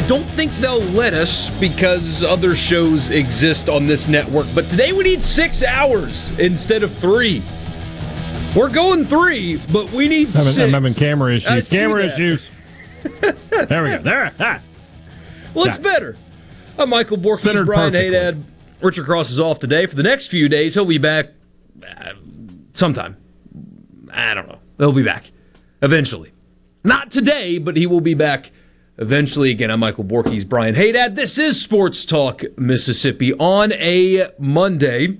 I don't think they'll let us because other shows exist on this network, but today we need six hours instead of three. We're going three, but we need I'm having, 6 I'm having camera issues. Camera that. issues. there we go. There. Ah. Well, it's better. I'm Michael Borkes, Centered Brian perfectly. Haydad. Richard Cross is off today. For the next few days, he'll be back uh, sometime. I don't know. He'll be back eventually. Not today, but he will be back eventually. Again, I'm Michael Borkes, Brian Haydad. This is Sports Talk Mississippi on a Monday.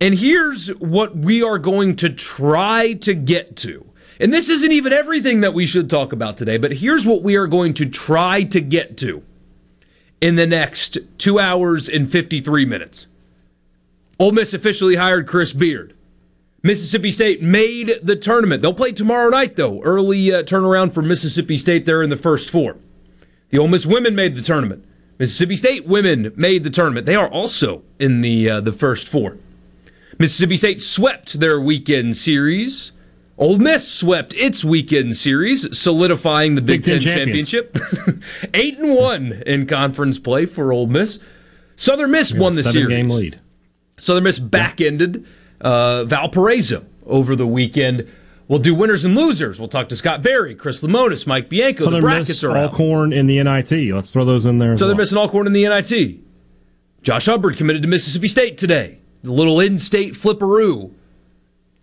And here's what we are going to try to get to. And this isn't even everything that we should talk about today, but here's what we are going to try to get to in the next two hours and 53 minutes. Ole Miss officially hired Chris Beard. Mississippi State made the tournament. They'll play tomorrow night, though. Early uh, turnaround for Mississippi State there in the first four. The Ole Miss women made the tournament. Mississippi State women made the tournament. They are also in the uh, the first four. Mississippi State swept their weekend series. Ole Miss swept its weekend series, solidifying the Big, Big Ten Ten, championship. Eight and one in conference play for Ole Miss. Southern Miss won the series. game lead. Southern Miss back-ended uh, Valparaiso over the weekend. We'll do winners and losers. We'll talk to Scott Berry, Chris Lemonis, Mike Bianco. Southern the brackets Miss, are out. Alcorn, and the NIT. Let's throw those in there. As Southern well. Miss and Alcorn in the NIT. Josh Hubbard committed to Mississippi State today. The little in-state flipperoo.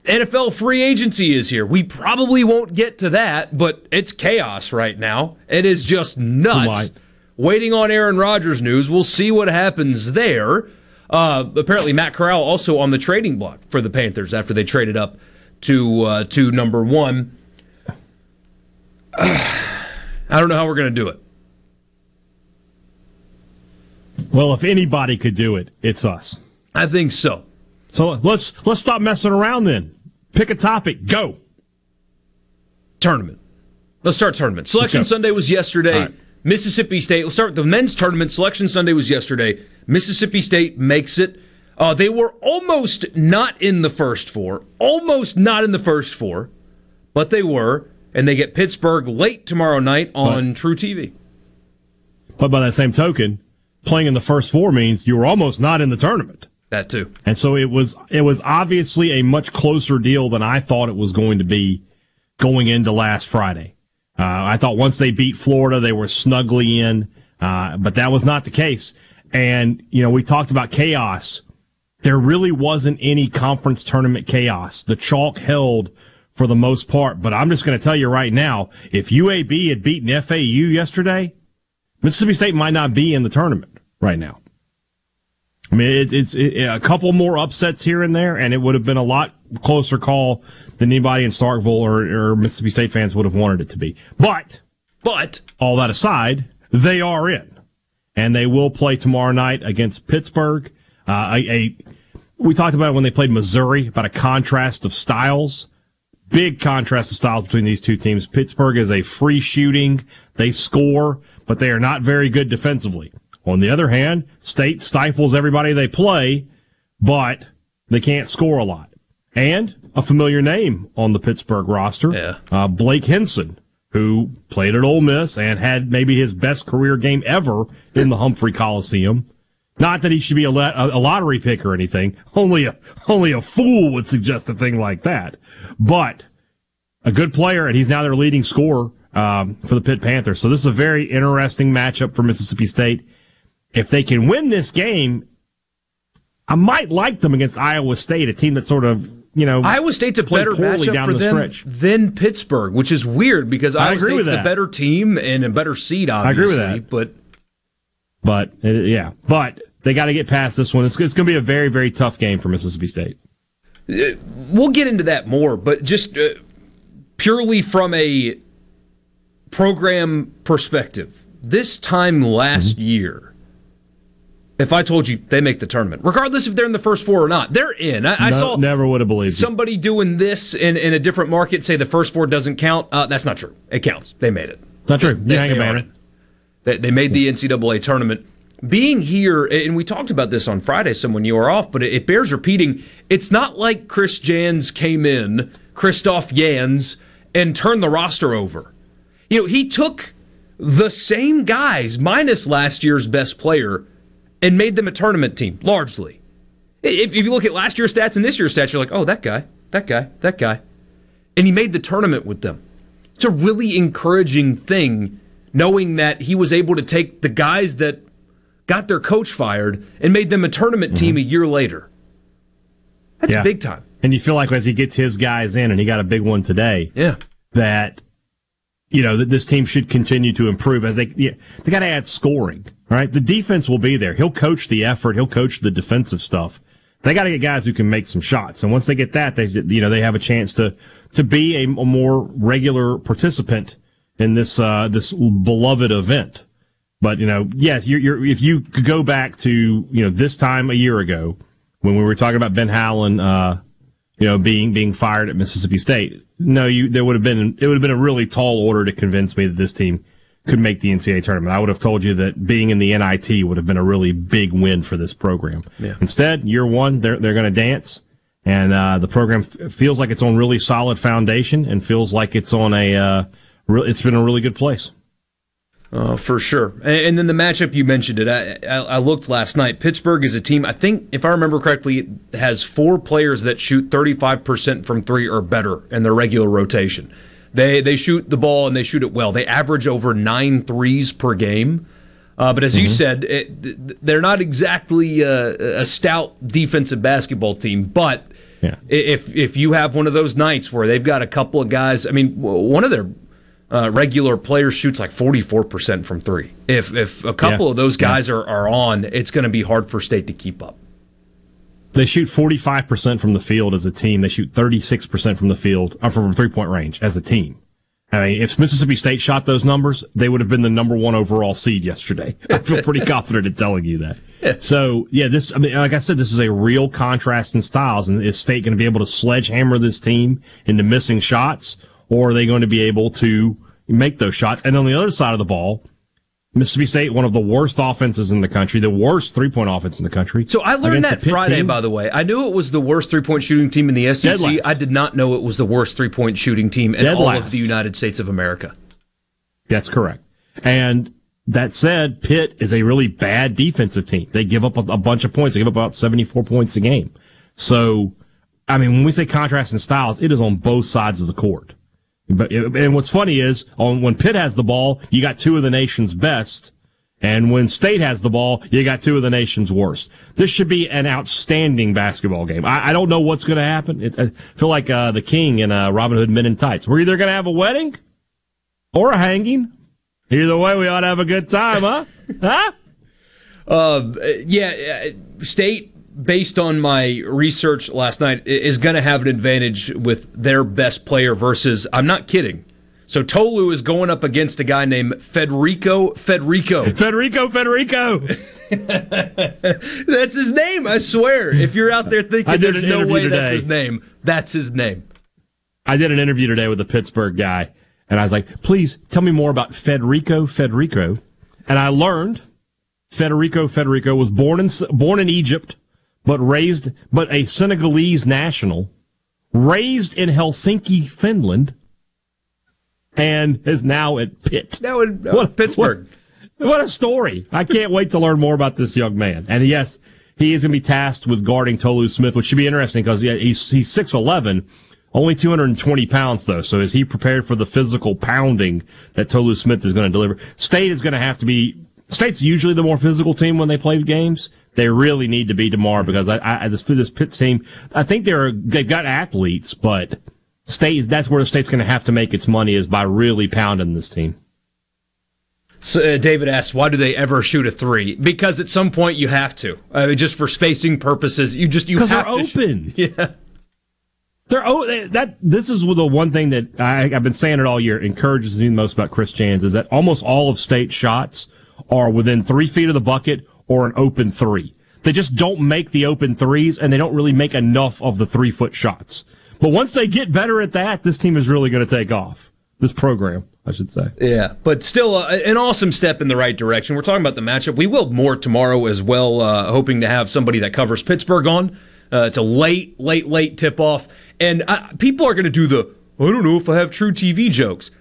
NFL free agency is here. We probably won't get to that, but it's chaos right now. It is just nuts. Waiting on Aaron Rodgers news. We'll see what happens there. Uh, apparently, Matt Corral also on the trading block for the Panthers after they traded up to uh, to number one. I don't know how we're going to do it. Well, if anybody could do it, it's us. I think so. So let's let's stop messing around then. Pick a topic. Go. tournament. Let's start tournament. Selection. Sunday was yesterday. Mississippi State. Let's start with the men's tournament. Selection Sunday was yesterday. Mississippi State makes it. Uh, they were almost not in the first four. Almost not in the first four, but they were, and they get Pittsburgh late tomorrow night on truTV. But by that same token, playing in the first four means you were almost not in the tournament. That too. And so it was it was obviously a much closer deal than I thought it was going to be going into last Friday. Uh, I thought once they beat Florida, they were snugly in, uh, but that was not the case. And you know, we talked about chaos. There really wasn't any conference tournament chaos. The chalk held for the most part. But I'm just going to tell you right now, if UAB had beaten FAU yesterday, Mississippi State might not be in the tournament right now. I mean, it, it's it, a couple more upsets here and there, and it would have been a lot closer call than anybody in Starkville or, or Mississippi State fans would have wanted it to be. But But all that aside, they are in, and they will play tomorrow night against Pittsburgh. Uh, a, a we talked about it when they played Missouri about a contrast of styles. Big contrast of styles between these two teams. Pittsburgh is a free shooting; they score, but they are not very good defensively. On the other hand, State stifles everybody they play, but they can't score a lot. And a familiar name on the Pittsburgh roster, Yeah. uh, Blake Hinson, who played at Ole Miss and had maybe his best career game ever in the Humphrey Coliseum. Not that he should be a, a, lottery pick or anything. Only a only a fool would suggest a thing like that. But a good player, and he's now their leading scorer um, for the Pitt Panthers. So this is a very interesting matchup for Mississippi State. If they can win this game, I might like them against Iowa State, a team that sort of you know Iowa State's a better matchup for the them stretch. than Pittsburgh, which is weird because I Iowa State's the better team and a better seed, obviously. I agree with that. But but uh, yeah, but they got to get past this one. It's, it's going to be a very very tough game for Mississippi State. Uh, we'll get into that more, but just uh, purely from a program perspective, this time last mm-hmm. year if I told you they make the tournament, regardless if they're in the first four or not, they're in. I, I saw never would have believed somebody you. doing this in, in a different market say the first four doesn't count. Uh, that's not true. It counts. They made it. Not true. They, they, they, they, they made the NCAA tournament. Being here, and we talked about this on Friday, some when you were off, but it, it bears repeating. It's not like Chris Jans came in, Christoph Jans, and turned the roster over. You know, he took the same guys minus last year's best player and made them a tournament team, largely. If, if you look at last year's stats and this year's stats, you're like, oh, that guy, that guy, that guy. And he made the tournament with them. It's a really encouraging thing knowing that he was able to take the guys that got their coach fired and made them a tournament team mm-hmm. a year later. That's yeah. big time. And you feel like as he gets his guys in, and he got a big one today, yeah, that you know that this team should continue to improve as they yeah, they got to add scoring. Right, the defense will be there. He'll coach the effort. He'll coach the defensive stuff. They got to get guys who can make some shots, and once they get that, they you know they have a chance to to be a, a more regular participant in this uh, this beloved event. But you know, yes, you're, you're, if you could go back to you know this time a year ago when we were talking about Ben Howland, uh, you know, being being fired at Mississippi State, no, you there would have been it would have been a really tall order to convince me that this team could make the NCAA tournament. I would have told you that being in the NIT would have been a really big win for this program. Yeah. Instead, year one, they're they're going to dance, and uh, the program f- feels like it's on really solid foundation and feels like it's on a uh, re- it's been a really good place. Uh, for sure. And, and, then the matchup you mentioned it. I, I, I, looked last night. Pittsburgh is a team. I think, if I remember correctly, has four players that shoot 35% from three or better in their regular rotation. They they shoot the ball and they shoot it well. They average over nine threes per game. Uh, but as mm-hmm. you said, it, they're not exactly a, a, stout defensive basketball team. But yeah. if if you have one of those nights where they've got a couple of guys, I mean, one of their uh, regular players shoots like forty four percent from three. If if a couple yeah. of those guys yeah. are, are on, it's going to be hard for State to keep up. They shoot 45% from the field as a team. They shoot 36% from the field, or uh, from three point range as a team. I mean, if Mississippi State shot those numbers, they would have been the number one overall seed yesterday. I feel pretty confident in telling you that. So, yeah, this, I mean, like I said, this is a real contrast in styles. And is State going to be able to sledgehammer this team into missing shots, or are they going to be able to make those shots? And on the other side of the ball, Mississippi State, one of the worst offenses in the country, the worst three point offense in the country. So I learned that Friday, team. by the way. I knew it was the worst three point shooting team in the SEC. I did not know it was the worst three point shooting team in Dead all last. of the United States of America. That's correct. And that said, Pitt is a really bad defensive team. They give up a, a bunch of points. They give up about 74 points a game. So, I mean, when we say contrast in styles, it is on both sides of the court. But and what's funny is on when Pitt has the ball, you got two of the nation's best, and when State has the ball, you got two of the nation's worst. This should be an outstanding basketball game. I, I don't know what's going to happen. It's, I feel like uh, the King in uh, Robin Hood Men in Tights. We're either going to have a wedding or a hanging. Either way, we ought to have a good time, huh? huh? Uh, yeah, uh, State based on my research last night, is going to have an advantage with their best player versus. I'm not kidding. So Tolu is going up against a guy named Federiko Federiko. Federiko Federiko. that's his name, I swear. If you're out there thinking there's no way today. that's his name, that's his name. I did an interview today with a Pittsburgh guy, and I was like, please tell me more about Federiko Federiko. And I learned Federiko Federiko was born in born in Egypt but raised, but a Senegalese national, raised in Helsinki, Finland, and is now at Pitt. Now in uh, what, Pittsburgh. What, what a story. I can't wait to learn more about this young man. And yes, he is going to be tasked with guarding Tolu Smith, which should be interesting because yeah, he's, he's 6'11", only 220 pounds though. So is he prepared for the physical pounding that Tolu Smith is going to deliver? State is going to have to be, State's usually the more physical team when they play games. They really need to be tomorrow because I, I this, this Pitt team, I think they're, they've got athletes, but state, that's where the state's going to have to make its money is by really pounding this team. So, uh, David asks, why do they ever shoot a three? Because at some point you have to, uh, just for spacing purposes. You just you have they're to open. Sh- yeah, they're oh that. This is the one thing that I, have been saying it all year. Encourages me the most about Chris Jans is that almost all of state shots are within three feet of the bucket or an open three. They just don't make the open threes, and they don't really make enough of the three foot shots. But once they get better at that, this team is really going to take off. This program. I should say. Yeah, but still uh, an awesome step in the right direction. We're talking about the matchup. We will more tomorrow as well, uh, hoping to have somebody that covers Pittsburgh on. Uh, it's a late, late, late tip off. And uh, people are going to do the, I don't know if I have truTV jokes.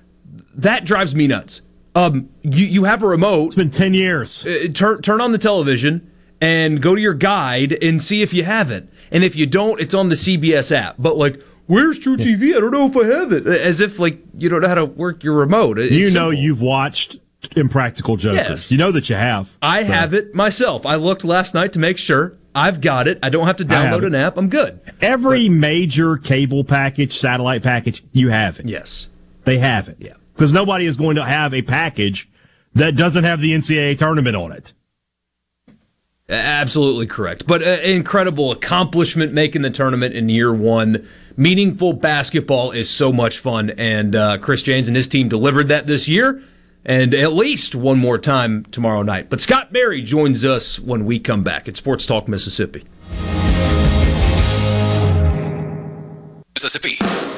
That drives me nuts. Um, you, you have a remote. It's been 10 years. Uh, turn, turn on the television and go to your guide and see if you have it. And if you don't, it's on the CBS app. But like, Where's truTV? I don't know if I have it. As if like you don't know how to work your remote. It's you know simple. you've watched Impractical Jokers. Yes. You know that you have. I so. have it myself. I looked last night to make sure. I've got it. I don't have to download an app. I'm good. Every but, major cable package, satellite package, you have it. Yes. They have it. Yeah. Because nobody is going to have a package that doesn't have the NCAA tournament on it. Absolutely correct. But uh, incredible accomplishment making the tournament in year one meaningful basketball is so much fun, and uh, Chris Jans and his team delivered that this year, and at least one more time tomorrow night. But Scott Berry joins us when we come back at Sports Talk Mississippi. Mississippi.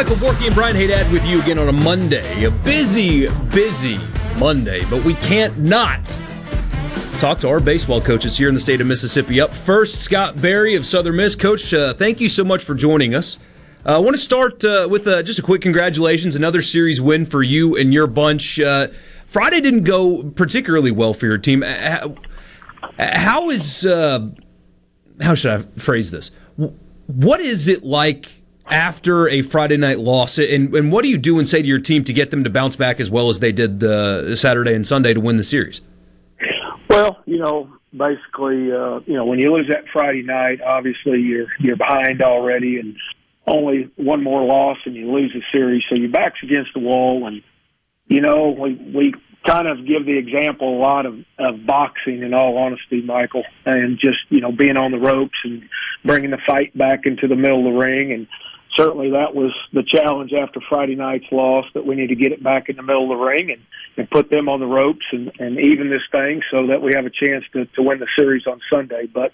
Michael Borky and Brian Haydad with you again on a Monday. A busy, busy Monday, but we can't not talk to our baseball coaches here in the state of Mississippi. Up first, Scott Berry of Southern Miss. Coach, uh, thank you so much for joining us. Uh, I want to start uh, with uh, just a quick congratulations. Another series win for you and your bunch. Uh, Friday didn't go particularly well for your team. How is, uh, how should I phrase this? What is it like after a Friday night loss? And, and what do you do and say to your team to get them to bounce back as well as they did the Saturday and Sunday to win the series? Well, you know, basically, uh, you know, when you lose that Friday night, obviously you're you're behind already, and only one more loss, and you lose the series, so your back's against the wall. And you know, we we kind of give the example a lot of of boxing, in all honesty, Michael, and just you know being on the ropes and bringing the fight back into the middle of the ring, and certainly that was the challenge after Friday night's loss that we need to get it back in the middle of the ring and, and put them on the ropes and, and even this thing so that we have a chance to, to win the series on Sunday. But,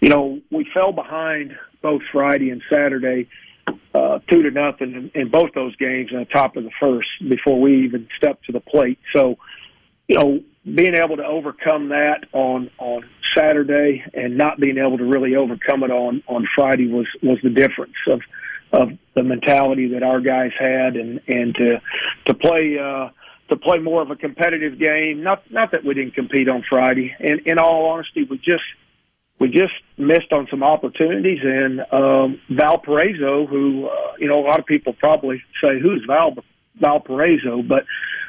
you know, we fell behind both Friday and Saturday, uh, two to nothing in, in both those games in the top of the first before we even stepped to the plate. So, you know, being able to overcome that on on Saturday and not being able to really overcome it on on Friday was was the difference of of the mentality that our guys had, and and to to play uh, to play more of a competitive game. Not not that we didn't compete on Friday. And in all honesty, we just we just missed on some opportunities. And um, Valparaiso, who uh, you know a lot of people probably say who's Val Valparaiso, but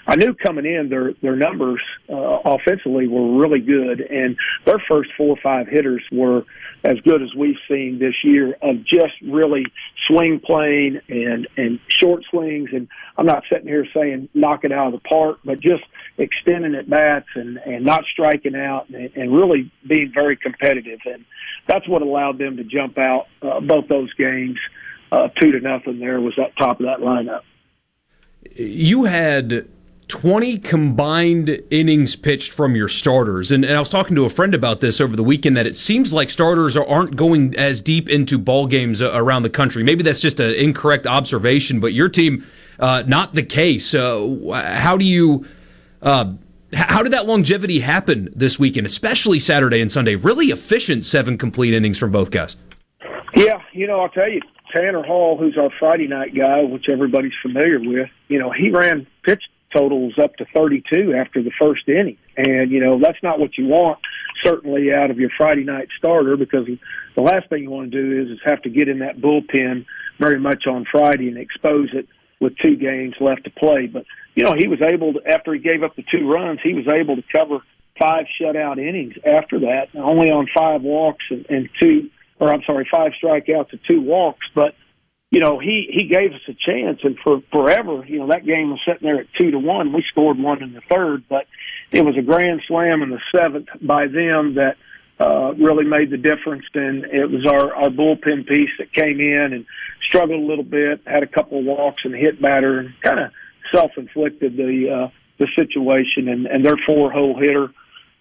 I knew coming in their their numbers uh, offensively were really good, and their first four or five hitters were as good as we've seen this year of just really swing playing and and short swings. And I'm not sitting here saying knock it out of the park, but just extending at bats and and not striking out and, and really being very competitive. And that's what allowed them to jump out uh, both those games uh, two to nothing. There was that top of that lineup. You had 20 combined innings pitched from your starters. And, and, I was talking to a friend about this over the weekend that it seems like starters aren't going as deep into ball games uh, around the country. Maybe that's just an incorrect observation, but your team, uh, not the case. Uh, how do you. Uh, how did that longevity happen this weekend, especially Saturday and Sunday? Really efficient seven complete innings from both guys. Yeah, you know, I'll tell you, Tanner Hall, who's our Friday night guy, which everybody's familiar with, you know, he ran pitch totals up to 32 after the first inning. And, you know, that's not what you want, certainly, out of your Friday night starter because the last thing you want to do is, is have to get in that bullpen very much on Friday and expose it with two games left to play. But, you know, he was able to, after he gave up the two runs, he was able to cover five shutout innings after that, only on five walks and, and two, or I'm sorry, five strikeouts and two walks. But, you know, he he gave us a chance, and for forever, you know, that game was sitting there at two to one. We scored one in the third, but it was a grand slam in the seventh by them that uh, really made the difference. And it was our our bullpen piece that came in and struggled a little bit, had a couple of walks and hit batter, and kind of self inflicted the uh, the situation. And and their four hole hitter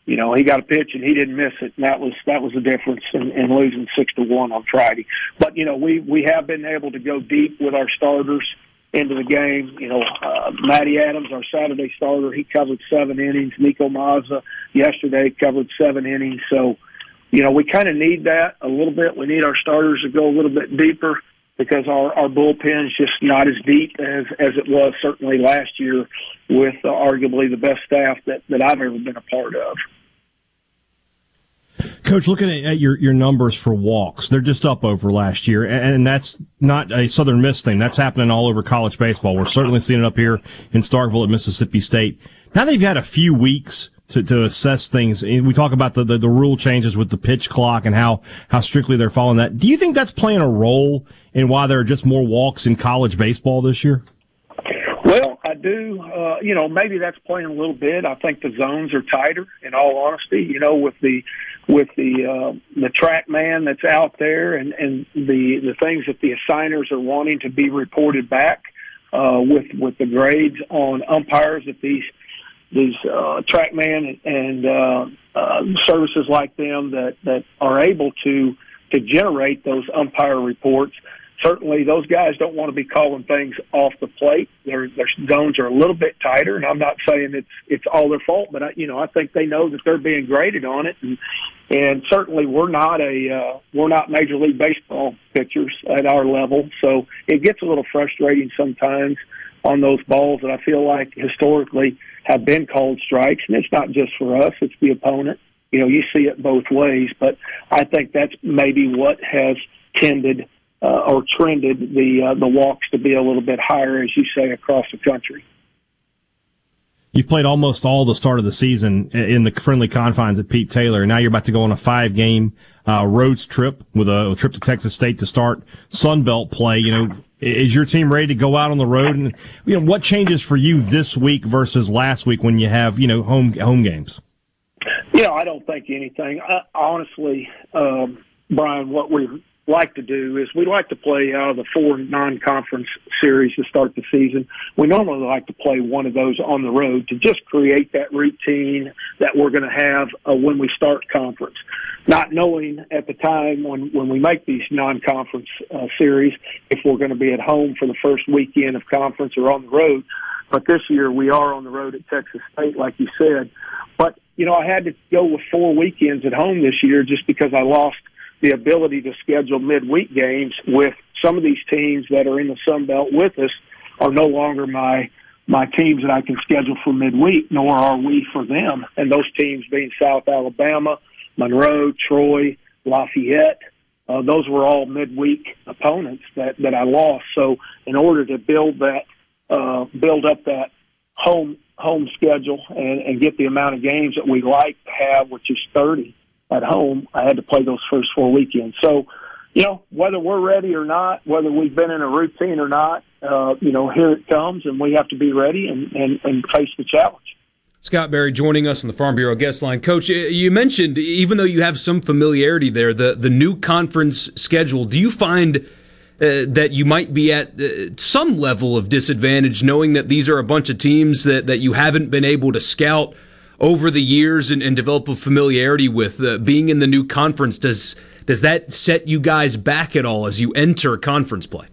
you know, he got a pitch and he didn't miss it, and that was that was the difference in, in losing six to one on Friday. But you know, we we have been able to go deep with our starters into the game. You know, uh, Matty Adams, our Saturday starter, he covered seven innings. Niko Mazza yesterday covered seven innings. So, you know, we kind of need that a little bit. We need our starters to go a little bit deeper because our our bullpen is just not as deep as as it was certainly last year with uh, arguably the best staff that that I've ever been a part of. Coach, looking at your, your numbers for walks, they're just up over last year, and that's not a Southern Miss thing. That's happening all over college baseball. We're certainly seeing it up here in Starkville at Mississippi State. Now they've had a few weeks to, to assess things. We talk about the, the, the rule changes with the pitch clock and how, how strictly they're following that. Do you think that's playing a role in why there are just more walks in college baseball this year? Well, I do. Uh, you know, maybe that's playing a little bit. I think the zones are tighter. In all honesty, you know, with the with the uh, the TrackMan that's out there and and the the things that the assigners are wanting to be reported back uh, with with the grades on umpires that these these uh, TrackMan and uh, uh, services like them that that are able to to generate those umpire reports certainly those guys don't want to be calling things off the plate. Their their zones are a little bit tighter, and I'm not saying it's it's all their fault, but I, you know I think they know that they're being graded on it, and and certainly we're not a uh, we're not Major League Baseball pitchers at our level, so it gets a little frustrating sometimes on those balls that I feel like historically have been called strikes, and it's not just for us; it's the opponent. You know, you see it both ways, but I think that's maybe what has tended uh, or trended the uh, the walks to be a little bit higher, as you say, across the country. You've played almost all the start of the season in the friendly confines at Pete Taylor. Now you're about to go on a five game uh, roads trip with a, a, trip to Texas State to start Sun Belt play. You know, is your team ready to go out on the road? And you know, what changes for you this week versus last week when you have you know home home games? You know, I don't think anything. I, honestly, um, Brian, what we like to do is we like to play out of the four non-conference series to start the season. We normally like to play one of those on the road to just create that routine that we're going to have uh, when we start conference. Not knowing at the time when when we make these non-conference uh, series if we're going to be at home for the first weekend of conference or on the road. But this year we are on the road at Texas State, like you said. But you know, I had to go with four weekends at home this year just because I lost the ability to schedule midweek games with some of these teams that are in the Sun Belt with us are no longer my my teams that I can schedule for midweek, nor are we for them. And those teams being South Alabama, Monroe, Troy, Lafayette, uh, those were all midweek opponents that that I lost. So in order to build that, uh, build up that home home schedule and, and get the amount of games that we like to have, which is thirty at home, I had to play those first four weekends. So, you know, whether we're ready or not, whether we've been in a routine or not, uh, you know, here it comes, and we have to be ready and, and, and face the challenge. Scott Berry joining us on the Farm Bureau guest line. Coach, you mentioned, even though you have some familiarity there, the, the new conference schedule, do you find uh, that you might be at uh, some level of disadvantage, knowing that these are a bunch of teams that, that you haven't been able to scout over the years and, and develop a familiarity with. Uh, being in the new conference, does does that set you guys back at all as you enter conference play?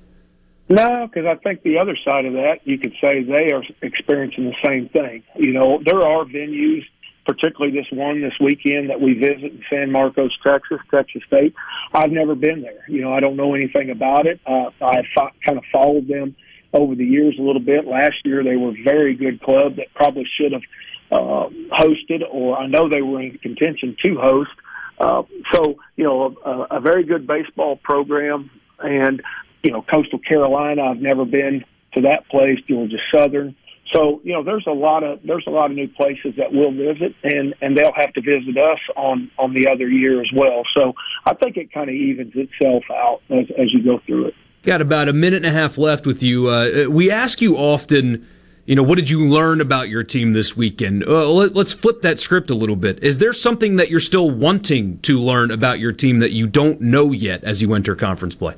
No, because I think the other side of that, you could say they are experiencing the same thing. You know, there are venues, particularly this one this weekend that we visit in San Marcos, Texas, Texas State. I've never been there. You know, I don't know anything about it. Uh, I fo- kind of followed them over the years a little bit. Last year, they were a very good club that probably should have uh, hosted, or I know they were in contention to host. Uh, so, you know, a, a very good baseball program. And you know, Coastal Carolina. I've never been to that place, Georgia Southern. So, you know, there's a lot of there's a lot of new places that we'll visit, and and they'll have to visit us on on the other year as well. So, I think it kind of evens itself out as as you go through it. Got about a minute and a half left with you. Uh, we ask you often, you know, what did you learn about your team this weekend? Uh, let, let's flip that script a little bit. Is there something that you're still wanting to learn about your team that you don't know yet as you enter conference play?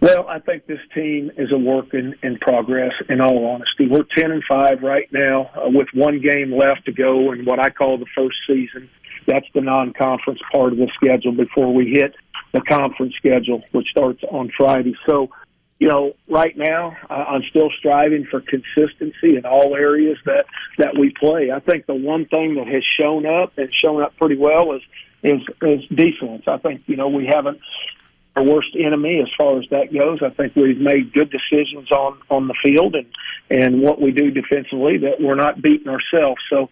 Well, I think this team is a work in, in progress. In all honesty, we're ten and five right now, uh, with one game left to go in what I call the first season. That's the non-conference part of the schedule before we hit the conference schedule, which starts on Friday. So, you know, right now I'm still striving for consistency in all areas that that we play. I think the one thing that has shown up and shown up pretty well is is is defense. I think you know we haven't our worst enemy as far as that goes. I think we've made good decisions on on the field and and what we do defensively that we're not beating ourselves. So,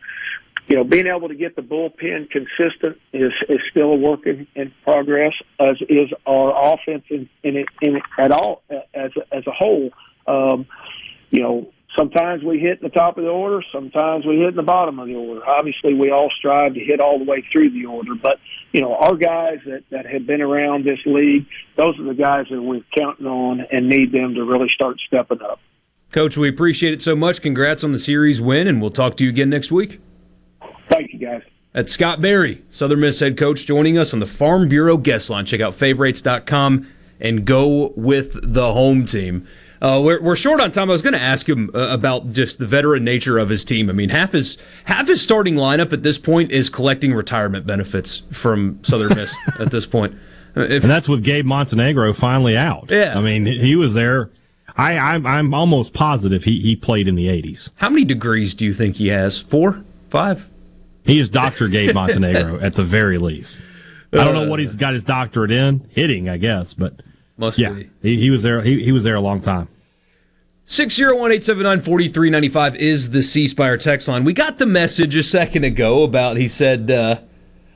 you know, being able to get the bullpen consistent is is still a work in, in progress. As is our offense in in, it, in it at all as as a whole. Um, you know, sometimes we hit in the top of the order, sometimes we hit in the bottom of the order. Obviously, we all strive to hit all the way through the order, but you know, our guys that that have been around this league, those are the guys that we're counting on and need them to really start stepping up. Coach, we appreciate it so much. Congrats on the series win, and we'll talk to you again next week. Thank you, guys. That's Scott Berry, Southern Miss head coach, joining us on the Farm Bureau guest line. Check out favorites.com and go with the home team. Uh, we're, we're short on time. I was going to ask him uh, about just the veteran nature of his team. I mean, half his half his starting lineup at this point is collecting retirement benefits from Southern Miss at this point. Uh, if, and that's with Gabe Montenegro finally out. Yeah, I mean, he was there. I, I'm, I'm almost positive he, he played in the 80s. How many degrees do you think he has? Four? Five? He is Dr. Gabe Montenegro at the very least. I don't know what he's got his doctorate in, hitting, I guess, but must yeah, be. He, he was there. He, he was there a long time. 601-879-4395 is the C Spire text line. We got the message a second ago about he said, uh,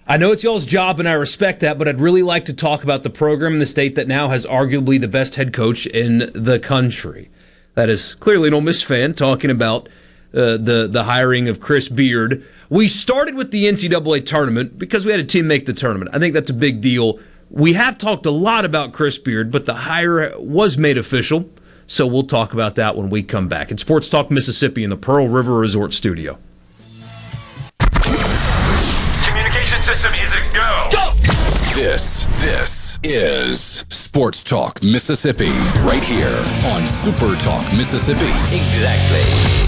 I know it's y'all's job and I respect that, but I'd really like to talk about the program in the state that now has arguably the best head coach in the country. That is clearly an Ole Miss fan talking about uh, the the hiring of Chris Beard. We started with the NCAA tournament because we had a team make the tournament. I think that's a big deal. We have talked a lot about Chris Beard, but the hire was made official. So we'll talk about that when we come back. It's Sports Talk Mississippi in the Pearl River Resort Studio. Communication system is a go. Go! This, this is Sports Talk Mississippi, right here on Super Talk Mississippi. Exactly.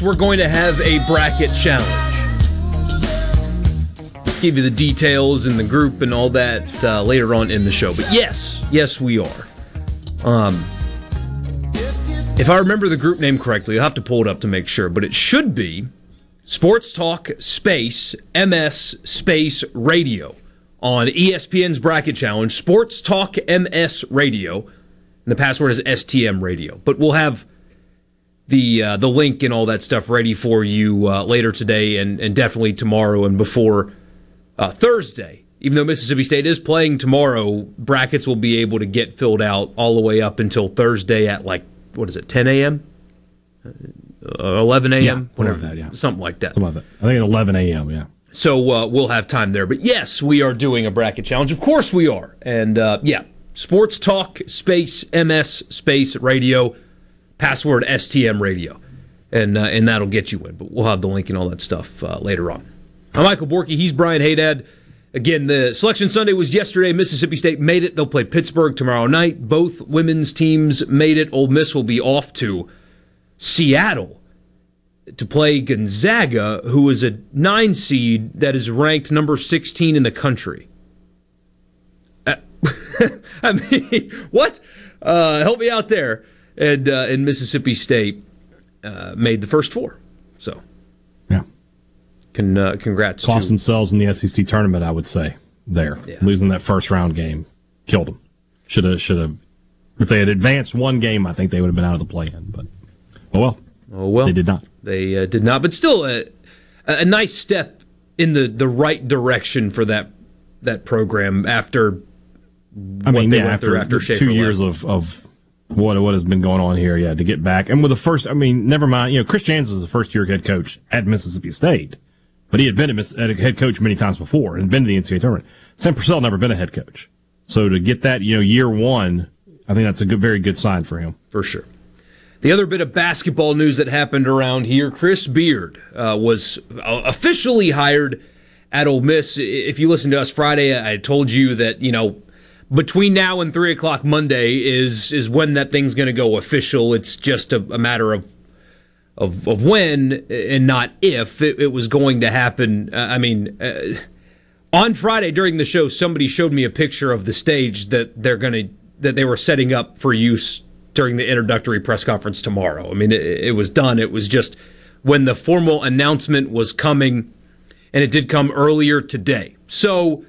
We're going to have a bracket challenge. Give you the details and the group and all that uh, later on in the show. But yes, yes, we are. Um, if I remember the group name correctly, I'll have to pull it up to make sure, but it should be Sports Talk Space MS Space Radio on ESPN's Bracket Challenge. Sports Talk MS Radio. And the password is STM Radio. But we'll have the uh, the link and all that stuff ready for you uh, later today and, and definitely tomorrow and before uh, Thursday. Even though Mississippi State is playing tomorrow, brackets will be able to get filled out all the way up until Thursday at like what is it, 10 a.m. uh, 11 a.m. Yeah, whatever that, yeah. something like that. Some of it. I think at 11 a.m. Yeah. So uh, we'll have time there. But yes, we are doing a bracket challenge. Of course we are. And uh, yeah, Sports Talk Space MS Space Radio, password STM Radio, and uh, and that'll get you in. But we'll have the link and all that stuff uh, later on. I'm Michael Borky. He's Brian Haydad. Again, the selection Sunday was yesterday. Mississippi State made it. They'll play Pittsburgh tomorrow night. Both women's teams made it. Ole Miss will be off to Seattle to play Gonzaga, who is a nine seed that is ranked number 16 in the country. Uh, I mean, what? Uh, help me out there. And uh, in Mississippi State uh, made the first four. So, yeah. Con, uh, congrats. Cost to, themselves in the SEC tournament, I would say. There, yeah. losing that first round game killed them. Should have, should have. If they had advanced one game, I think they would have been out of the play-in. But oh well. Oh well. They did not. They uh, did not, but still a, a nice step in the, the right direction for that that program after. I mean, yeah, after, after two years of, of what what has been going on here, yeah, to get back and with the first, I mean, never mind. You know, Chris Jans was the first year head coach at Mississippi State, but he had been a, head coach many times before and been to the NCAA tournament. Sam Purcell never been a head coach, so to get that, you know, year one, I think that's a good, very good sign for him for sure. The other bit of basketball news that happened around here Chris Beard uh, was uh, officially hired at Ole Miss. If you listened to us Friday, I told you that, you know, between now and 3 o'clock Monday is, is when that thing's going to go official. It's just a, a matter of, of, of when and not if it, it was going to happen. Uh, I mean, uh, on Friday during the show, somebody showed me a picture of the stage that they're going to that they were setting up for use during the introductory press conference tomorrow. I mean, it, it was done. It was just when the formal announcement was coming, and it did come earlier today. So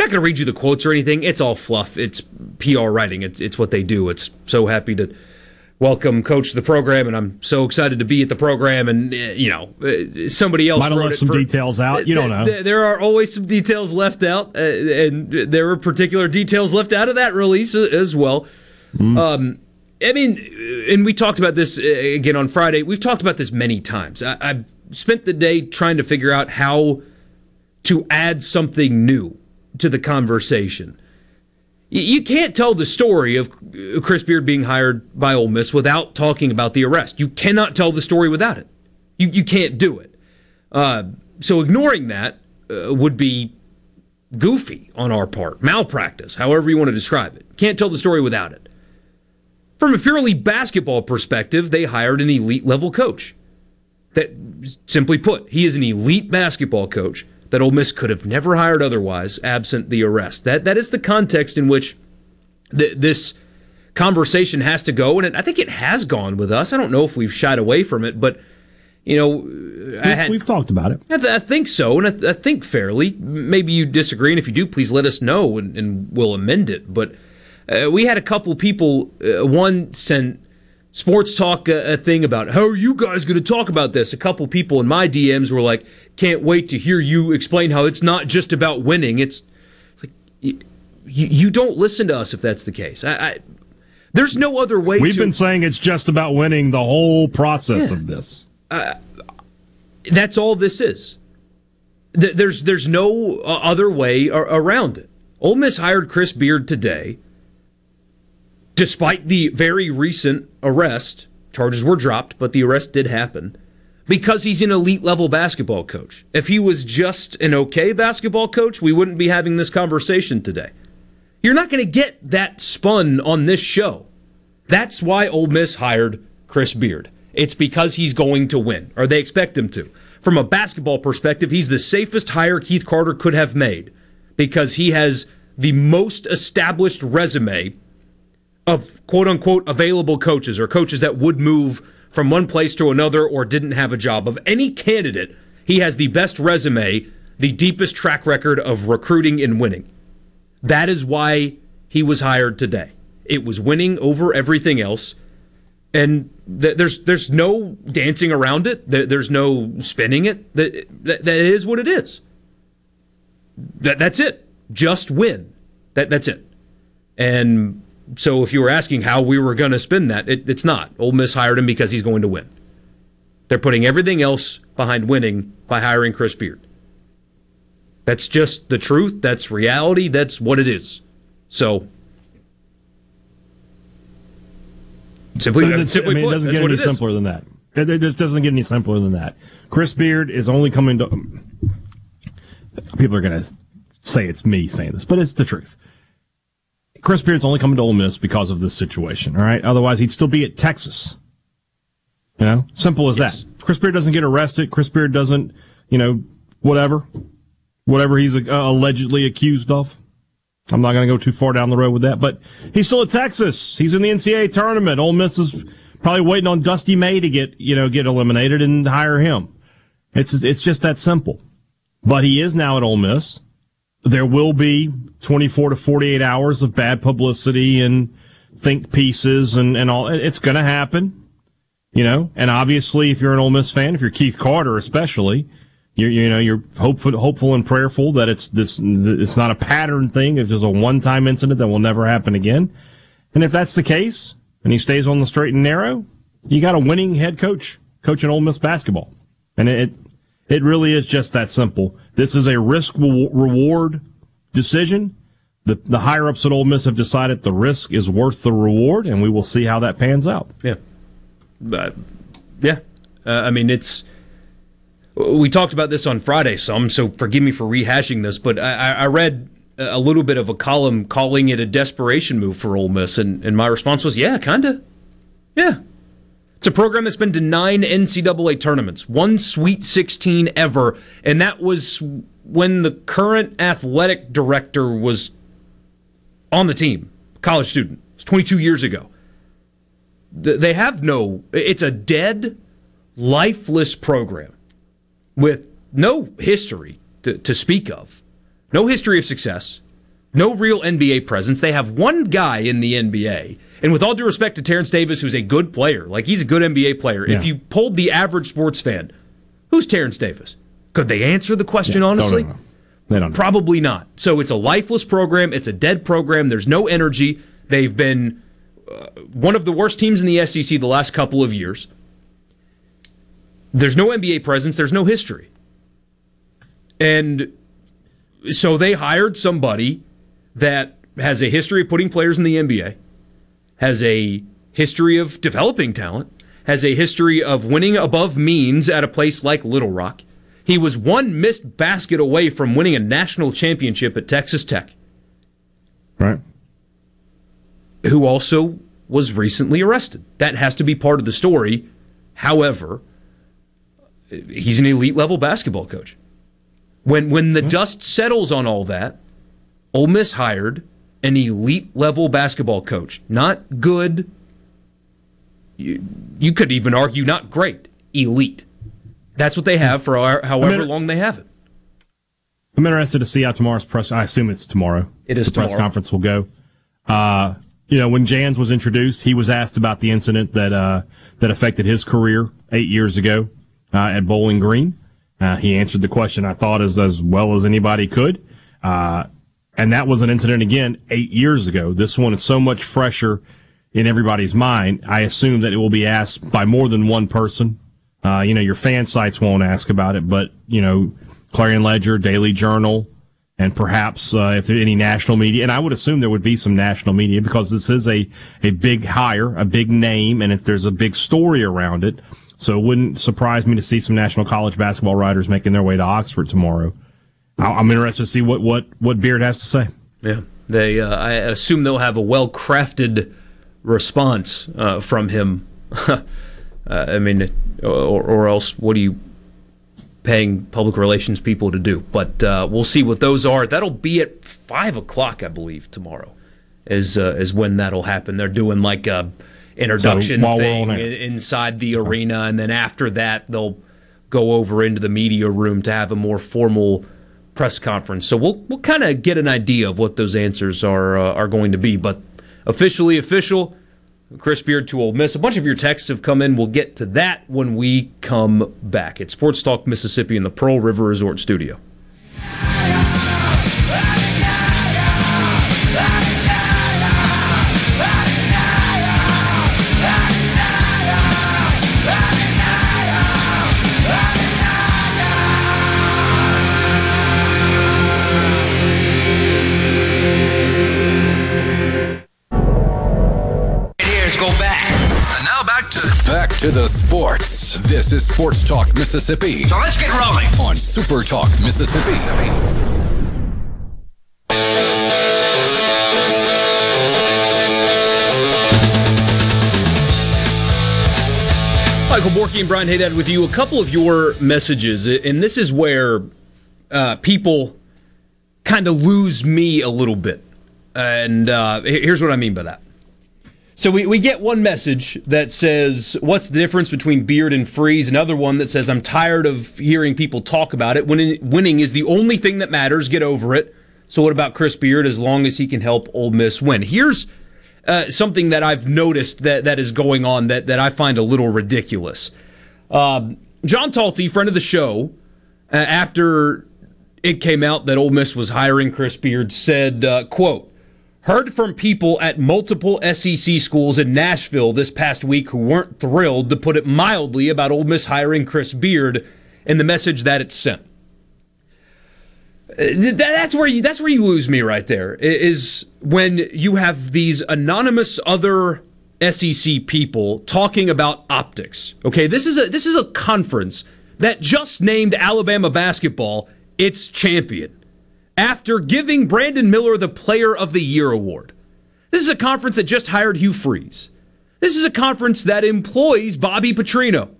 not going to read you the quotes or anything. It's all fluff. It's PR writing. It's it's what they do. It's so happy to welcome coach to the program, and I'm so excited to be at the program. And uh, you know, uh, somebody else might have left some for, details out. You don't know. There are always some details left out, uh, and there were particular details left out of that release as well. Mm. Um, I mean, and we talked about this again on Friday. We've talked about this many times. I, have spent the day trying to figure out how to add something new to the conversation. You can't tell the story of Chris Beard being hired by Ole Miss without talking about the arrest. You cannot tell the story without it. You, you can't do it. Uh, so ignoring that uh, would be goofy on our part, malpractice, however you want to describe it. Can't tell the story without it. From a purely basketball perspective, they hired an elite level coach. That, simply put, he is an elite basketball coach that Ole Miss could have never hired otherwise, absent the arrest. That that is the context in which th- this conversation has to go, and it, I think it has gone with us. I don't know if we've shied away from it, but you know, had, we've talked about it. I, th- I think so, and I, th- I, think fairly. Maybe you disagree, and if you do, please let us know, and, and we'll amend it. But uh, we had a couple people. Uh, one sent sports talk uh, a thing about how are you guys going to talk about this. A couple people in my DMs were like, "Can't wait to hear you explain how it's not just about winning. It's, it's like you, you don't listen to us if that's the case. I, I there's no other way. We've to, been saying it's just about winning the whole process yeah. of this. Uh, that's all this is. There's there's no uh, other way around it. Ole Miss hired Chris Beard today despite the very recent arrest, charges were dropped, but the arrest did happen because he's an elite level basketball coach. If he was just an okay basketball coach, we wouldn't be having this conversation today. You're not going to get that spun on this show. That's why Ole Miss hired Chris Beard. It's because he's going to win, or they expect him to. From a basketball perspective, he's the safest hire Keith Carter could have made because he has the most established resume of quote unquote available coaches or coaches that would move from one place to another or didn't have a job. Of any candidate, he has the best resume, the deepest track record of recruiting and winning. That is why he was hired today. It was winning over everything else. And th- there's there's no dancing around it. Th- there's no spinning it. That, that, that is what it is. That, that's it. Just win. That that's it. And so if you were asking how we were going to spin that, it, it's not. Ole Miss hired him because he's going to win. They're putting everything else behind winning by hiring Chris Beard. That's just the truth. That's reality. That's what it is. So, simply, But it's- simply I mean, put, it doesn't get any is. simpler than that. It, it just doesn't get any simpler than that. Chris Beard is only coming to. People are going to say it's me saying this, but it's the truth. Chris Beard's only coming to Ole Miss because of this situation. All right, otherwise he'd still be at Texas. You know, simple as Yes. that. Chris Beard doesn't get arrested. Chris Beard doesn't, you know, whatever, whatever he's uh, allegedly accused of. I'm not going to go too far down the road with that, but he's still at Texas. He's in the NCAA tournament. Ole Miss is probably waiting on Dusty May to get you know get eliminated and hire him. It's it's just that simple. But he is now at Ole Miss. There will be 24 to 48 hours of bad publicity and think pieces and and all. It's going to happen, you know. And obviously, if you're an Ole Miss fan, if you're Keith Carter especially, you you know you're hopeful hopeful and prayerful that it's this it's not a pattern thing. It's just a one time incident that will never happen again. And if that's the case, and he stays on the straight and narrow, you got a winning head coach coaching Ole Miss basketball, and it it really is just that simple. This is a risk reward decision. The the higher ups at Ole Miss have decided the risk is worth the reward, and we will see how that pans out. Yeah. Uh, yeah. Uh, I mean, it's. We talked about this on Friday some, so forgive me for rehashing this, but I, I read a little bit of a column calling it a desperation move for Ole Miss, and, and my response was, yeah, kind of. Yeah. It's a program that's been to nine NCAA tournaments, one Sweet 16 ever, and that was when the current athletic director was on the team, college student. It's 22 years ago. They have no, it's a dead, lifeless program with no history to, to speak of, no history of success, no real NBA presence. They have one guy in the NBA. And with all due respect to Terence Davis, who's a good player, like he's a good NBA player, if you polled the average sports fan, who's Terence Davis? Could they answer the question Yeah, honestly? don't know. They don't know. Probably not. So it's a lifeless program. It's a dead program. There's no energy. They've been uh, one of the worst teams in the SEC the last couple of years. There's no NBA presence. There's no history. And so they hired somebody that has a history of putting players in the NBA, has a history of developing talent, has a history of winning above means at a place like Little Rock. He was one missed basket away from winning a national championship at Texas Tech, Right. who also was recently arrested. That has to be part of the story. However, he's an elite level basketball coach. When when the hmm. dust settles on all that, Ole Miss hired an elite level basketball coach. Not good. You, you could even argue not great. Elite. That's what they have for our, however mean- long they have it. I'm interested to see how tomorrow's press. I assume it's tomorrow. It is the press tomorrow. conference will go. Uh, you know, when Jans was introduced, he was asked about the incident that uh, that affected his career eight years ago uh, at Bowling Green. Uh, he answered the question I thought as as well as anybody could, uh, and that was an incident again eight years ago. This one is so much fresher in everybody's mind. I assume that it will be asked by more than one person. Uh, you know, your fan sites won't ask about it, but you know, Clarion Ledger, Daily Journal, and perhaps uh, if there any national media, and I would assume there would be some national media because this is a a big hire, a big name, and if there's a big story around it, so it wouldn't surprise me to see some national college basketball writers making their way to Oxford tomorrow. I- I'm interested to see what what what Beard has to say. Yeah, they. Uh, I assume they'll have a well crafted response uh, from him. uh, I mean, or, or else what are you paying public relations people to do? But uh, we'll see what those are. That'll be at five o'clock, I believe, tomorrow. Is uh, is when that'll happen. They're doing like a introduction So thing on i- air. inside the arena, and then after that they'll go over into the media room to have a more formal press conference. So we'll we'll kind of get an idea of what those answers are uh, are going to be. But officially official, Chris Beard to Ole Miss. A bunch of your texts have come in. We'll get to that when we come back. It's Sports Talk Mississippi in the Pearl River Resort Studio. To the sports. This is Sports Talk Mississippi. So let's get rolling on Super Talk Mississippi. Michael Borky and Brian Haydad with you. A couple of your messages, and this is where uh, people kind of lose me a little bit. And uh, here's what I mean by that. So we, we get one message that says, What's the difference between Beard and Freeze? Another one that says, I'm tired of hearing people talk about it. Winning, winning is the only thing that matters. Get over it. So what about Chris Beard as long as he can help Ole Miss win? Here's uh, something that I've noticed that, that is going on that, that I find a little ridiculous. Um, John Talty, friend of the show, uh, after it came out that Ole Miss was hiring Chris Beard, said, uh, quote, heard from people at multiple SEC schools in Nashville this past week who weren't thrilled, to put it mildly, about Ole Miss hiring Chris Beard and the message that it sent. Uh, that's where you that's where you lose me right there is when you have these anonymous other SEC people talking about optics. Okay, this is a this is a conference that just named Alabama basketball its champion after giving Brandon Miller the Player of the Year award. This is a conference that just hired Hugh Freeze. This is a conference that employs Bobby Petrino.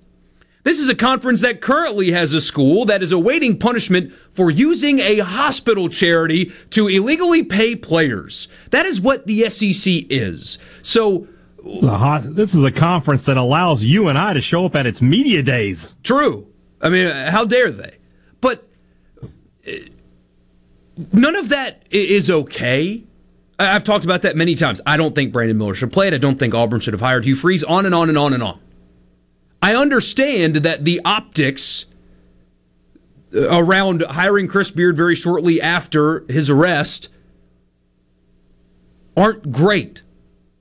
This is a conference that currently has a school that is awaiting punishment for using a hospital charity to illegally pay players. That is what the SEC is. So, this is, hot, this is a conference that allows you and I to show up at its media days. True. I mean, how dare they? But none of that is okay. I've talked about that many times. I don't think Brandon Miller should play it. I don't think Auburn should have hired Hugh Freeze, on and on and on and on. I understand that the optics uh, around hiring Chris Beard very shortly after his arrest aren't great.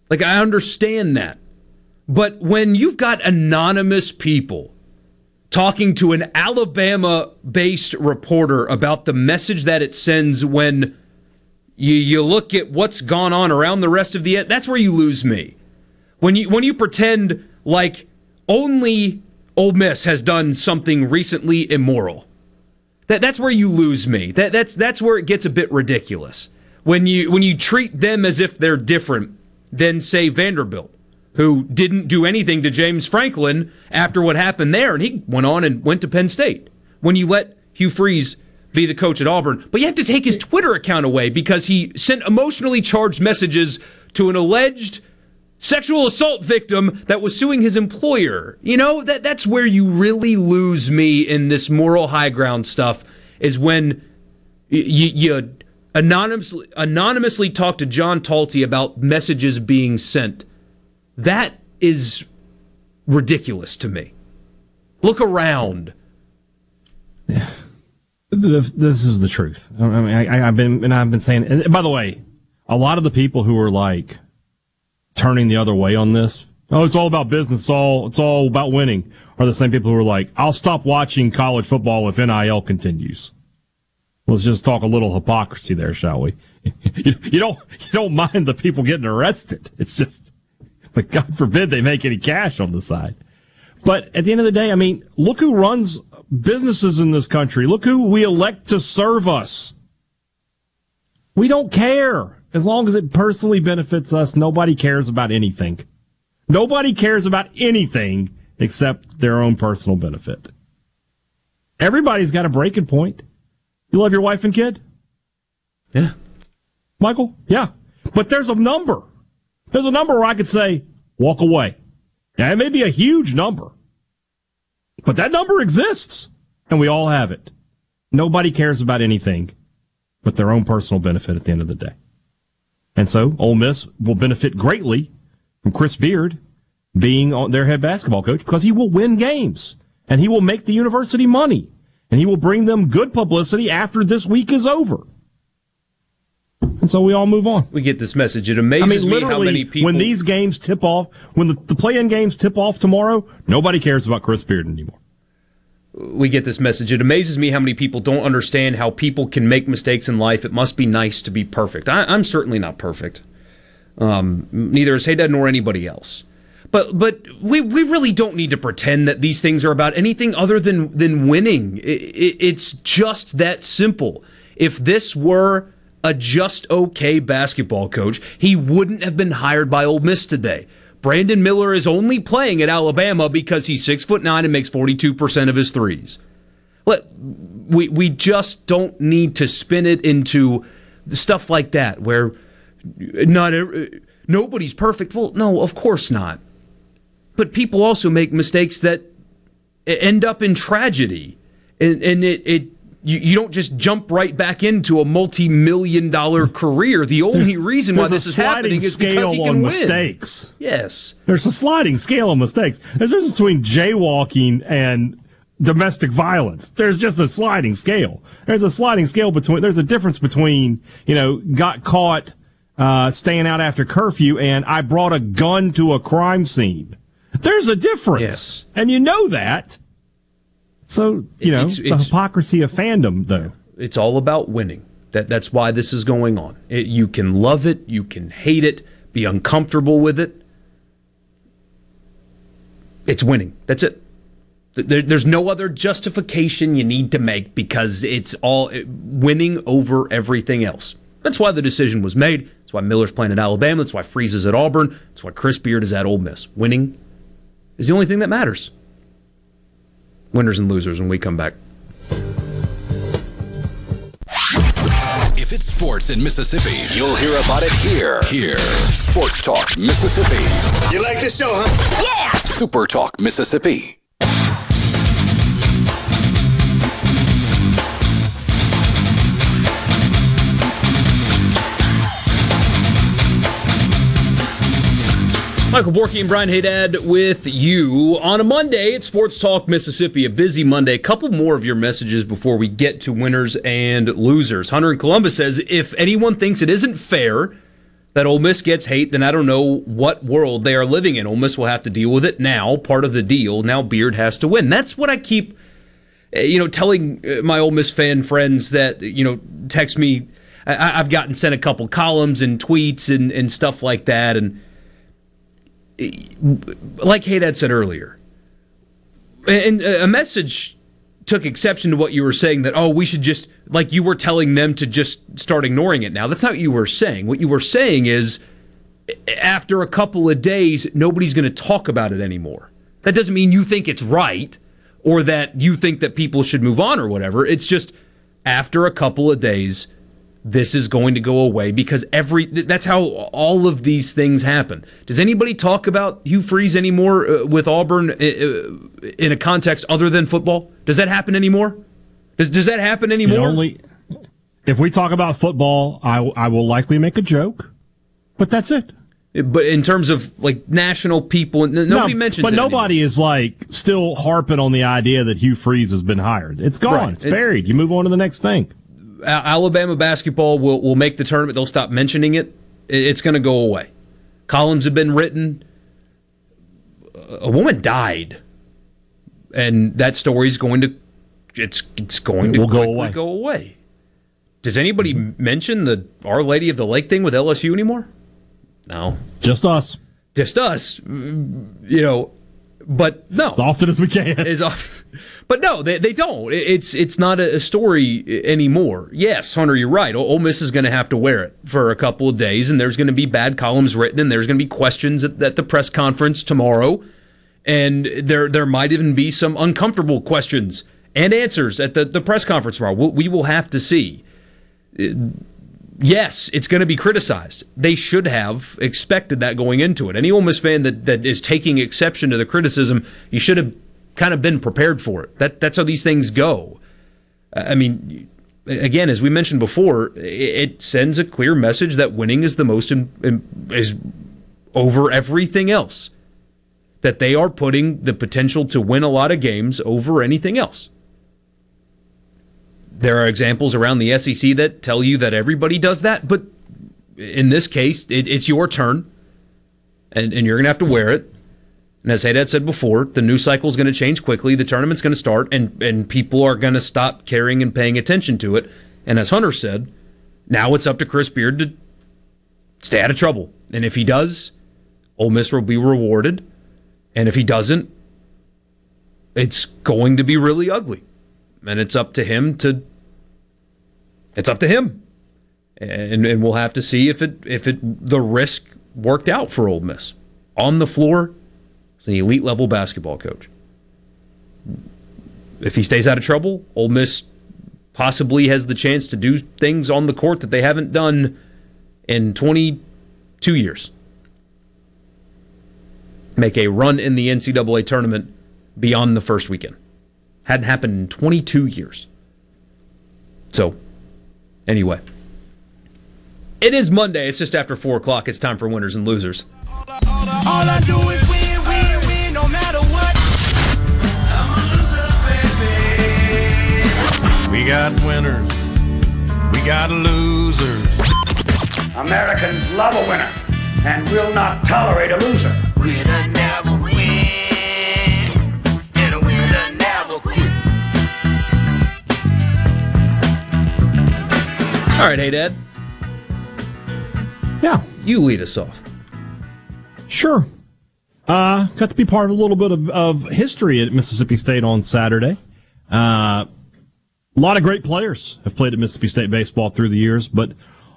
Like, I understand that. But when you've got anonymous people talking to an Alabama based reporter about the message that it sends when you, you look at what's gone on around the rest of the that's where you lose me. When you when you pretend like only Ole Miss has done something recently immoral. That that's where you lose me. That that's that's where it gets a bit ridiculous. When you when you treat them as if they're different than say Vanderbilt, who didn't do anything to James Franklin after what happened there, and he went on and went to Penn State. When you let Hugh Freeze be the coach at Auburn, but you have to take his Twitter account away because he sent emotionally charged messages to an alleged sexual assault victim that was suing his employer. You know, that that's where you really lose me in this moral high ground stuff is when you, you anonymously anonymously talk to John Talty about messages being sent. That is ridiculous to me. Look around. Yeah. This is the truth. I mean, I, have been and I've been saying. And by the way, a lot of the people who are like, turning the other way on this. Oh, it's all about business. It's all it's all about winning. Are the same people who are like, I'll stop watching college football if NIL continues. Let's just talk a little hypocrisy there, shall we? you, you don't you don't mind the people getting arrested. It's just, God forbid they make any cash on the side. But at the end of the day, I mean, look who runs businesses in this country. Look who we elect to serve us. We don't care. As long as it personally benefits us, nobody cares about anything. Nobody cares about anything except their own personal benefit. Everybody's got a breaking point. You love your wife and kid? Yeah. Michael? Yeah. But there's a number. There's a number where I could say, walk away. Now, it may be a huge number, but that number exists, and we all have it. Nobody cares about anything but their own personal benefit at the end of the day. And so Ole Miss will benefit greatly from Chris Beard being their head basketball coach because he will win games and he will make the university money and he will bring them good publicity after this week is over. And so we all move on. We get this message. It amazes I mean, me how many people. When these games tip off, when the, the play in games tip off tomorrow, nobody cares about Chris Beard anymore we get this message. It amazes me how many people don't understand how people can make mistakes in life. It must be nice to be perfect. I, am certainly not perfect. Um, neither is Haydad nor anybody else. But but we, we really don't need to pretend that these things are about anything other than than winning. It, it, it's just that simple. If this were a just okay basketball coach, he wouldn't have been hired by Ole Miss today. Brandon Miller is only playing at Alabama because he's six foot nine and makes forty two percent of his threes. We we just don't need to spin it into stuff like that where not nobody's perfect. Well, no, of course not. But people also make mistakes that end up in tragedy, and and it, it you, you don't just jump right back into a multi-million dollar career. The only there's, reason there's why this is happening is because he can on win. mistakes. Yes, there's a sliding scale on mistakes. There's a difference between jaywalking and domestic violence. There's just a sliding scale. There's a sliding scale between. There's a difference between you know got caught uh, staying out after curfew and I brought a gun to a crime scene. There's a difference, yes. and you know that. So you know it's, the it's, hypocrisy of fandom, though. It's all about winning. That that's why this is going on. It, you can love it, you can hate it, be uncomfortable with it. It's winning. That's it. There, there's no other justification you need to make because it's all winning over everything else. That's why the decision was made. That's why Miller's playing at Alabama. That's why Freeze is at Auburn. That's why Chris Beard is at Ole Miss. Winning is the only thing that matters. Winners and losers when we come back. If it's sports in Mississippi, you'll hear about it here. Here. Sports Talk Mississippi. You like this show, huh? Yeah! Super Talk Mississippi. Michael Borky and Brian Haydad with you on a Monday at Sports Talk Mississippi. A busy Monday. A couple more of your messages before we get to winners and losers. Hunter in Columbus says if anyone thinks it isn't fair that Ole Miss gets hate, then I don't know what world they are living in. Ole Miss will have to deal with it now. Part of the deal. Now Beard has to win. That's what I keep, eh, you know, telling eh, my Ole Miss fan friends that you know text me. I, have gotten sent a couple columns and tweets and, and stuff like that, and like Haydad said earlier, and a message took exception to what you were saying that, oh, we should just, like you were telling them to just start ignoring it now. That's not what you were saying. What you were saying is, after a couple of days, nobody's going to talk about it anymore. That doesn't mean you think it's right or that you think that people should move on or whatever. It's just after a couple of days, this is going to go away because every that's how all of these things happen. Does anybody talk about Hugh Freeze anymore uh, with Auburn uh, uh, in a context other than football? Does that happen anymore? Does does that happen anymore? only if we talk about football, I I will likely make a joke, but that's it. But in terms of like national people, nobody no, mentions. But nobody anymore. is like still harping on the idea that Hugh Freeze has been hired. It's gone. Right. It's buried. You move on to the next thing. Alabama basketball will, will make the tournament. They'll stop mentioning it. It's going to go away. Columns have been written. A woman died, and that story is going to it's it's going to go away. go away. Does anybody mm-hmm. mention the Our Lady of the Lake thing with LSU anymore? No, just us. Just us. You know, but no, as often as we can. As often, but no, they, they don't. It's it's not a story anymore. Yes, Hunter, you're right. Ole Miss is going to have to wear it for a couple of days, and there's going to be bad columns written, and there's going to be questions at, at the press conference tomorrow, and there there might even be some uncomfortable questions and answers at the, the press conference tomorrow. We will have to see yes, it's going to be criticized. They should have expected that going into it. Any Ole Miss fan that, that is taking exception to the criticism, you should have kind of been prepared for it. That that's how these things go. I mean, again, as we mentioned before, it sends a clear message that winning is the most in, in, is over everything else. That they are putting the potential to win a lot of games over anything else. There are examples around the SEC that tell you that everybody does that, but in this case, it, it's your turn, and, and you're going to have to wear it. And as Haydad said before, the news cycle is going to change quickly. The tournament's going to start, and, and people are going to stop caring and paying attention to it. And as Hunter said, now it's up to Chris Beard to stay out of trouble. And if he does, Ole Miss will be rewarded. And if he doesn't, it's going to be really ugly. And it's up to him to it's up to him. And and we'll have to see if it if it the risk worked out for Ole Miss. On the floor, he's an elite level basketball coach. If he stays out of trouble, Ole Miss possibly has the chance to do things on the court that they haven't done in 22 years. Make a run in the NCAA tournament beyond the first weekend. Hadn't happened in 22 years. So, anyway, it is Monday. It's just after 4 o'clock. It's time for winners and losers. All I do is win, win, win, no matter what. I'm a loser, baby. We got winners. We got losers. Americans love a winner and will not tolerate a loser. All right, hey, Dad. Yeah. You lead us off. Sure. Uh, got to be part of a little bit of, of history at Mississippi State on Saturday. Uh, a lot of great players have played at Mississippi State baseball through the years, but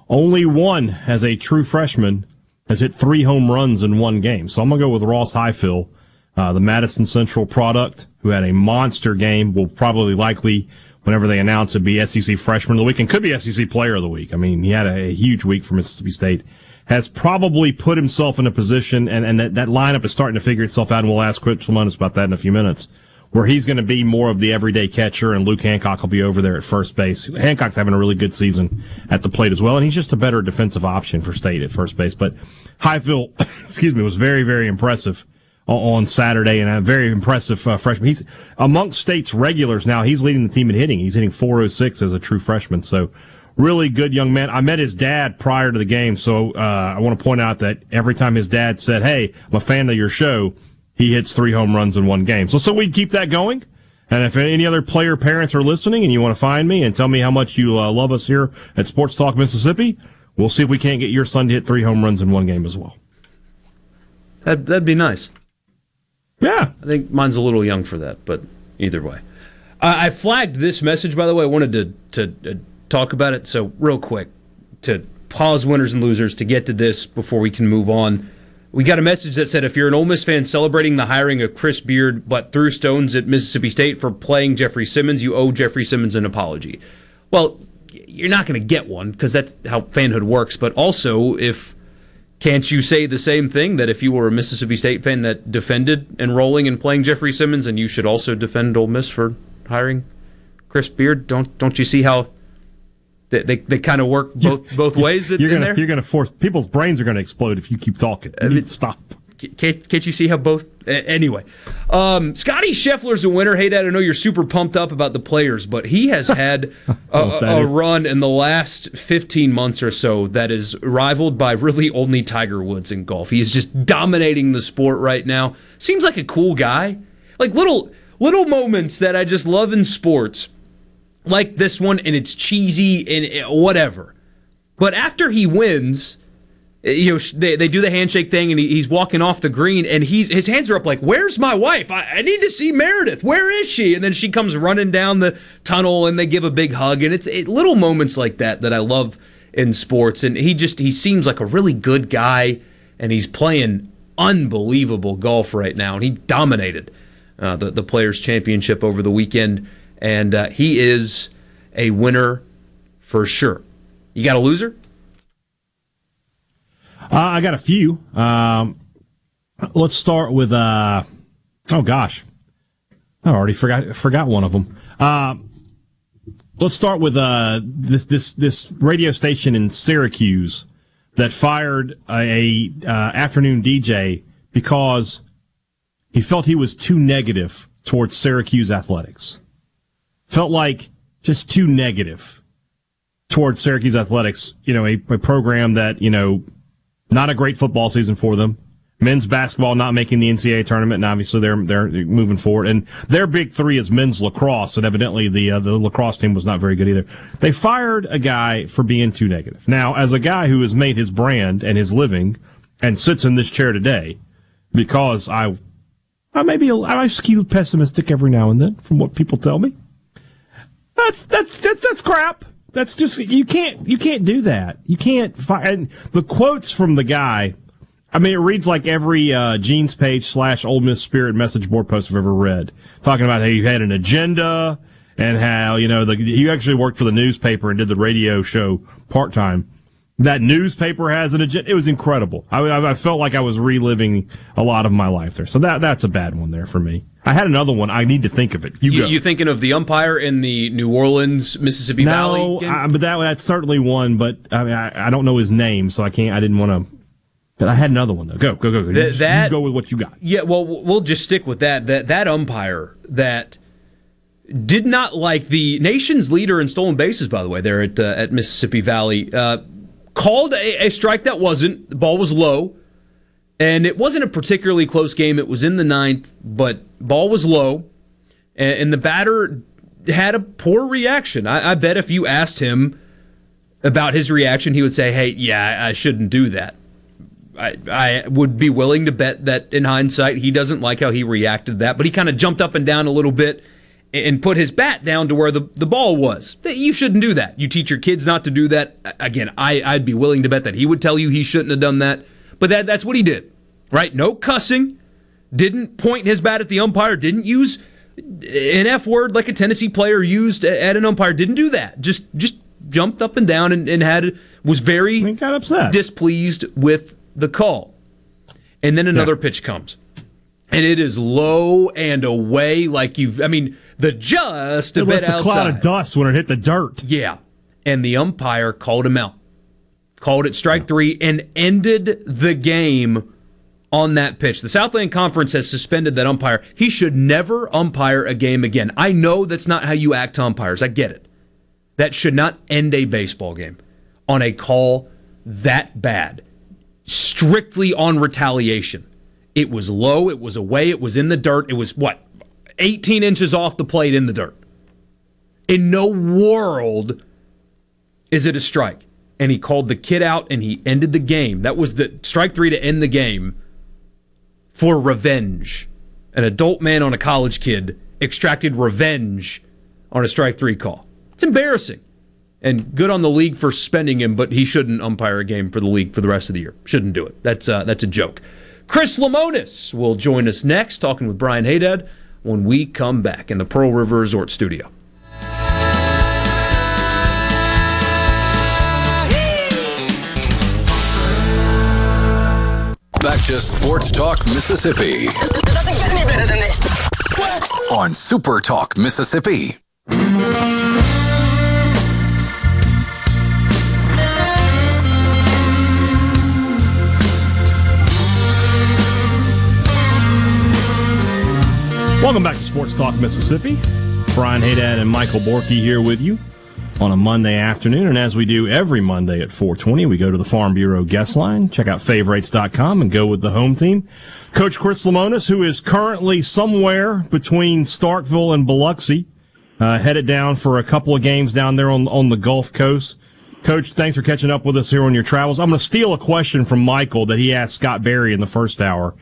only one as a true freshman has hit three home runs in one game. So I'm going to go with Ross Highfill, uh, the Madison Central product, who had a monster game, will probably likely, whenever they announce it, be SEC Freshman of the Week and could be SEC Player of the Week. I mean, he had a, a huge week for Mississippi State. Has probably put himself in a position, and, and that, that lineup is starting to figure itself out, and we'll ask Chris Lemonis about that in a few minutes, where he's going to be more of the everyday catcher, and Luke Hancock will be over there at first base. Hancock's having a really good season at the plate as well, and he's just a better defensive option for State at first base. But Highfill, excuse me, was very, very impressive on Saturday, and a very impressive uh, freshman. He's amongst State's regulars now. He's leading the team in hitting. He's hitting 406 as a true freshman. So really good young man. I met his dad prior to the game, so uh, I want to point out that every time his dad said, "Hey, I'm a fan of your show," he hits three home runs in one game. So so we keep that going. And if any other player parents are listening and you want to find me and tell me how much you uh, love us here at Sports Talk Mississippi, we'll see if we can't get your son to hit three home runs in one game as well. That, that'd be nice. Yeah. I think mine's a little young for that, but either way. Uh, I flagged this message, by the way. I wanted to, to uh, talk about it. So, real quick, to pause winners and losers to get to this before we can move on. We got a message that said if you're an Ole Miss fan celebrating the hiring of Chris Beard but threw stones at Mississippi State for playing Jeffrey Simmons, you owe Jeffrey Simmons an apology. Well, you're not going to get one because that's how fanhood works. But also, if can't you say the same thing that if you were a Mississippi State fan that defended enrolling and playing Jeffrey Simmons, and you should also defend Ole Miss for hiring Chris Beard? Don't don't you see how they they, they kind of work both both ways in, You're in gonna there? you're gonna force people's brains are gonna explode if you keep talking. You uh, need to stop. Can't, can't you see how both? Anyway, um, Scotty Scheffler's a winner. Hey, Dad, I know you're super pumped up about the players, but he has had a, Oh, that a run in the last 15 months or so that is rivaled by really only Tiger Woods in golf. He is just dominating the sport right now. Seems like a cool guy. Like little little moments that I just love in sports, like this one, and it's cheesy and uh, whatever. But after he wins, you know, they, they do the handshake thing, and he, he's walking off the green, and he's his hands are up like, "Where's my wife? I, I need to see Meredith. Where is she?" And then she comes running down the tunnel, and they give a big hug, and it's it, little moments like that that I love in sports. And he just he seems like a really good guy, and he's playing unbelievable golf right now, and he dominated uh, the the Players Championship over the weekend, and uh, he is a winner for sure. You got a loser? Uh, I got a few. Um, let's start with. Uh, oh gosh, I already forgot forgot one of them. Uh, let's start with uh, this this this radio station in Syracuse that fired a, uh, afternoon DJ because he felt he was too negative towards Syracuse athletics. Felt like just too negative towards Syracuse athletics. You know, a, a program that you know not a great football season for them. Men's basketball not making the NCAA tournament, and obviously they're they're moving forward. And their big three is men's lacrosse, and evidently the uh, the lacrosse team was not very good either. They fired a guy for being too negative. Now, as a guy who has made his brand and his living and sits in this chair today, because I I may be I skew pessimistic every now and then from what people tell me. That's that's that's, that's crap. That's just you can't you can't do that. You can't find the quotes from the guy. I mean, it reads like every uh, Geno's Page slash Ole Miss Spirit message board post I've ever read, talking about how you had an agenda and how you know the, you actually worked for the newspaper and did the radio show part time. That newspaper has an agenda. It was incredible. I, I felt like I was reliving a lot of my life there. So that that's a bad one there for me. I had another one. I need to think of it. You, you, you thinking of the umpire in the New Orleans Mississippi no, Valley? No, but that that's certainly one. But I mean, I, I don't know his name, so I can't. I didn't want to. But I had another one though. Go go go go. Th- you, that go with what you got. Yeah. Well, we'll just stick with that. That that umpire that did not like the nation's leader in stolen bases. By the way, there at uh, at Mississippi Valley. Uh, called a, a strike that wasn't. The ball was low. And it wasn't a particularly close game. It was in the ninth, but ball was low. And, and the batter had a poor reaction. I, I, bet if you asked him about his reaction, he would say, hey, yeah, I shouldn't do that. I, I would be willing to bet that in hindsight, he doesn't like how he reacted to that, but he kind of jumped up and down a little bit and put his bat down to where the, the ball was. You shouldn't do that. You teach your kids not to do that. Again, I, I'd be willing to bet that he would tell you he shouldn't have done that. But that, that's what he did, right? No cussing. Didn't point his bat at the umpire. Didn't use an F word like a Tennessee player used at an umpire. Didn't do that. Just just jumped up and down and, and had was very got upset. displeased with the call. And then another yeah. pitch comes and it is low and away like you've i mean the just a it bit left a cloud of dust when it hit the dirt. Yeah. And the umpire called him out. Called it strike three and ended the game on that pitch. The southland conference has suspended that umpire. He should never umpire a game again. I know that's not how you act to umpires. I get it. That should not end a baseball game on a call that bad. Strictly on retaliation. It was low, it was away, it was in the dirt. It was what? 18 inches off the plate in the dirt. In no world is it a strike. And he called the kid out and he ended the game. That was the strike three to end the game for revenge. An adult man on a college kid extracted revenge on a strike three call. It's embarrassing. And good on the league for spending him, but he shouldn't umpire a game for the league for the rest of the year. Shouldn't do it. That's uh, that's a joke. Chris Lemonis will join us next, talking with Brian Haydad when we come back in the Pearl River Resort studio. Back to Sports Talk Mississippi. It doesn't get any better than this. On Super Talk Mississippi. Welcome back to Sports Talk Mississippi. Brian Haydad and Michael Borky here with you on a Monday afternoon. And as we do every Monday at 420, we go to the Farm Bureau guest line, check out favorites.com and go with the home team. Coach Chris Lemonis, who is currently somewhere between Starkville and Biloxi, uh, headed down for a couple of games down there on, on the Gulf Coast. Coach, thanks for catching up with us here on your travels. I'm going to steal a question from Michael that he asked Scott Berry in the first hour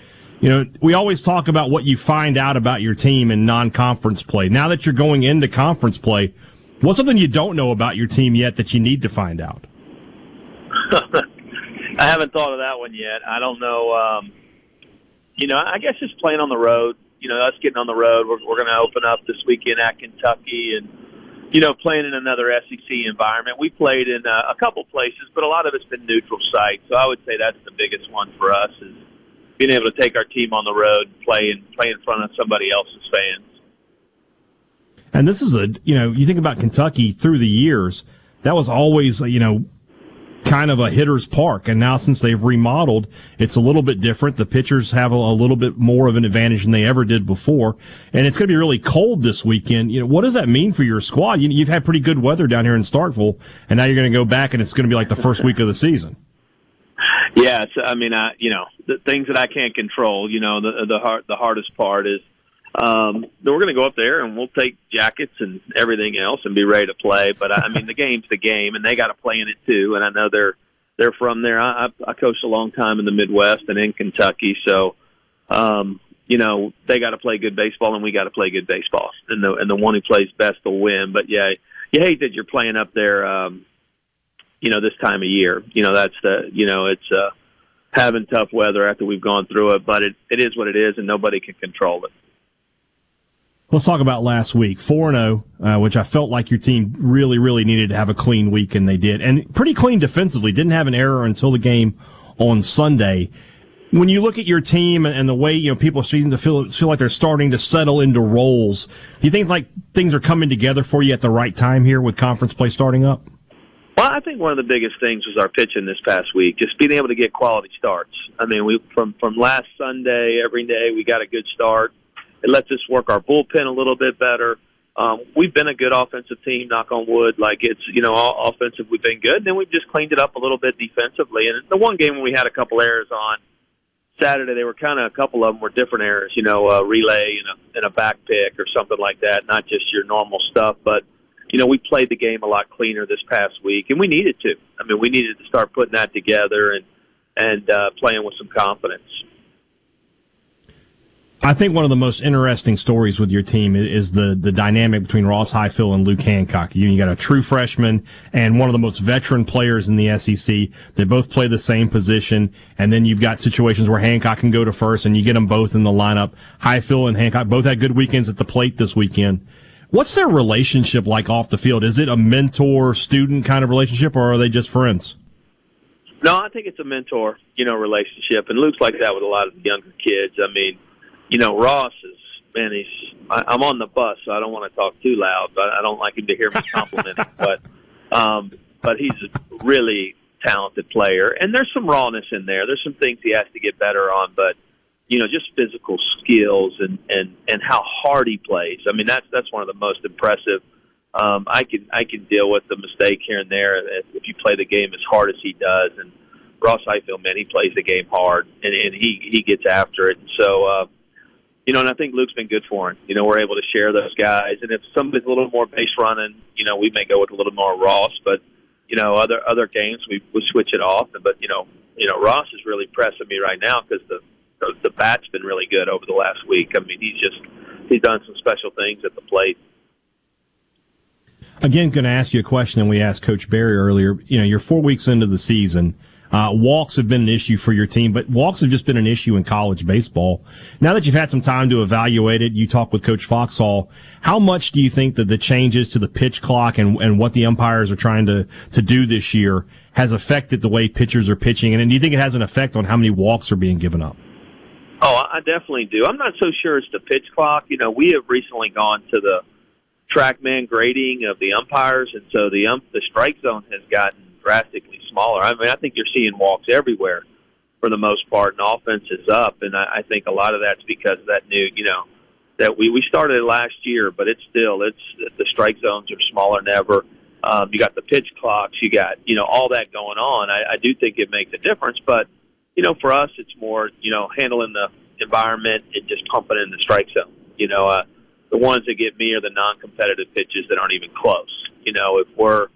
you know, we always talk about what you find out about your team in non-conference play. Now that you're going into conference play, what's something you don't know about your team yet that you need to find out? I haven't thought of that one yet. I don't know. Um, you know, I guess just playing on the road. You know, us getting on the road. We're, we're going to open up this weekend at Kentucky, and you know, playing in another SEC environment. We played in uh, a couple places, but a lot of it's been neutral sites. So I would say that's the biggest one for us is being able to take our team on the road, play and play in front of somebody else's fans. And this is a you know you think about Kentucky through the years that was always you know kind of a hitter's park, and now since they've remodeled, it's a little bit different. The pitchers have a, a little bit more of an advantage than they ever did before, and it's going to be really cold this weekend. You know what does that mean for your squad? You, you've had pretty good weather down here in Starkville, and now you're going to go back, and it's going to be like the first week of the season. Yeah, I mean, I you know the things that I can't control. You know, the the hard the hardest part is um, we're going to go up there and we'll take jackets and everything else and be ready to play. But I mean, the game's the game, and they got to play in it too. And I know they're they're from there. I, I coached a long time in the Midwest and in Kentucky, so um, you know they got to play good baseball, and we got to play good baseball. And the and the one who plays best will win. But yeah, you hate that you're playing up there. Um, you know, this time of year. You know, that's the you know it's uh, having tough weather after we've gone through it, but it it is what it is, and nobody can control it. Let's talk about last week, four zero, uh, which I felt like your team really, really needed to have a clean week, and they did, and pretty clean defensively. Didn't have an error until the game on Sunday. When you look at your team and the way you know people seem to feel feel like they're starting to settle into roles, do you think like things are coming together for you at the right time here with conference play starting up? Well, I think one of the biggest things was our pitching this past week, just being able to get quality starts. I mean, we from from last Sunday every day we got a good start it lets us work our bullpen a little bit better. Um, we've been a good offensive team, knock on wood. Like it's, you know, all offensive, we've been good. And then we've just cleaned it up a little bit defensively. And the one game when we had a couple errors on Saturday, they were kind of a couple of them were different errors, you know, a relay and a, and a back pick or something like that, not just your normal stuff. But, you know, we played the game a lot cleaner this past week, and we needed to. I mean, we needed to start putting that together and, and uh, playing with some confidence. I think one of the most interesting stories with your team is the the dynamic between Ross Highfill and Luke Hancock. You, you got a true freshman and one of the most veteran players in the SEC. They both play the same position, and then you've got situations where Hancock can go to first, and you get them both in the lineup. Highfill and Hancock both had good weekends at the plate this weekend. What's their relationship like off the field? Is it a mentor student kind of relationship, or are they just friends? No, I think it's a mentor, you know, relationship, and Luke's like that with a lot of the younger kids. I mean you know, Ross is man. He's I, I'm on the bus, so I don't want to talk too loud, but I don't like him to hear me compliment him. But um, but he's a really talented player, and there's some rawness in there. There's some things he has to get better on, but you know, just physical skills and and and how hard he plays. I mean, that's that's one of the most impressive. Um, I can I can deal with the mistake here and there if you play the game as hard as he does. And Ross Highfill, man, he plays the game hard and, and he he gets after it. And so, uh, you know, and I think Luke's been good for him. You know, we're able to share those guys, and if somebody's a little more base running, you know, we may go with a little more Ross, but you know, other other games we we switch it off. But you know, you know, Ross is really pressing me right now because the, the the bat's been really good over the last week. I mean, he's just he's done some special things at the plate. Again, going to ask you a question, and we asked Coach Berry earlier. You know, you're four weeks into the season. Uh, walks have been an issue for your team, but walks have just been an issue in college baseball. Now that you've had some time to evaluate it, you talk with Coach Foxhall. How much do you think that the changes to the pitch clock and, and what the umpires are trying to, to do this year has affected the way pitchers are pitching? And do you think it has an effect on how many walks are being given up? Oh, I definitely do. I'm not so sure it's the pitch clock. You know, we have recently gone to the TrackMan grading of the umpires, and so the um, the strike zone has gotten drastically smaller. I mean, I think you're seeing walks everywhere for the most part, and offense is up. And I, I think a lot of that's because of that new, you know, that we we started last year, but it's still it's the strike zones are smaller than ever. Um, you got the pitch clocks, you got you know all that going on. I, I do think it makes a difference, but you know for us it's more you know handling the environment and just pumping in the strike zone. You know, uh, the ones that get me are the non-competitive pitches that aren't even close. You know, if we're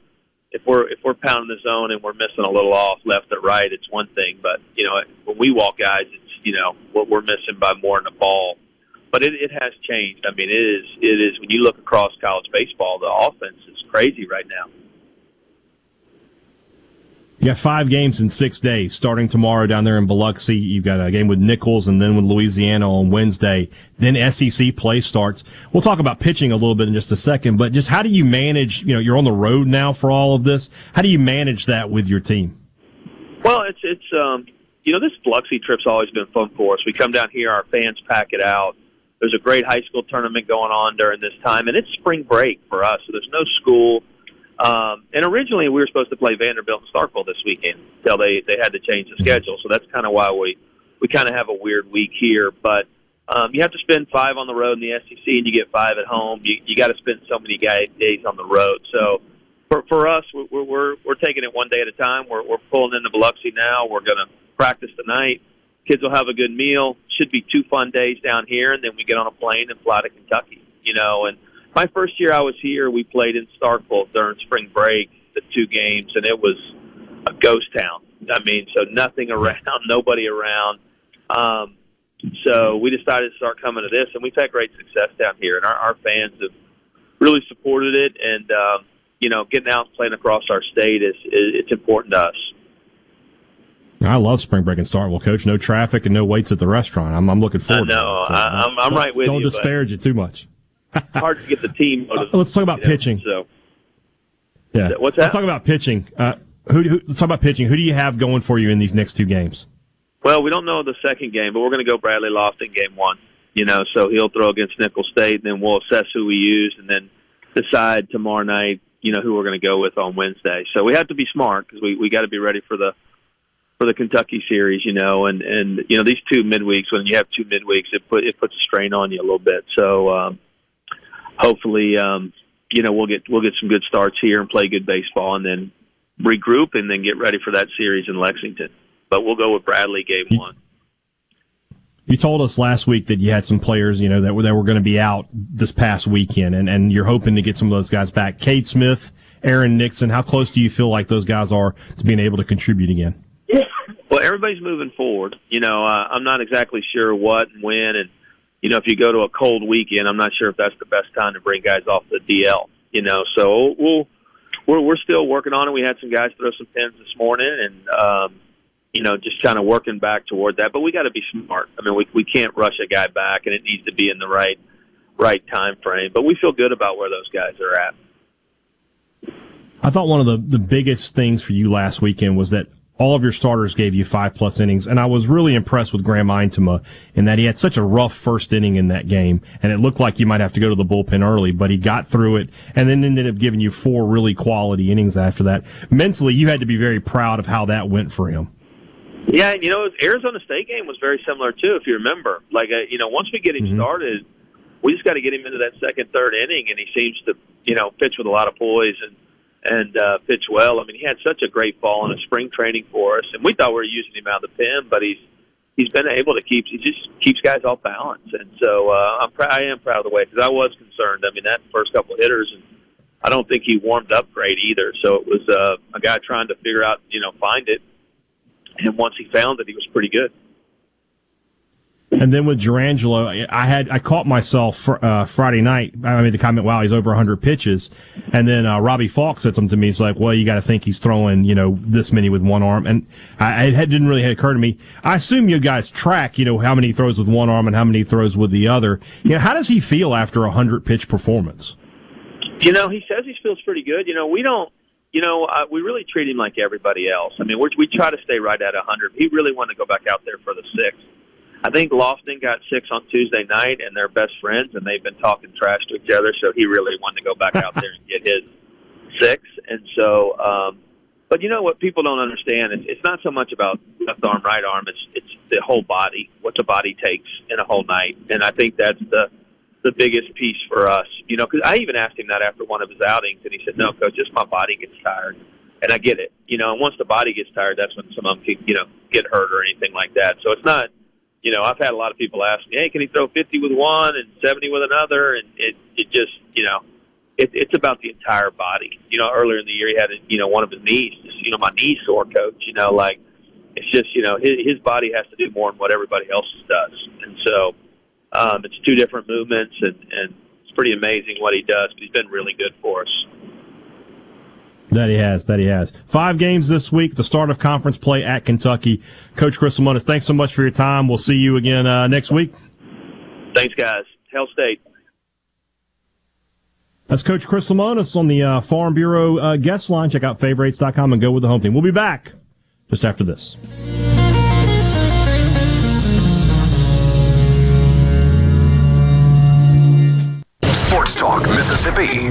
if we're if we're pounding the zone and we're missing a little off left or right, it's one thing. But you know, when we walk guys, it's you know what we're missing by more than a ball. But it, it has changed. I mean, it is it is when you look across college baseball, the offense is crazy right now. You got five games in six days, starting tomorrow down there in Biloxi. You've got a game with Nicholls and then with Louisiana on Wednesday. Then SEC play starts. We'll talk about pitching a little bit in just a second, but just how do you manage, you know, you're on the road now for all of this. How do you manage that with your team? Well, it's, it's, um, you know, this Biloxi trip's always been fun for us. We come down here, our fans pack it out. There's a great high school tournament going on during this time, and it's spring break for us, so there's no school um, and originally we were supposed to play Vanderbilt and Starkville this weekend until they they had to change the schedule. So that's kind of why we we kind of have a weird week here. But um, you have to spend five on the road in the SEC, and you get five at home. You you got to spend so many guy, days on the road. So for for us, we're we're we're taking it one day at a time. We're we're pulling into Biloxi now. We're gonna practice tonight. Kids will have a good meal. Should be two fun days down here, and then we get on a plane and fly to Kentucky. You know, and my first year I was here, we played in Starkville during spring break, the two games, and it was a ghost town. I mean, so nothing around, nobody around. Um, so we decided to start coming to this, and we've had great success down here, and our, our fans have really supported it. And um, you know, getting out and playing across our state is, is it's important to us. I love spring break and Starkville, Coach. No traffic and no waits at the restaurant. I'm, I'm looking forward. I know. to it. So I, I'm, I'm right with don't you. Don't disparage it too much. Hard to get the team. Uh, let's talk about you know, pitching. So, yeah, what's that? Let's talk about pitching. Uh, who, who, let's talk about pitching. Who do you have going for you in these next two games? Well, we don't know the second game, but we're going to go Bradley Loftin game one. You know, so he'll throw against Nicholls State, and then we'll assess who we use, and then decide tomorrow night. You know who we're going to go with on Wednesday. So we have to be smart because we we got to be ready for the for the Kentucky series. You know, and and you know these two midweeks when you have two midweeks, it put it puts a strain on you a little bit. So um, hopefully, um, you know we'll get we'll get some good starts here and play good baseball, and then regroup and then get ready for that series in Lexington. But we'll go with Bradley game one. You told us last week that you had some players, you know, that were that were going to be out this past weekend, and, and you're hoping to get some of those guys back. Cade Smith, Aaron Nixon, how close do you feel like those guys are to being able to contribute again? Well, everybody's moving forward. You know, uh, I'm not exactly sure what and when, and you know, if you go to a cold weekend, I'm not sure if that's the best time to bring guys off the DL. You know, so we'll we're we're still working on it. We had some guys throw some pins this morning, and um, you know, just kind of working back toward that. But we got to be smart. I mean, we we can't rush a guy back, and it needs to be in the right right time frame. But we feel good about where those guys are at. I thought one of the, the biggest things for you last weekend was that all of your starters gave you five plus innings, and I was really impressed with Graham Eintema in that he had such a rough first inning in that game, and it looked like you might have to go to the bullpen early, but he got through it, and then ended up giving you four really quality innings after that. Mentally, you had to be very proud of how that went for him. Yeah, and you know, Arizona State game was very similar too, if you remember. Like, uh, you know, once we get him mm-hmm. started, we just got to get him into that second, third inning, and he seems to, you know, pitch with a lot of poise and and uh, pitch well. I mean, he had such a great fall in a spring training for us, and we thought we were using him out of the pen, but he's he's been able to keep he just keeps guys off balance, and so uh, I'm pr- I am proud of the way because I was concerned. I mean, that first couple hitters, and I don't think he warmed up great either. So it was uh, a guy trying to figure out, you know, find it, and once he found it, he was pretty good. And then with Jurrangelo, I had I caught myself fr- uh, Friday night. I made the comment, "Wow, he's over 100 pitches." And then uh, Robbie Falk said something to me. He's like, "Well, you got to think he's throwing, you know, this many with one arm." And I, it didn't really occur to me. I assume you guys track, you know, how many throws with one arm and how many throws with the other. You know, how does he feel after a 100 pitch performance? You know, he says he feels pretty good. You know, we don't. You know, uh, we really treat him like everybody else. I mean, we're, we try to stay right at 100. He really wanted to go back out there for the sixth. I think Loftin got six on Tuesday night, and they're best friends, and they've been talking trash to each other. So he really wanted to go back out there and get his six. And so, um, but you know what people don't understand is it's not so much about left arm, right arm. It's it's the whole body, what the body takes in a whole night, and I think that's the the biggest piece for us. You know, because I even asked him that after one of his outings, and he said, "No, coach, just my body gets tired." And I get it, you know. And once the body gets tired, that's when some of them can, you know, get hurt or anything like that. So it's not you know, I've had a lot of people ask me, "Hey, can he throw 50 with one and 70 with another?" And it it just, you know, it, it's about the entire body. You know, earlier in the year he had, you know, one of his knees. You know, my knee sore, coach. You know, like it's just, you know, his his body has to do more than what everybody else's does, and so um, it's two different movements, and and it's pretty amazing what he does. But he's been really good for us. That he has. That he has. Five games this week. The start of conference play at Kentucky. Coach Chris Lemonis, thanks so much for your time. We'll see you again uh, next week. Thanks, guys. Hail State. That's Coach Chris Lemonis on the uh, Farm Bureau uh, guest line. Check out favorites.com and go with the home team. We'll be back just after this. Sports Talk Mississippi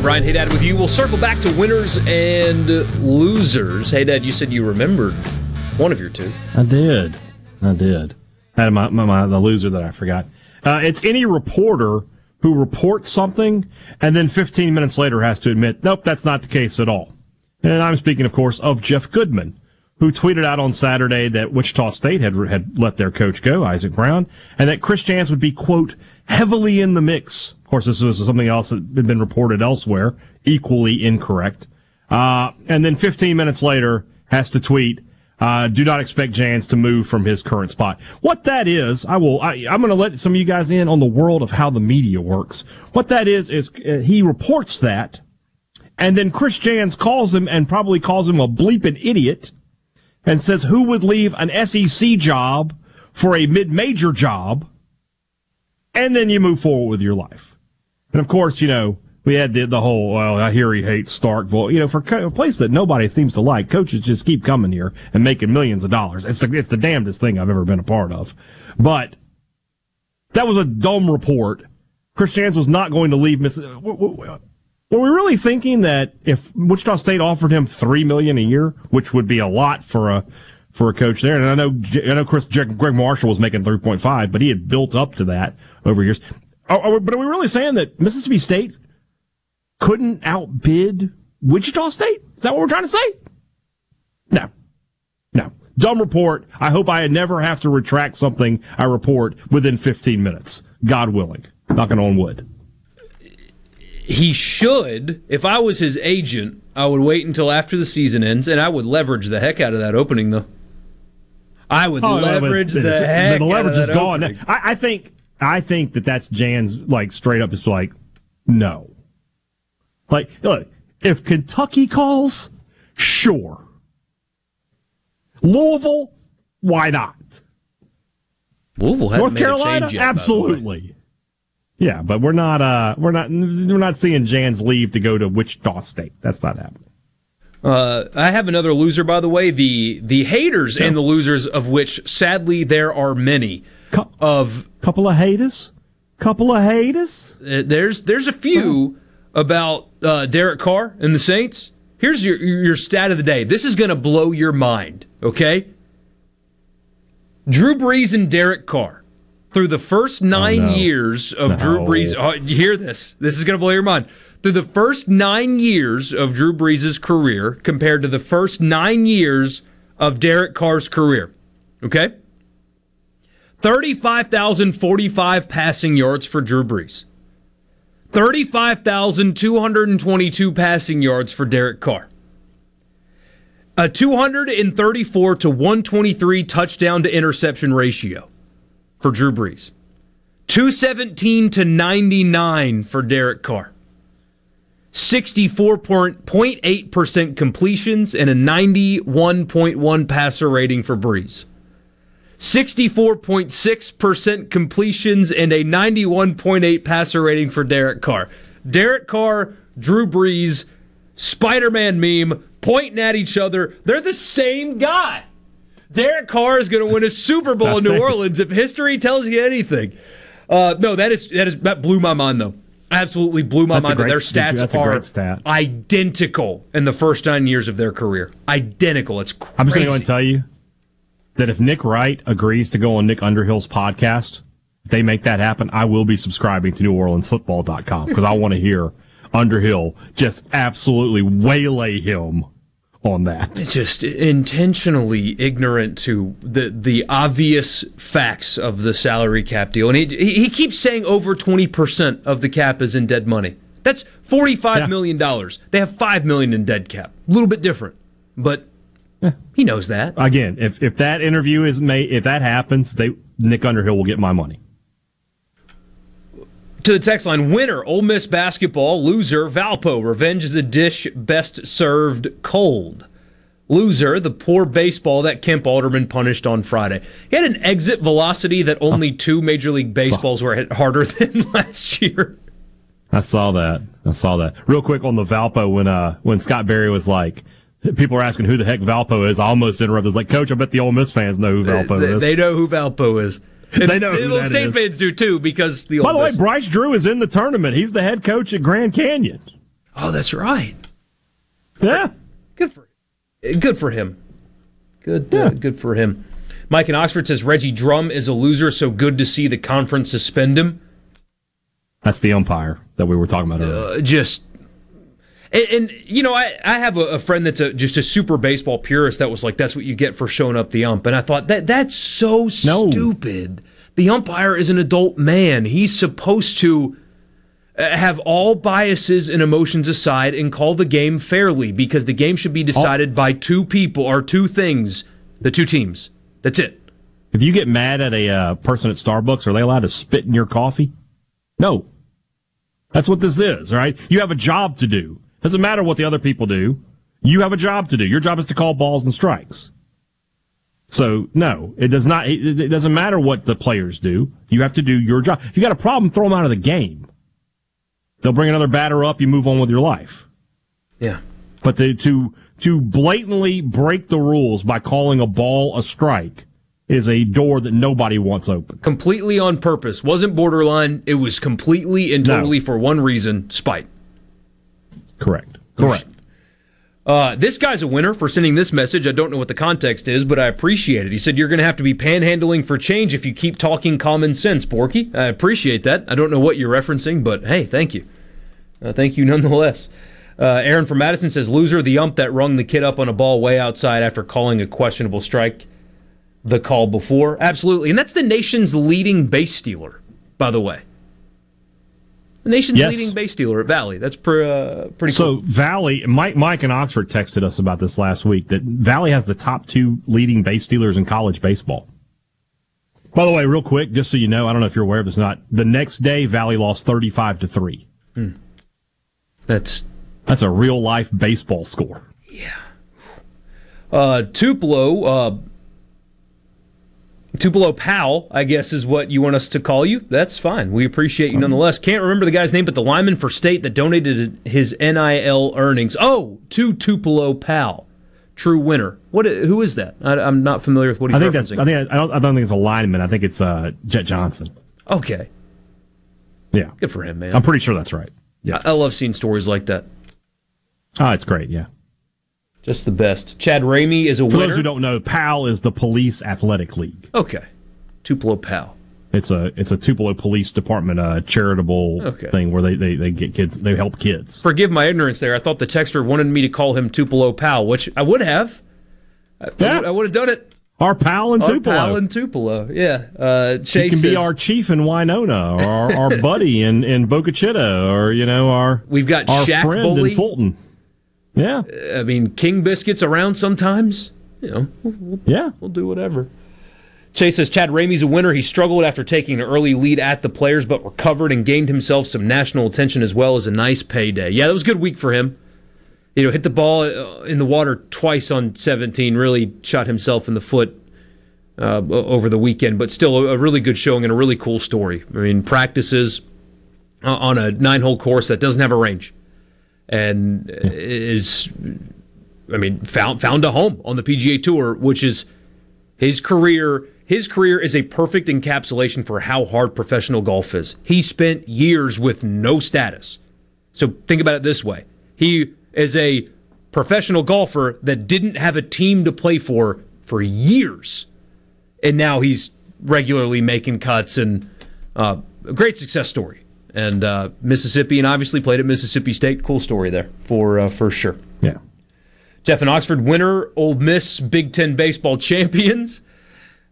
And Brian Haydad with you. We'll circle back to winners and losers. Hey, Dad, you said you remembered one of your two. I did. I did. I had my, my, my the loser that I forgot. Uh, it's any reporter who reports something and then 15 minutes later has to admit, nope, that's not the case at all. And I'm speaking, of course, of Jeff Goodman, who tweeted out on Saturday that Wichita State had had let their coach go, Isaac Brown, and that Chris Jans would be quote heavily in the mix. Of course, this was something else that had been reported elsewhere, equally incorrect. Uh, and then 15 minutes later has to tweet, uh, do not expect Jans to move from his current spot. What that is, I will, I, am going to let some of you guys in on the world of how the media works. What that is, is uh, he reports that, and then Chris Jans calls him and probably calls him a bleeping idiot and says who would leave an SEC job for a mid-major job, and then you move forward with your life. And of course, you know, we had the, the whole, well, I hear he hates Starkville. You know, for a place that nobody seems to like, coaches just keep coming here and making millions of dollars. It's the, it's the damnedest thing I've ever been a part of. But that was a dumb report. Chris was not going to leave Miss. Were we really thinking that if Wichita State offered him three million a year, which would be a lot for a for a coach there, and I know I know Chris Gregg Marshall was making three point five, but he had built up to that over years. Are, are, but are we really saying that Mississippi State couldn't outbid Wichita State? Is that what we're trying to say? No, no. Dumb report. I hope I never have to retract something I report within 15 minutes. God willing. Knocking on wood he should. If I was his agent, I would wait until after the season ends, and I would leverage the heck out of that opening, though. I would oh, leverage the heck. The leverage is gone. I, I, think. I think that that's Jans like straight up. Just like no. Like look, if Kentucky calls, sure. Louisville, why not? Louisville, North Carolina, yet, absolutely. Yeah, but we're not uh we're not we're not seeing Jans leave to go to Wichita State. That's not happening. Uh, I have another loser, by the way. The the haters and the losers of which, sadly, there are many. Of couple of haters, couple of haters. Uh, there's there's a few about uh, Derek Carr and the Saints. Here's your your stat of the day. This is going to blow your mind. Okay. Drew Brees and Derek Carr through the first nine oh, no. years of no. Drew Brees. Oh, you hear this? This is going to blow your mind. Through the first nine years of Drew Brees' career compared to the first nine years of Derek Carr's career. Okay? 35,045 passing yards for Drew Brees. 35,222 passing yards for Derek Carr. A 234 to 123 touchdown to interception ratio for Drew Brees. 217 to 99 for Derek Carr. 64.8% completions and a 91.1 passer rating for Brees. 64.6% completions and a 91.8 passer rating for Derek Carr. Derek Carr, Drew Brees, Spider Man meme, pointing at each other. They're the same guy. Derek Carr is going to win a Super Bowl in New Orleans if history tells you anything. Uh, no, that is that is that blew my mind though. Absolutely blew my that's mind that their stats are stat. identical in the first nine years of their career. Identical. It's crazy. I'm just going to go and tell you that if Nick Wright agrees to go on Nick Underhill's podcast, if they make that happen, I will be subscribing to NewOrleansFootball.com because I want to hear Underhill just absolutely waylay him on that. Just intentionally ignorant to the the obvious facts of the salary cap deal, and he he keeps saying over twenty percent of the cap is in dead money. That's forty five yeah. million dollars. They have five million in dead cap. A little bit different, but yeah. he knows that. Again, if if that interview is made, if that happens, they Nick Underhill will get my money. To the text line winner Ole Miss basketball loser Valpo revenge is a dish best served cold. Loser the poor baseball that Kemp Alderman punished on Friday. He had an exit velocity that only two major league baseballs were hit harder than last year. I saw that. I saw that. Real quick on the Valpo when uh when Scott Berry was like people are asking who the heck Valpo is I almost interrupted I was like coach I bet the Ole Miss fans know who Valpo they, is they know who Valpo is they know who State is. fans do too because the. Ole By the way, Bryce Drew is in the tournament. He's the head coach at Grand Canyon. Oh, that's right. Yeah. Good for good for him. Good uh, good for him. Mike in Oxford says Reggie Drum is a loser, so good to see the conference suspend him. That's the umpire that we were talking about earlier. Uh, just and, and, you know, I, I have a, a friend that's a, just a super baseball purist that was like, "That's what you get for showing up the ump," and I thought that that's so No. stupid. The umpire is an adult man; he's supposed to uh, have all biases and emotions aside and call the game fairly because the game should be decided by two people or two things, the two teams. That's it. If you get mad at a uh, person at Starbucks, are they allowed to spit in your coffee? No. That's what this is, right? You have a job to do. Doesn't matter what the other people do. You have a job to do. Your job is to call balls and strikes. So no, it does not. It, it doesn't matter what the players do. You have to do your job. If you got a problem, throw them out of the game. They'll bring another batter up. You move on with your life. Yeah. But to to to blatantly break the rules by calling a ball a strike is a door that nobody wants open. Completely on purpose. Wasn't borderline. It was completely and No. totally for one reason: spite. Correct. Correct. Uh, this guy's a winner for sending this message. I don't know what the context is, but I appreciate it. He said, You're going to have to be panhandling for change if you keep talking common sense, Borky. I appreciate that. I don't know what you're referencing, but hey, thank you. Uh, thank you nonetheless. Uh, Aaron from Madison says, Loser, the ump that rung the kid up on a ball way outside after calling a questionable strike the call before. Absolutely. And that's the nation's leading base stealer, by the way. The nation's Yes. leading base stealer at Valley. That's pr- uh, pretty so cool. So Valley, Mike, Mike in Oxford texted us about this last week that Valley has the top two leading base stealers in college baseball. By the way, real quick, just so you know, I don't know if you're aware of this or not. The next day, Valley lost 35 to three. That's that's a real life baseball score. Yeah. Uh, Tupelo, uh, Tupelo Pal, I guess is what you want us to call you. That's fine. We appreciate you nonetheless. Can't remember the guy's name, but the lineman for state that donated his NIL earnings. Oh, to Tupelo Pal, true winner. What? Who is that? I, I'm not familiar with what he's I think that's. I think I don't. I don't think it's a lineman. I think it's uh, Jett Johnson. okay, Yeah, good for him, man. I'm pretty sure that's right. Yeah, I, I love seeing stories like that. Oh, it's great. Yeah. Just the best. Chad Ramey is a For winner. those who don't know, PAL is the Police Athletic League. okay, Tupelo Pal. It's a it's a Tupelo Police Department uh, charitable Okay. thing where they, they, they get kids they help kids. Forgive my ignorance there. I thought the texter wanted me to call him Tupelo Pal, which I would have. I, Yeah. I would have done it. Our pal in Our Tupelo. pal in Tupelo. Yeah. Uh, He Chase can be our chief in Winona, or our, our buddy in, in Boca Chita, or you know our We've got our Shaq friend Bully. in Fulton. Yeah, I mean, King Biscuit's around sometimes. You know, we'll, we'll- yeah. we'll do whatever. Chase says Chad Ramey's a winner. He struggled after taking an early lead at the players, but recovered and gained himself some national attention as well as a nice payday. Yeah, that was a good week for him. You know, hit the ball uh, in the water twice on 17, really shot himself in the foot uh, over the weekend, but still a, a really good showing and a really cool story. I mean, practices uh, on a nine hole course that doesn't have a range and is, I mean, found found a home on the PGA Tour, which is his career. His career is a perfect encapsulation for how hard professional golf is. He spent years with no status. So think about it this way: he is a professional golfer that didn't have a team to play for for years, and now he's regularly making cuts and uh, a great success story. And uh, Mississippi, and obviously played at Mississippi State. Cool story there for uh, for sure. Yeah. Jeff in Oxford, winner, Ole Miss Big Ten baseball champions.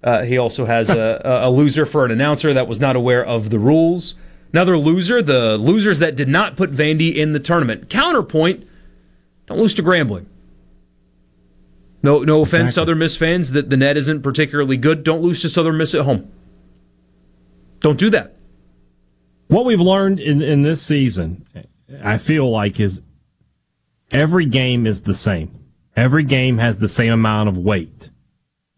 Uh, he also has a, a loser for an announcer that was not aware of the rules. Another loser, the losers that did not put Vandy in the tournament. Counterpoint: Don't lose to Grambling. No, no offense, Exactly. Southern Miss fans. That the net isn't particularly good. Don't lose to Southern Miss at home. Don't do that. What we've learned in, in this season, I feel like, is every game is the same. Every game has the same amount of weight,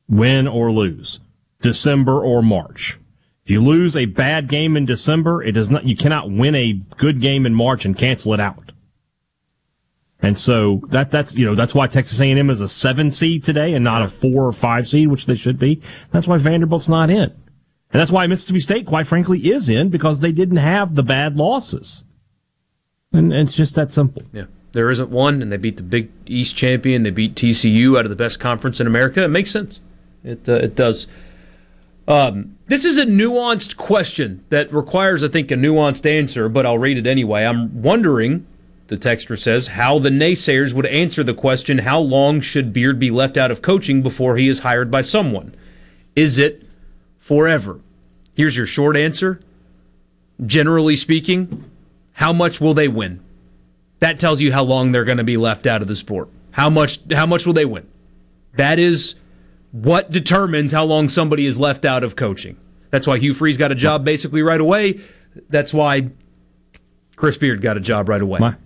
win or lose, December or March. If you lose a bad game in December, it does not. You cannot win a good game in March and cancel it out. And so that that's you know that's why Texas A&M is a seven seed today and not a four or five seed, which they should be. That's why Vanderbilt's not in. And that's why Mississippi State, quite frankly, is in because they didn't have the bad losses. And it's just that simple. Yeah. There isn't one, and they beat the Big East champion. They beat TCU out of the best conference in America. It makes sense. It uh, it does. Um, this is a nuanced question that requires, I think, a nuanced answer, but I'll read it anyway. I'm wondering, the texter says, how the naysayers would answer the question how long should Beard be left out of coaching before he is hired by someone? Is it forever? Here's your short answer. Generally speaking, how much will they win? That tells you how long they're going to be left out of the sport. How much how much will they win? That is what determines how long somebody is left out of coaching. That's why Hugh Freeze got a job basically right away. That's why Chris Beard got a job right away. My,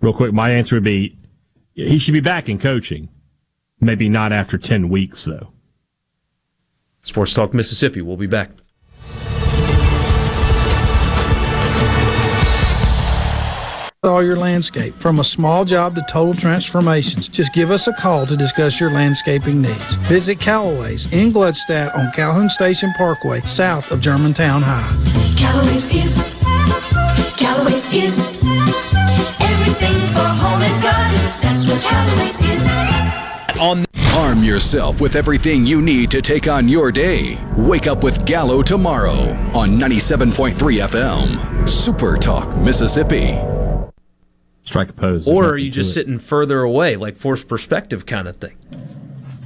real quick, my answer would be he should be back in coaching. Maybe not after 10 weeks, though. Sports Talk Mississippi. We'll be back. all your landscape, from a small job to total transformations. Just give us a call to discuss your landscaping needs. Visit Callaway's in Gluckstadt on Calhoun Station Parkway, south of Germantown High. Callaway's is, Callaway's is everything for home and garden. That's what Callaway's is. On Arm yourself with everything you need to take on your day. Wake up with Gallo tomorrow on 97.3 FM. Super Talk, Mississippi. Strike a pose. Or are you just sitting further away, like forced perspective kind of thing?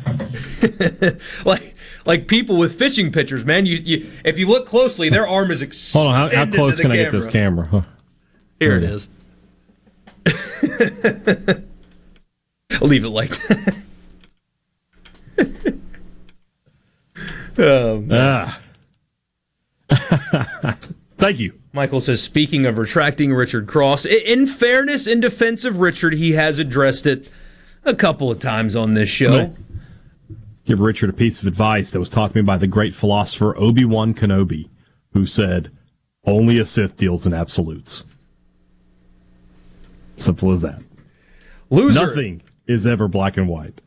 like like people with fishing pictures, man. You, you if you look closely, their arm is extended. Hold on, how, how close can camera. I get this camera? Huh. Here it hmm. is. I'll leave it like that. Oh, ah. Thank you. Michael says, speaking of retracting Richard Cross, in fairness, in defense of Richard, he has addressed it a couple of times on this show. Give Richard a piece of advice that was taught to me by the great philosopher Obi Wan Kenobi, who said, Only a Sith deals in absolutes. Simple as that. Loser. Nothing is ever black and white.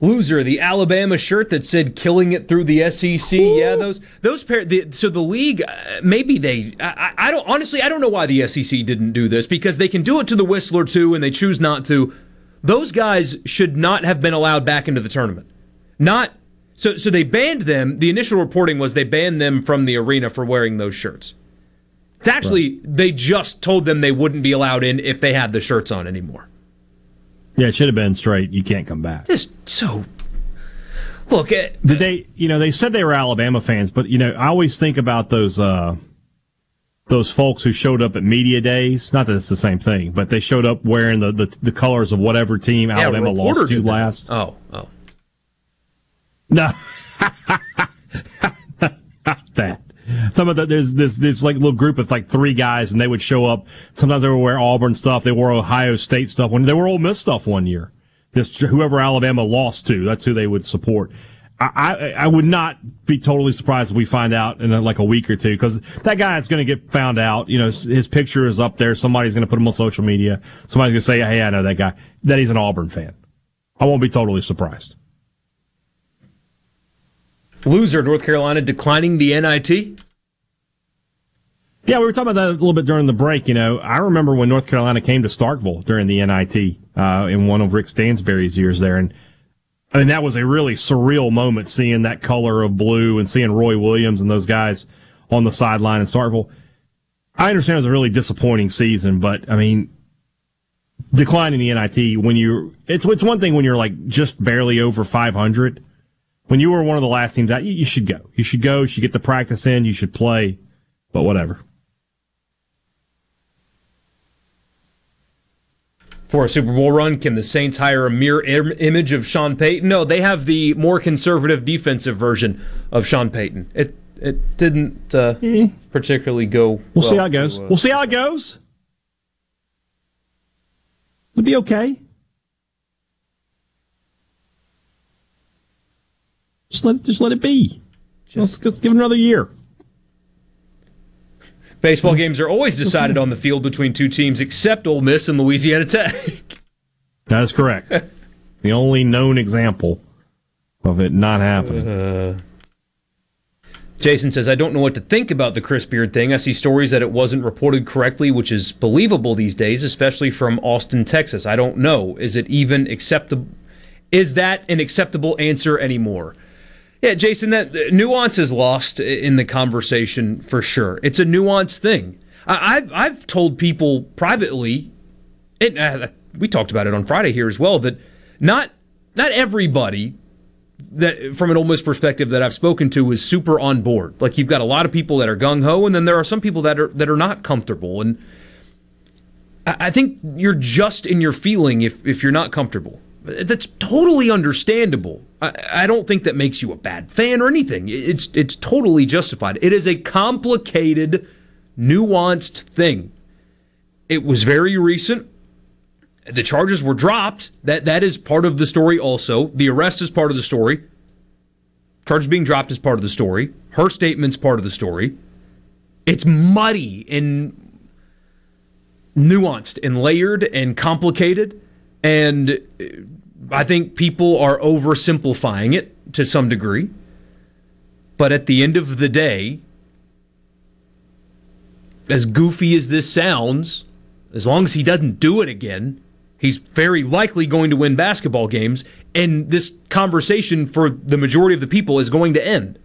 Loser, the Alabama shirt that said "killing it through the SEC." Ooh. Yeah, those those pair. The, so the league, uh, maybe they. I, I, don't honestly. I don't know why the SEC didn't do this because they can do it to the Whistler too, and they choose not to. Those guys should not have been allowed back into the tournament. Not so. So they banned them. The initial reporting was they banned them from the arena for wearing those shirts. It's actually right. they just told them they wouldn't be allowed in if they had the shirts on anymore. Yeah, it should have been straight. You can't come back. Just so. Look, uh, did they? You know, they said they were Alabama fans, but you know, I always think about those uh, those folks who showed up at media days. Not that it's the same thing, but they showed up wearing the the, the colors of whatever team yeah, Alabama lost to last. Oh, oh, no, that. Some of the, there's this this like little group of like three guys, and they would show up. Sometimes they would wear Auburn stuff. They wore Ohio State stuff. When they were Ole Miss stuff one year, this whoever Alabama lost to, that's who they would support. I, I, I would not be totally surprised if we find out in uh, like a week or two because that guy is going to get found out. You know, his picture is up there. Somebody's going to put him on social media. Somebody's going to say, "Hey, I know that guy." That he's an Auburn fan. I won't be totally surprised. Loser, North Carolina declining the NIT. Yeah, we were talking about that a little bit during the break. You know, I remember when North Carolina came to Starkville during the NIT uh, in one of Rick Stansbury's years there, and I mean that was a really surreal moment seeing that color of blue and seeing Roy Williams and those guys on the sideline in Starkville. I understand it was a really disappointing season, but I mean, declining the NIT when you it's it's one thing when you're like just barely over 500 when you were one of the last teams out, you, you should go. You should go. You should get the practice in. You should play. But whatever. For a Super Bowl run, can the Saints hire a mirror Im- image of Sean Payton? No, they have the more conservative defensive version of Sean Payton. It it didn't uh, mm. particularly go. We'll, well see how it goes. To, uh, we'll see how it goes. It'll be okay. Just let it, just let it be. Just, let's, let's give it another year. Baseball games are always decided on the field between two teams, except Ole Miss and Louisiana Tech. That is correct. the only known example of it not happening. Uh, Jason says, I don't know what to think about the Chris Beard thing. I see stories that it wasn't reported correctly, which is believable these days, especially from Austin, Texas. I don't know. Is it even acceptable? Is that an acceptable answer anymore? Yeah, Jason, that nuance is lost in the conversation for sure. It's a nuanced thing. I, have I've told people privately, it, uh, we talked about it on Friday here as well, that not not everybody that from an Ole Miss perspective that I've spoken to is super on board. Like you've got a lot of people that are gung ho, and then there are some people that are that are not comfortable. And I, I think you're just in your feeling if if you're not comfortable. That's totally understandable. I, don't think that makes you a bad fan or anything. It's it's totally justified. It is a complicated, nuanced thing. It was very recent the charges were dropped. That that is part of the story. Also, the arrest is part of the story. Charges being dropped is part of the story. Her statement's part of the story. It's muddy and nuanced and layered and complicated, and uh, I think people are oversimplifying it to some degree. But at the end of the day, as goofy as this sounds, as long as he doesn't do it again, He's very likely going to win basketball games, and this conversation for the majority of the people is going to end.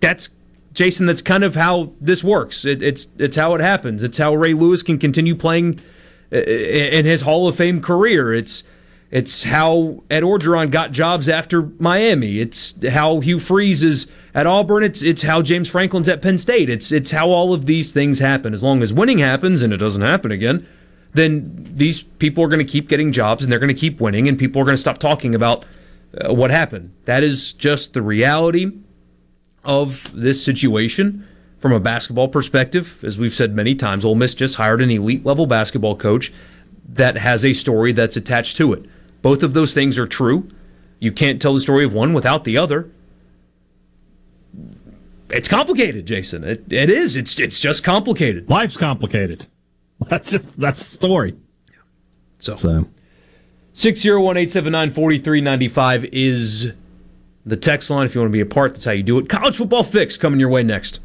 That's Jason. That's kind of how this works. It, it's it's how it happens. It's how Ray Lewis can continue playing uh, in his Hall of Fame career. It's it's how Ed Orgeron got jobs after Miami. It's how Hugh Freeze is at Auburn. It's it's how James Franklin's at Penn State. It's it's how all of these things happen. As long as winning happens and it doesn't happen again, then these people are going to keep getting jobs and they're going to keep winning, and people are going to stop talking about uh, what happened. That is just the reality of this situation from a basketball perspective. As we've said many times, Ole Miss just hired an elite level basketball coach that has a story that's attached to it. Both of those things are true. You can't tell the story of one without the other. It's complicated, Jason. It, it is. It's it's just complicated. Life's complicated. That's just that's the story. So, so. 601-879-4395 is the text line if you want to be a part. That's how you do it. College football fix coming your way next.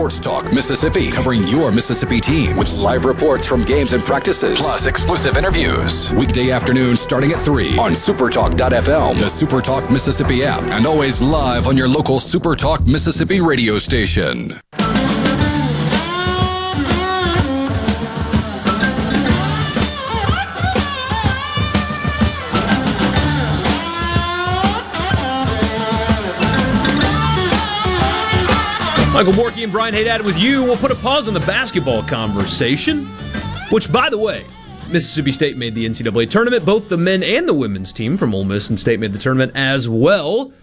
Sports Talk Mississippi, covering your Mississippi team with live reports from games and practices, plus exclusive interviews. Weekday afternoon starting at 3 on supertalk.fm, the Supertalk Mississippi app, and always live on your local Supertalk Mississippi radio station. Michael Borky and Brian Haydad with you. We'll put a pause on the basketball conversation, which, by the way, Mississippi State made the NCAA tournament. Both the men and the women's team from Ole Miss and State made the tournament as well.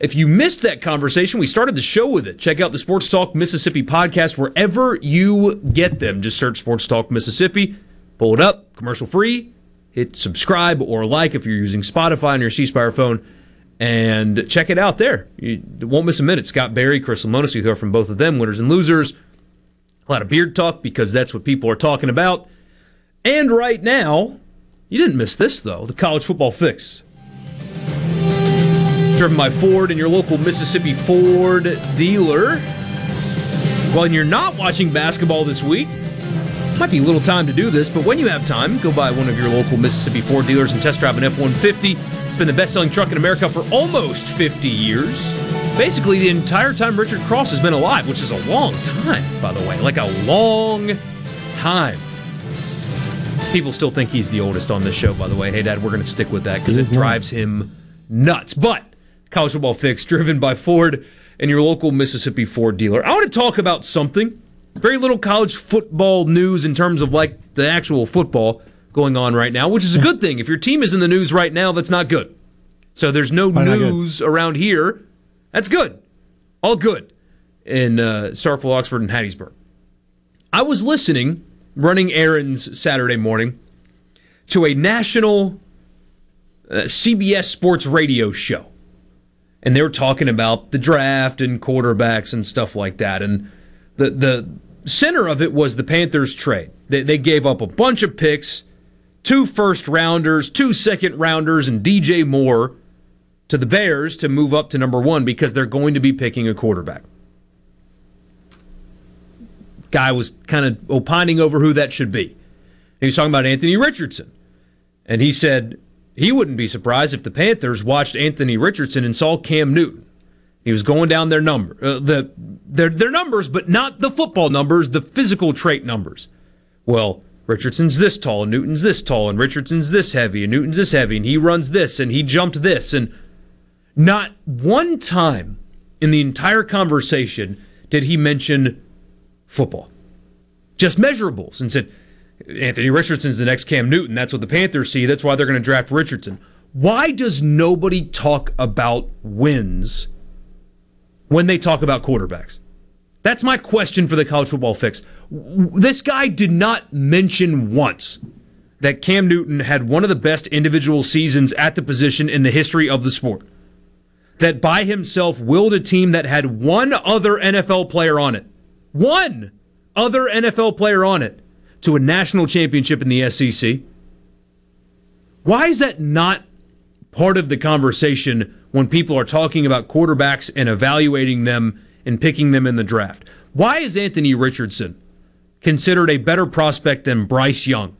If you missed that conversation, we started the show with it. Check out the Sports Talk Mississippi podcast wherever you get them. Just search Sports Talk Mississippi, pull it up, commercial free, hit subscribe or like if you're using Spotify on your C Spire phone and check it out there. You won't miss a minute. Scott Berry, Chris Lemonis, you hear from both of them, winners and losers. A lot of beard talk because that's what people are talking about. And right now, you didn't miss this though the college football fix. Driven by Ford and your local Mississippi Ford dealer. Well, you're not watching basketball this week, might be a little time to do this, but when you have time, go by one of your local Mississippi Ford dealers and test drive an F 150. It's been the best selling truck in America for almost 50 years. Basically, the entire time Richard Cross has been alive, which is a long time, by the way. Like a long time. People still think he's the oldest on this show, by the way. Hey, Dad, we're going to stick with that because it drives him nuts. But college football fix driven by Ford and your local Mississippi Ford dealer. I want to talk about something. Very little college football news in terms of like the actual football going on right now, which is a good thing. If your team is in the news right now, that's not good. So there's no Why news around here. That's good. All good in uh, Starkville, Oxford, and Hattiesburg. I was listening, running errands Saturday morning, to a national uh, CBS sports radio show. and they were talking about the draft and quarterbacks and stuff like that. And the the center of it was the Panthers trade. They, they gave up a bunch of picks, two first rounders, two second rounders, and DJ Moore to the Bears to move up to number one because they're going to be picking a quarterback. Guy was kind of opining over who that should be. He was talking about Anthony Richardson. And he said he wouldn't be surprised if the Panthers watched Anthony Richardson and saw Cam Newton. He was going down their number, uh, the their their numbers, but not the football numbers, the physical trait numbers. Well, Richardson's this tall, and Newton's this tall, and Richardson's this heavy, and Newton's this heavy, and he runs this, and he jumped this, and not one time in the entire conversation did he mention football. Just measurables, and said Anthony Richardson's the next Cam Newton. That's what the Panthers see. That's why they're going to draft Richardson. Why does nobody talk about wins when they talk about quarterbacks? That's my question for the college football fix. This guy did not mention once that Cam Newton had one of the best individual seasons at the position in the history of the sport. That by himself willed a team that had one other NFL player on it. One other NFL player on it to a national championship in the SEC. Why is that not part of the conversation when people are talking about quarterbacks and evaluating them and picking them in the draft? Why is Anthony Richardson considered a better prospect than Bryce Young?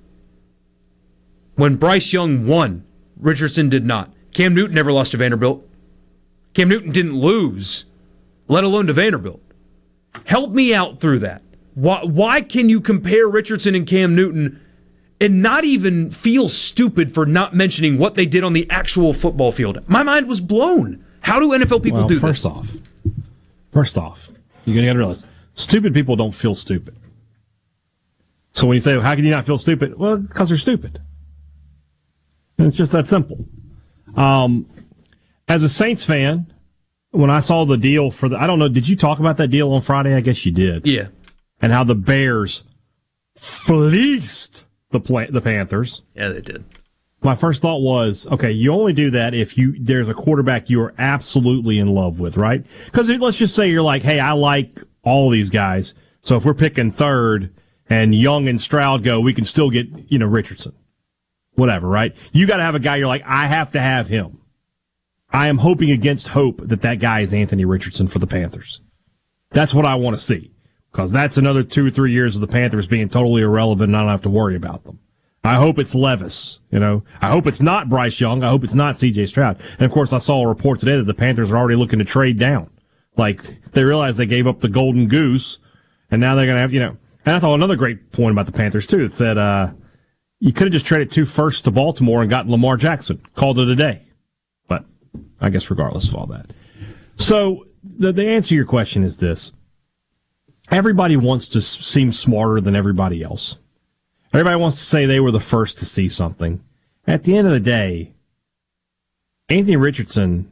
When Bryce Young won, Richardson did not. Cam Newton never lost to Vanderbilt. Cam Newton didn't lose, let alone to Vanderbilt. Help me out through that. Why, why can you compare Richardson and Cam Newton and not even feel stupid for not mentioning what they did on the actual football field? My mind was blown. How do NFL people well, do first this? off, first off, you're going to realize stupid people don't feel stupid. So when you say, "How can you not feel stupid?" Well, because they're stupid. And it's just that simple. Um, as a Saints fan, when I saw the deal for the, I don't know, did you talk about that deal on Friday? I guess you did. Yeah. And how the Bears fleeced the play, the Panthers. Yeah, they did. My first thought was, okay, you only do that if you there's a quarterback you are absolutely in love with, right? Because let's just say you're like, hey, I like all these guys, so if we're picking third and Young and Stroud go, we can still get you know Richardson, whatever, right? You got to have a guy you're like, I have to have him. I am hoping against hope that that guy is Anthony Richardson for the Panthers. That's what I want to see because that's another two or three years of the Panthers being totally irrelevant and I don't have to worry about them. I hope it's Levis, you know. I hope it's not Bryce Young. I hope it's not CJ Stroud. And of course, I saw a report today that the Panthers are already looking to trade down. Like, they realize they gave up the golden goose, and now they're going to have, you know. And I thought another great point about the Panthers, too. It said, uh, you could have just traded two firsts to Baltimore and gotten Lamar Jackson. Called it a day. But I guess regardless of all that. So, the, the answer to your question is this everybody wants to seem smarter than everybody else. Everybody wants to say they were the first to see something. At the end of the day, Anthony Richardson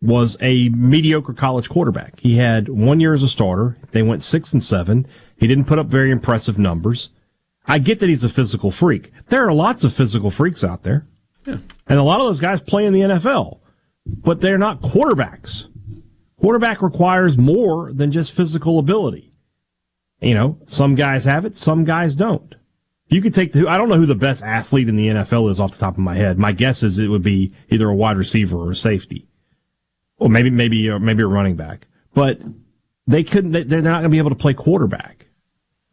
was a mediocre college quarterback. He had one year as a starter. They went six and seven. He didn't put up very impressive numbers. I get that he's a physical freak. There are lots of physical freaks out there. Yeah. And a lot of those guys play in the NFL, but they're not quarterbacks. Quarterback requires more than just physical ability. You know, some guys have it, some guys don't. You could take the, I don't know who the best athlete in the NFL is off the top of my head. My guess is it would be either a wide receiver or a safety. Or maybe, maybe, or maybe a running back. But they couldn't, they're not going to be able to play quarterback.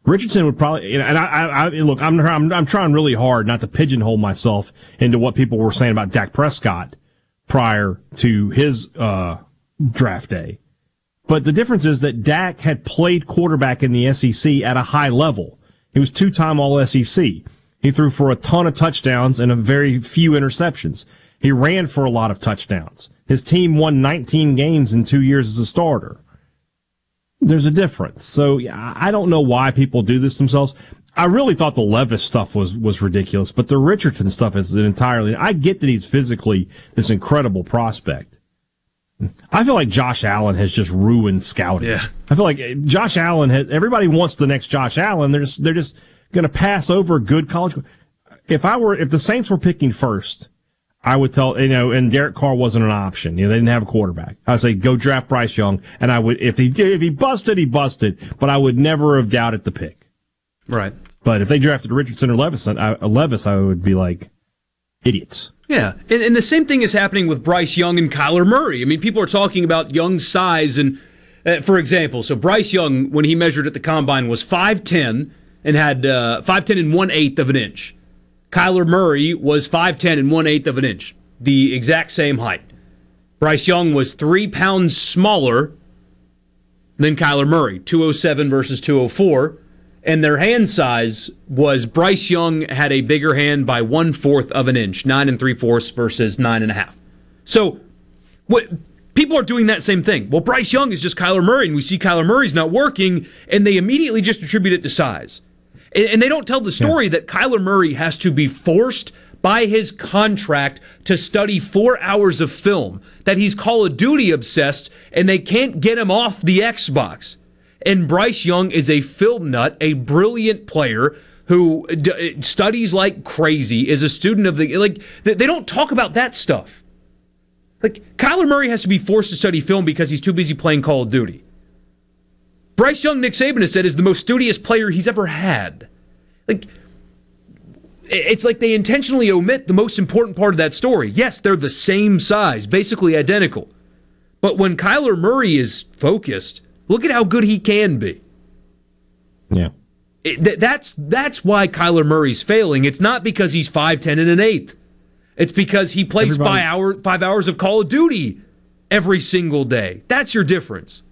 Richardson would probably, and I, I, I look, I'm, I'm, I'm trying really hard not to pigeonhole myself into what people were saying about Dak Prescott prior to his, uh, draft day. But the difference is that Dak had played quarterback in the SEC at a high level. He was two time All SEC. He threw for a ton of touchdowns and a very few interceptions. He ran for a lot of touchdowns. His team won 19 games in two years as a starter. There's a difference. So I don't know why people do this themselves. I really thought the Levis stuff was, was ridiculous, but the Richardson stuff is entirely, I get that he's physically this incredible prospect. I feel like Josh Allen has just ruined scouting. Yeah. I feel like eh, Josh Allen has, everybody wants the next Josh Allen. They're just, they're just going to pass over good college. If I were, if the Saints were picking first, I would tell you know, and Derek Carr wasn't an option. You know, they didn't have a quarterback. I would say go draft Bryce Young, and I would if he did, if he busted, he busted. But I would never have doubted the pick. Right. But if they drafted Richardson or Levis, I, Levis, I would be like idiots. Yeah, and, and the same thing is happening with Bryce Young and Kyler Murray. I mean, people are talking about Young's size, and uh, for example, so Bryce Young, when he measured at the combine, was five ten and had uh, five ten and one eighth of an inch. Kyler Murray was 5'10 and 1 8 of an inch, the exact same height. Bryce Young was three pounds smaller than Kyler Murray, 207 versus 204. And their hand size was Bryce Young had a bigger hand by one fourth of an inch, nine and three fourths versus nine and a half. So, what people are doing that same thing. Well, Bryce Young is just Kyler Murray, and we see Kyler Murray's not working, and they immediately just attribute it to size. And they don't tell the story yeah. that Kyler Murray has to be forced by his contract to study four hours of film, that he's Call of Duty obsessed, and they can't get him off the Xbox. And Bryce Young is a film nut, a brilliant player who d- uh, studies like crazy, is a student of the. Like, they don't talk about that stuff. Like, Kyler Murray has to be forced to study film because he's too busy playing Call of Duty. Bryce Young, Nick Saban has said, is the most studious player he's ever had. Like, it's like they intentionally omit the most important part of that story. Yes, they're the same size, basically identical. But when Kyler Murray is focused, look at how good he can be. Yeah. It, that's that's why Kyler Murray's failing. It's not because he's five ten and an eighth. It's because he plays five hour five hours of Call of Duty every single day. That's your difference.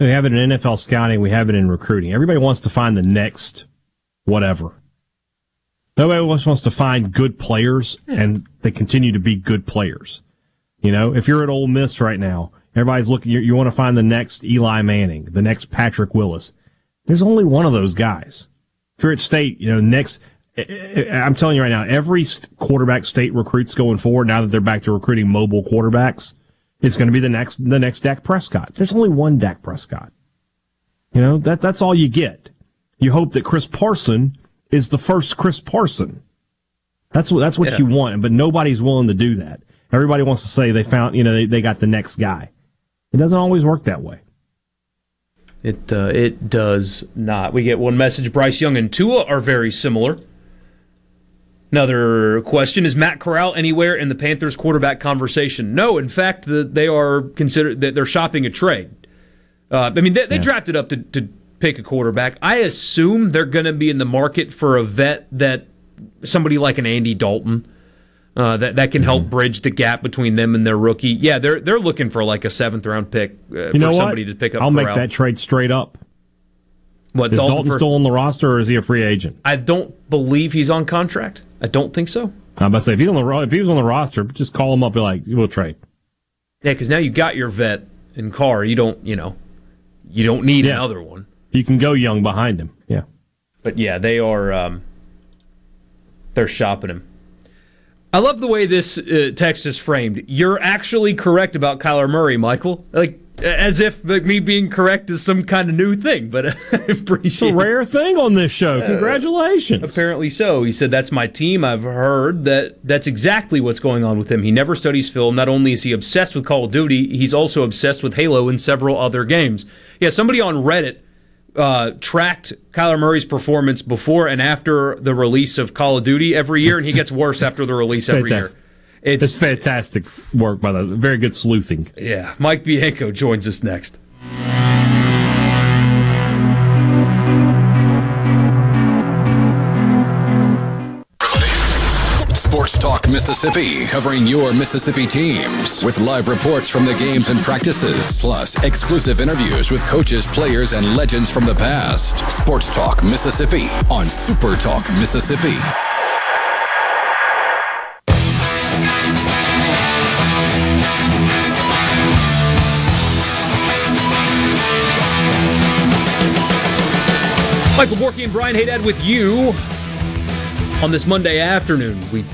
We have it in NFL scouting. We have it in recruiting. Everybody wants to find the next whatever. Nobody wants to find good players, and they continue to be good players. You know, if you're at Ole Miss right now, everybody's looking. You, you want to find the next Eli Manning, the next Patrick Willis. There's only one of those guys. If you're at State, you know, next. Eh, eh, eh, I'm telling you right now, every quarterback State recruits going forward. Now that they're back to recruiting mobile quarterbacks, it's going to be the next the next Dak Prescott. There's only one Dak Prescott. You know that that's all you get. You hope that Chris Parson is the first Chris Parson. That's what that's what yeah. you want, but nobody's willing to do that. Everybody wants to say they found you know they, they got the next guy. It doesn't always work that way. It uh, it does not. We get one message: Bryce Young and Tua are very similar. Another question is Matt Corral anywhere in the Panthers quarterback conversation? No, in fact, the, they are considered that they're shopping a trade. Uh, I mean, they, they yeah. drafted up to, to pick a quarterback. I assume they're going to be in the market for a vet that somebody like an Andy Dalton uh, that that can help mm-hmm. bridge the gap between them and their rookie. Yeah, they're they're looking for like a seventh round pick uh, you know for somebody what? to pick up. I'll Corral. make that trade straight up. What is Dalton, Dalton for, still on the roster, or is he a free agent? I don't believe he's on contract. I don't think so. I'm about to say if he's on the if he was on the roster, just call him up. Be like, we'll trade. Yeah, because now you got your vet in Carr. You don't, you know, you don't need yeah. another one. You can go young behind him. Yeah. But yeah, they are. Um, they're shopping him. I love the way this uh, text is framed. You're actually correct about Kyler Murray, Michael. Like as if like, me being correct is some kind of new thing, but I appreciate it's a rare thing on this show. Congratulations. Uh, apparently so. He said that's my team. I've heard that that's exactly what's going on with him. He never studies film. Not only is he obsessed with Call of Duty, he's also obsessed with Halo and several other games. Yeah, somebody on Reddit uh, tracked Kyler Murray's performance before and after the release of Call of Duty every year, and he gets worse after the release every year. It's, it's fantastic work by the very good sleuthing. Yeah, Mike Bianco joins us next. Sports Talk Mississippi, covering your Mississippi teams with live reports from the games and practices, plus exclusive interviews with coaches, players, and legends from the past. Sports Talk Mississippi on Super Talk Mississippi. Michael Borky and Brian Haydad with you on this Monday afternoon. We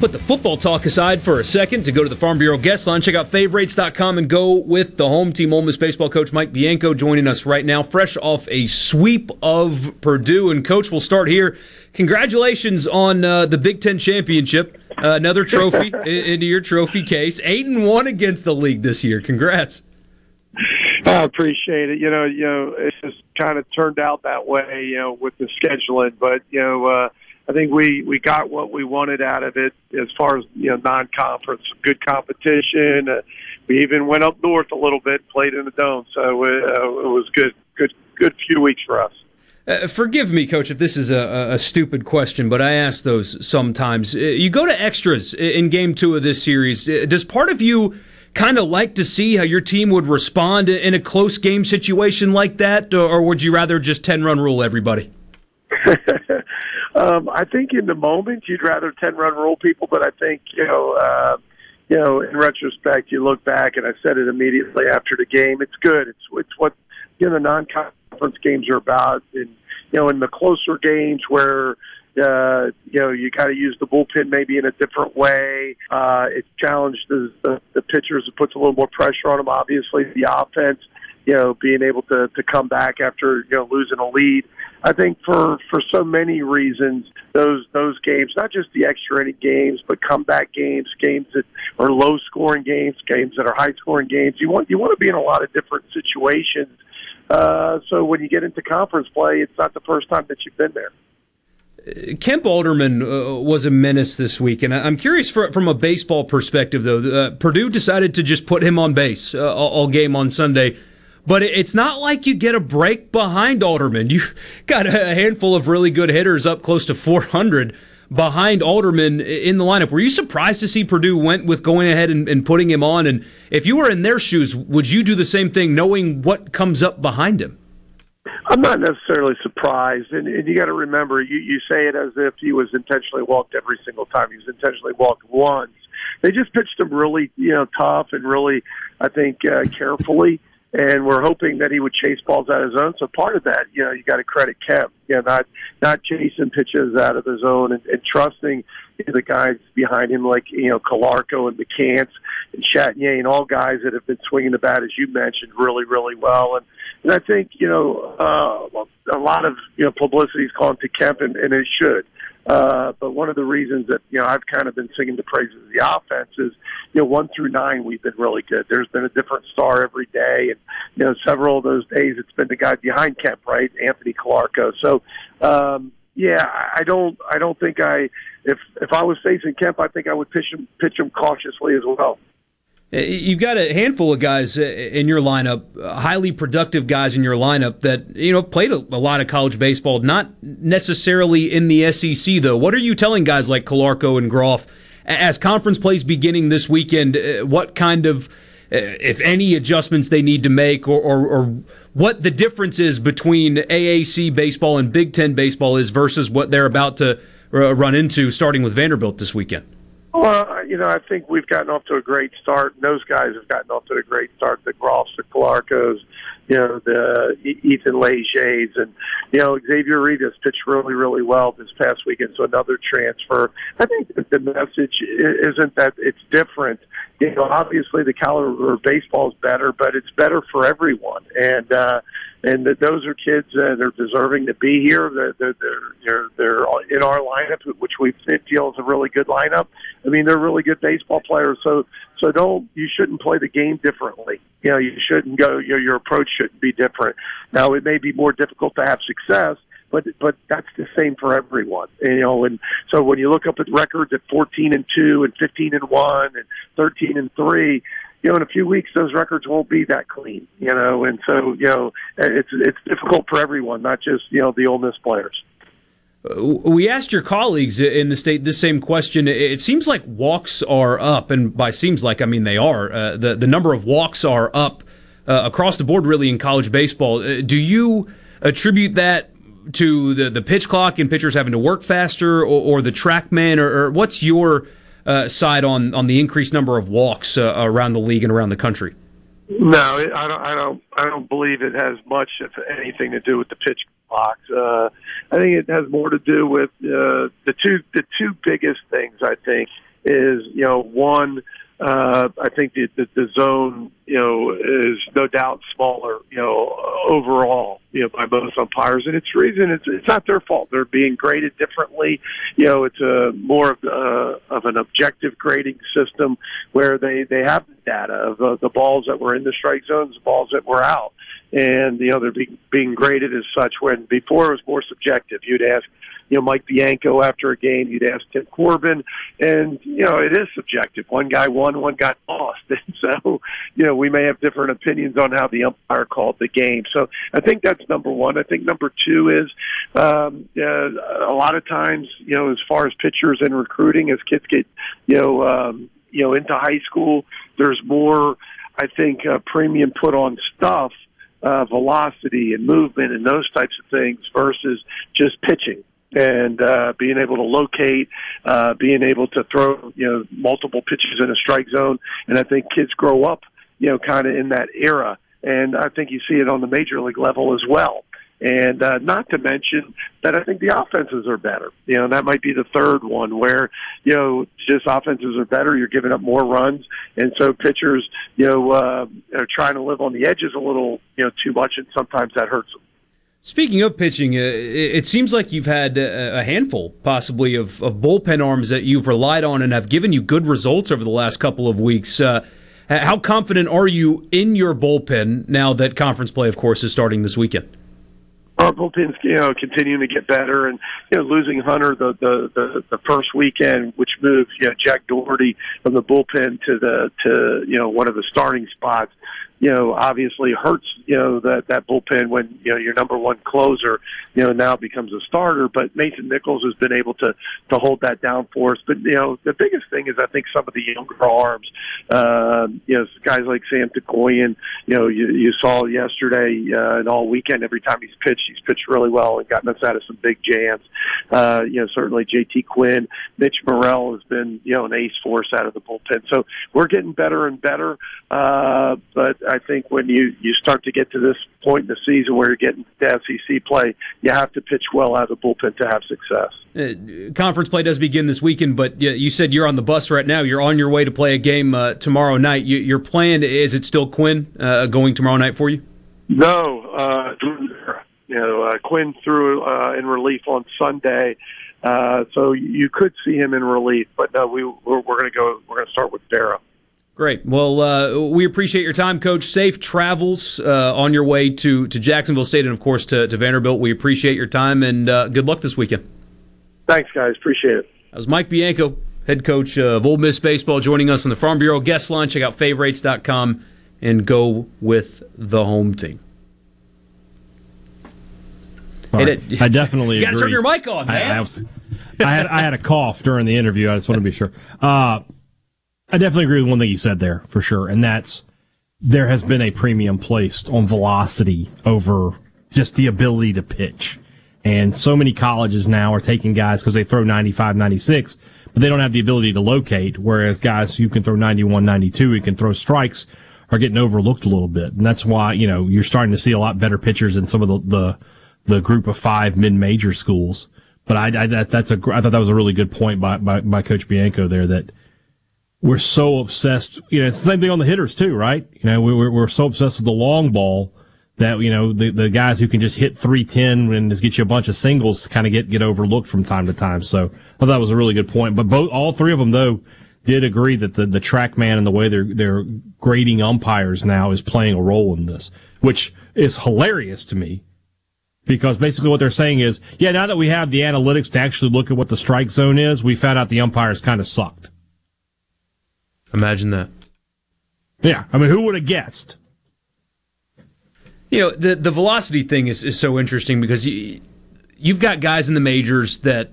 put the football talk aside for a second to go to the Farm Bureau guest line. Check out favorites.com and go with the home team. Ole Miss baseball coach Mike Bianco joining us right now, fresh off a sweep of Purdue. And coach, we'll start here. Congratulations on uh, the Big Ten championship. Uh, another trophy into your trophy case. Eight and one against the league this year. Congrats. I appreciate it. You know, you know, it just kind of turned out that way, you know, with the scheduling. But you know, uh, I think we we got what we wanted out of it as far as you know, non-conference, good competition. Uh, we even went up north a little bit, played in the dome, so uh, it was good, good, good few weeks for us. Uh, forgive me, Coach, if this is a, a, stupid question, but I ask those sometimes. Uh, you go to extras in game two of this series. Uh, does part of you kind of like to see how your team would respond in a close game situation like that, or would you rather just 10 run rule everybody? um, I think in the moment you'd rather 10 run rule people, but I think, you know, uh, you know, in retrospect, you look back, and I said it immediately after the game. It's good. It's it's what you know the non-conference games are about, and you know, in the closer games where uh, you know, you got to use the bullpen maybe in a different way. Uh, it challenged the, the, the pitchers. It puts a little more pressure on them. Obviously, the offense, you know, being able to, to come back after, you know, losing a lead. I think for, for so many reasons, those, those games, not just the extra inning games, but comeback games, games that are low scoring games, games that are high scoring games. You want, you want to be in a lot of different situations. Uh, so when you get into conference play, it's not the first time that you've been there. Kemp Alderman uh, was a menace this week, and I'm curious for, from a baseball perspective, though. Uh, Purdue decided to just put him on base uh, all, game on Sunday, but it's not like you get a break behind Alderman. You got a handful of really good hitters up close to 400 behind Alderman in the lineup. Were you surprised to see Purdue went with going ahead and, and putting him on? And if you were in their shoes, would you do the same thing, knowing what comes up behind him? I'm not necessarily surprised, and, and you got to remember, you, you say it as if he was intentionally walked every single time. He was intentionally walked once. They just pitched him really, you know, tough and really, I think, uh, carefully. And we're hoping that he would chase balls out of his zone. So part of that, you know, you got to credit Kemp, you know, not not chasing pitches out of the zone and, and trusting the guys behind him, like you know, Calarco and McCants and Chatagnier, and all guys that have been swinging the bat, as you mentioned, really, really well. And and I think you know uh, a lot of you know publicity is calling to Kemp, and, and it should. Uh, but one of the reasons that you know I've kind of been singing the praises of the offense is you know one through nine we've been really good. There's been a different star every day, and you know several of those days it's been the guy behind Kemp, right, Anthony Calarco. So um, yeah, I don't I don't think I if if I was facing Kemp, I think I would pitch him pitch him cautiously as well. Uh, you've got a handful of guys uh, in your lineup, uh, highly productive guys in your lineup that you know played a, lot of college baseball, not necessarily in the SEC though. What are you telling guys like Calarco and Groff as conference plays beginning this weekend? What kind of, if any, adjustments they need to make, or, or, or what the difference is between AAC baseball and Big Ten baseball is versus what they're about to run into starting with Vanderbilt this weekend? Well, you know, I think we've gotten off to a great start. And those guys have gotten off to a great start. The Groffs, the Calarcos, you know, the Ethan Legers, and you know, Xavier Rivas pitched really, really well this past weekend. So another transfer. I think the message isn't that it's different. You know, obviously the caliber of baseball is better, but it's better for everyone. And uh, and that those are kids that are deserving to be here. They're they're they're, they're in our lineup, which we feel is a really good lineup. I mean, they're really good baseball players. So so don't you shouldn't play the game differently. You know, you shouldn't go. You know, your approach shouldn't be different. Now, it may be more difficult to have success. But but that's the same for everyone, you know. And so when you look up at records at 14 and two and 15 and one and 13 and three, you know, in a few weeks those records won't be that clean, you know, and so you know it's it's difficult for everyone, not just you know the Ole Miss players. Uh, we asked your colleagues in the state this same question. It seems like walks are up, and by seems like I mean they are. Uh, the the number of walks are up uh, across the board, really, in college baseball. Uh, do you attribute that to the the pitch clock and pitchers having to work faster, or, or the TrackMan, or, or what's your uh, side on on the increased number of walks uh, around the league and around the country? No, I don't. I don't. I don't believe it has much, if anything, to do with the pitch clock. Uh, I think it has more to do with uh, the two. The two biggest things I think is you know one Uh, I think the, the the zone, you know, is no doubt smaller, you know, overall, you know, by most umpires, and it's reason it's it's not their fault. They're being graded differently. You know, it's a more of uh, of an objective grading system where they they have the data of uh, the balls that were in the strike zones, the balls that were out, and you know they're being being graded as such. When before it was more subjective, you'd ask you know, Mike Bianco after a game. You'd ask Tim Corbin, and you know, it is subjective. One guy won, one got lost, and so you know, we may have different opinions on how the umpire called the game. So I think that's number one. I think number two is um, uh, a lot of times, you know, as far as pitchers and recruiting, as kids get, you know, um, you know, into high school, there's more. I think uh, premium put on stuff uh, velocity and movement and those types of things versus just pitching and uh, being able to locate, uh, being able to throw, you know, multiple pitches in a strike zone. And I think kids grow up, you know, kind of in that era. And I think you see it on the major league level as well. And uh, not to mention that I think the offenses are better. You know, that might be the third one where, you know, just offenses are better. You're giving up more runs. And so pitchers, you know, uh, are trying to live on the edges a little, you know, too much. And sometimes that hurts them. Speaking of pitching, uh, it seems like you've had a handful, possibly, of, of, bullpen arms that you've relied on and have given you good results over the last couple of weeks. Uh, how confident are you in your bullpen now that conference play, of course, is starting this weekend? Bullpen's you know continuing to get better, and you know losing Hunter the the the, the first weekend, which moved you know Jack Dougherty from the bullpen to the to you know one of the starting spots you know, obviously hurts, you know, that, that bullpen when, you know, your number one closer, you know, now becomes a starter. But Mason Nichols has been able to, to hold that down for us. But, you know, the biggest thing is I think some of the younger arms, uh, you know, guys like Sam Tookoian, you know, you, you saw yesterday uh, and all weekend, every time he's pitched, he's pitched really well and gotten us out of some big jams. Uh, you know, certainly JT Quinn, Mitch Murrell has been, you know, an ace force out of the bullpen. So we're getting better and better. Uh, but I think when you you start to get to this point in the season where you're getting to SEC play, you have to pitch well out of the bullpen to have success. Uh, conference play does begin this weekend, but you, you, said you're on the bus right now. You're on your way to play a game uh, tomorrow night. You, your plan is it still Quinn uh, going tomorrow night for you? No, uh, you know uh, Quinn threw uh, in relief on Sunday. so you could see him in relief, but no, we we're, we're going to go. We're going to start with Dara. Great. Well, uh, we appreciate your time, Coach. Safe travels uh, on your way to, to Jacksonville State and, of course, to, to Vanderbilt. We appreciate your time and uh, good luck this weekend. Thanks, guys. Appreciate it. That was Mike Bianco, head coach of Ole Miss Baseball, joining us on the Farm Bureau guest line. Check out favorites.com and go with the home team. Right. It, I definitely you got to turn your mic on, man. I, I, was, I, had I had a cough during the interview. I just want to be sure. I definitely agree with one thing you said there for sure, and that's there has been a premium placed on velocity over just the ability to pitch. And so many colleges now are taking guys because they throw 95, 96, but they don't have the ability to locate. Whereas guys who can throw 91, 92, who can throw strikes are getting overlooked a little bit. And that's why, you know, you're starting to see a lot better pitchers in some of the, the, the group of five mid-major schools. But I, I that, that's a, I thought that was a really good point by, by, by Coach Bianco there that, we're so obsessed. You know, it's the same thing on the hitters too, right? You know, we're we're so obsessed with the long ball that you know the the guys who can just hit three ten and just get you a bunch of singles kind of get get overlooked from time to time. So I thought that was a really good point. But both all three of them though did agree that the the TrackMan and the way they're they're grading umpires now is playing a role in this, which is hilarious to me. Because basically what they're saying is, yeah, now that we have the analytics to actually look at what the strike zone is, we found out the umpires kind of sucked. Imagine that. Yeah, I mean, who would have guessed? You know, the the velocity thing is, is so interesting because you, you've got guys in the majors that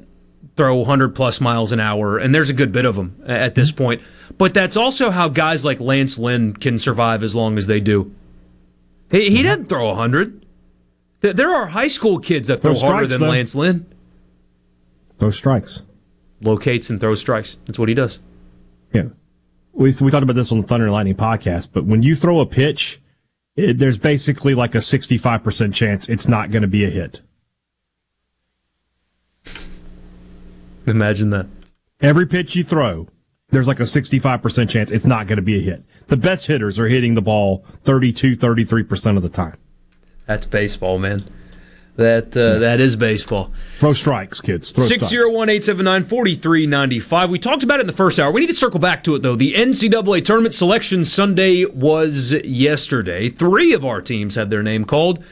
throw 100 plus miles an hour, and there's a good bit of them at this mm-hmm. point. But that's also how guys like Lance Lynn can survive as long as they do. He, he mm-hmm. doesn't throw 100. There are high school kids that throw, throw harder than though. Lance Lynn. Throw strikes. Locates and throws strikes. That's what he does. Yeah we, we talked about this on the Thunder and Lightning podcast, but when you throw a pitch, it, there's basically like a 65% chance it's not going to be a hit. Imagine that. Every pitch you throw, there's like a 65% chance it's not going to be a hit. The best hitters are hitting the ball 32, 33% of the time. That's baseball, man. That uh, that is baseball. Throw strikes, kids. Throw Six zero one eight seven nine forty three ninety five. We talked about it in the first hour. We need to circle back to it though. The NCAA tournament selection Sunday was yesterday. Three of our teams had their name called.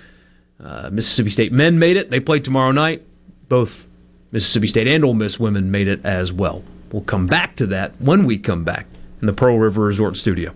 Uh, Mississippi State men made it. They play tomorrow night. Both Mississippi State and Ole Miss women made it as well. We'll come back to that when we come back in the Pearl River Resort studio.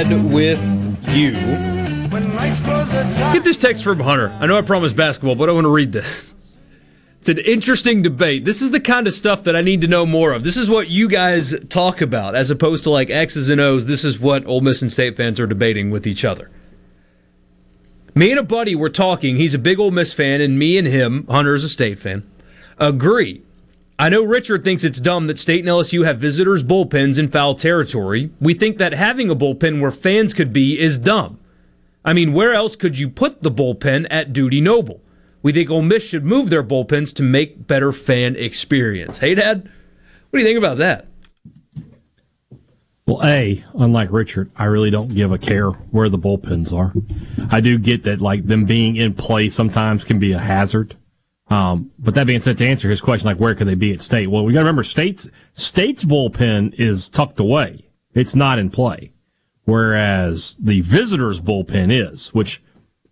With you. Get this text from Hunter. I know I promised basketball, but I want to read this. It's an interesting debate. This is the kind of stuff that I need to know more of. This is what you guys talk about, as opposed to like X's and O's. This is what Ole Miss and State fans are debating with each other. Me and a buddy were talking. He's a big Ole Miss fan, and me and him, Hunter's a State fan, agree. I know Richard thinks it's dumb that State and LSU have visitors' bullpens in foul territory. We think that having a bullpen where fans could be is dumb. I mean, where else could you put the bullpen at Dudy Noble? We think Ole Miss should move their bullpens to make better fan experience. Hey, Dad, what do you think about that? Well, A, unlike Richard, I really don't give a care where the bullpens are. I do get that, like, them being in play sometimes can be a hazard. Um, but that being said, to answer his question, like, where could they be at state? Well, we got to remember, state's, state's bullpen is tucked away. It's not in play. Whereas the visitors' bullpen is, which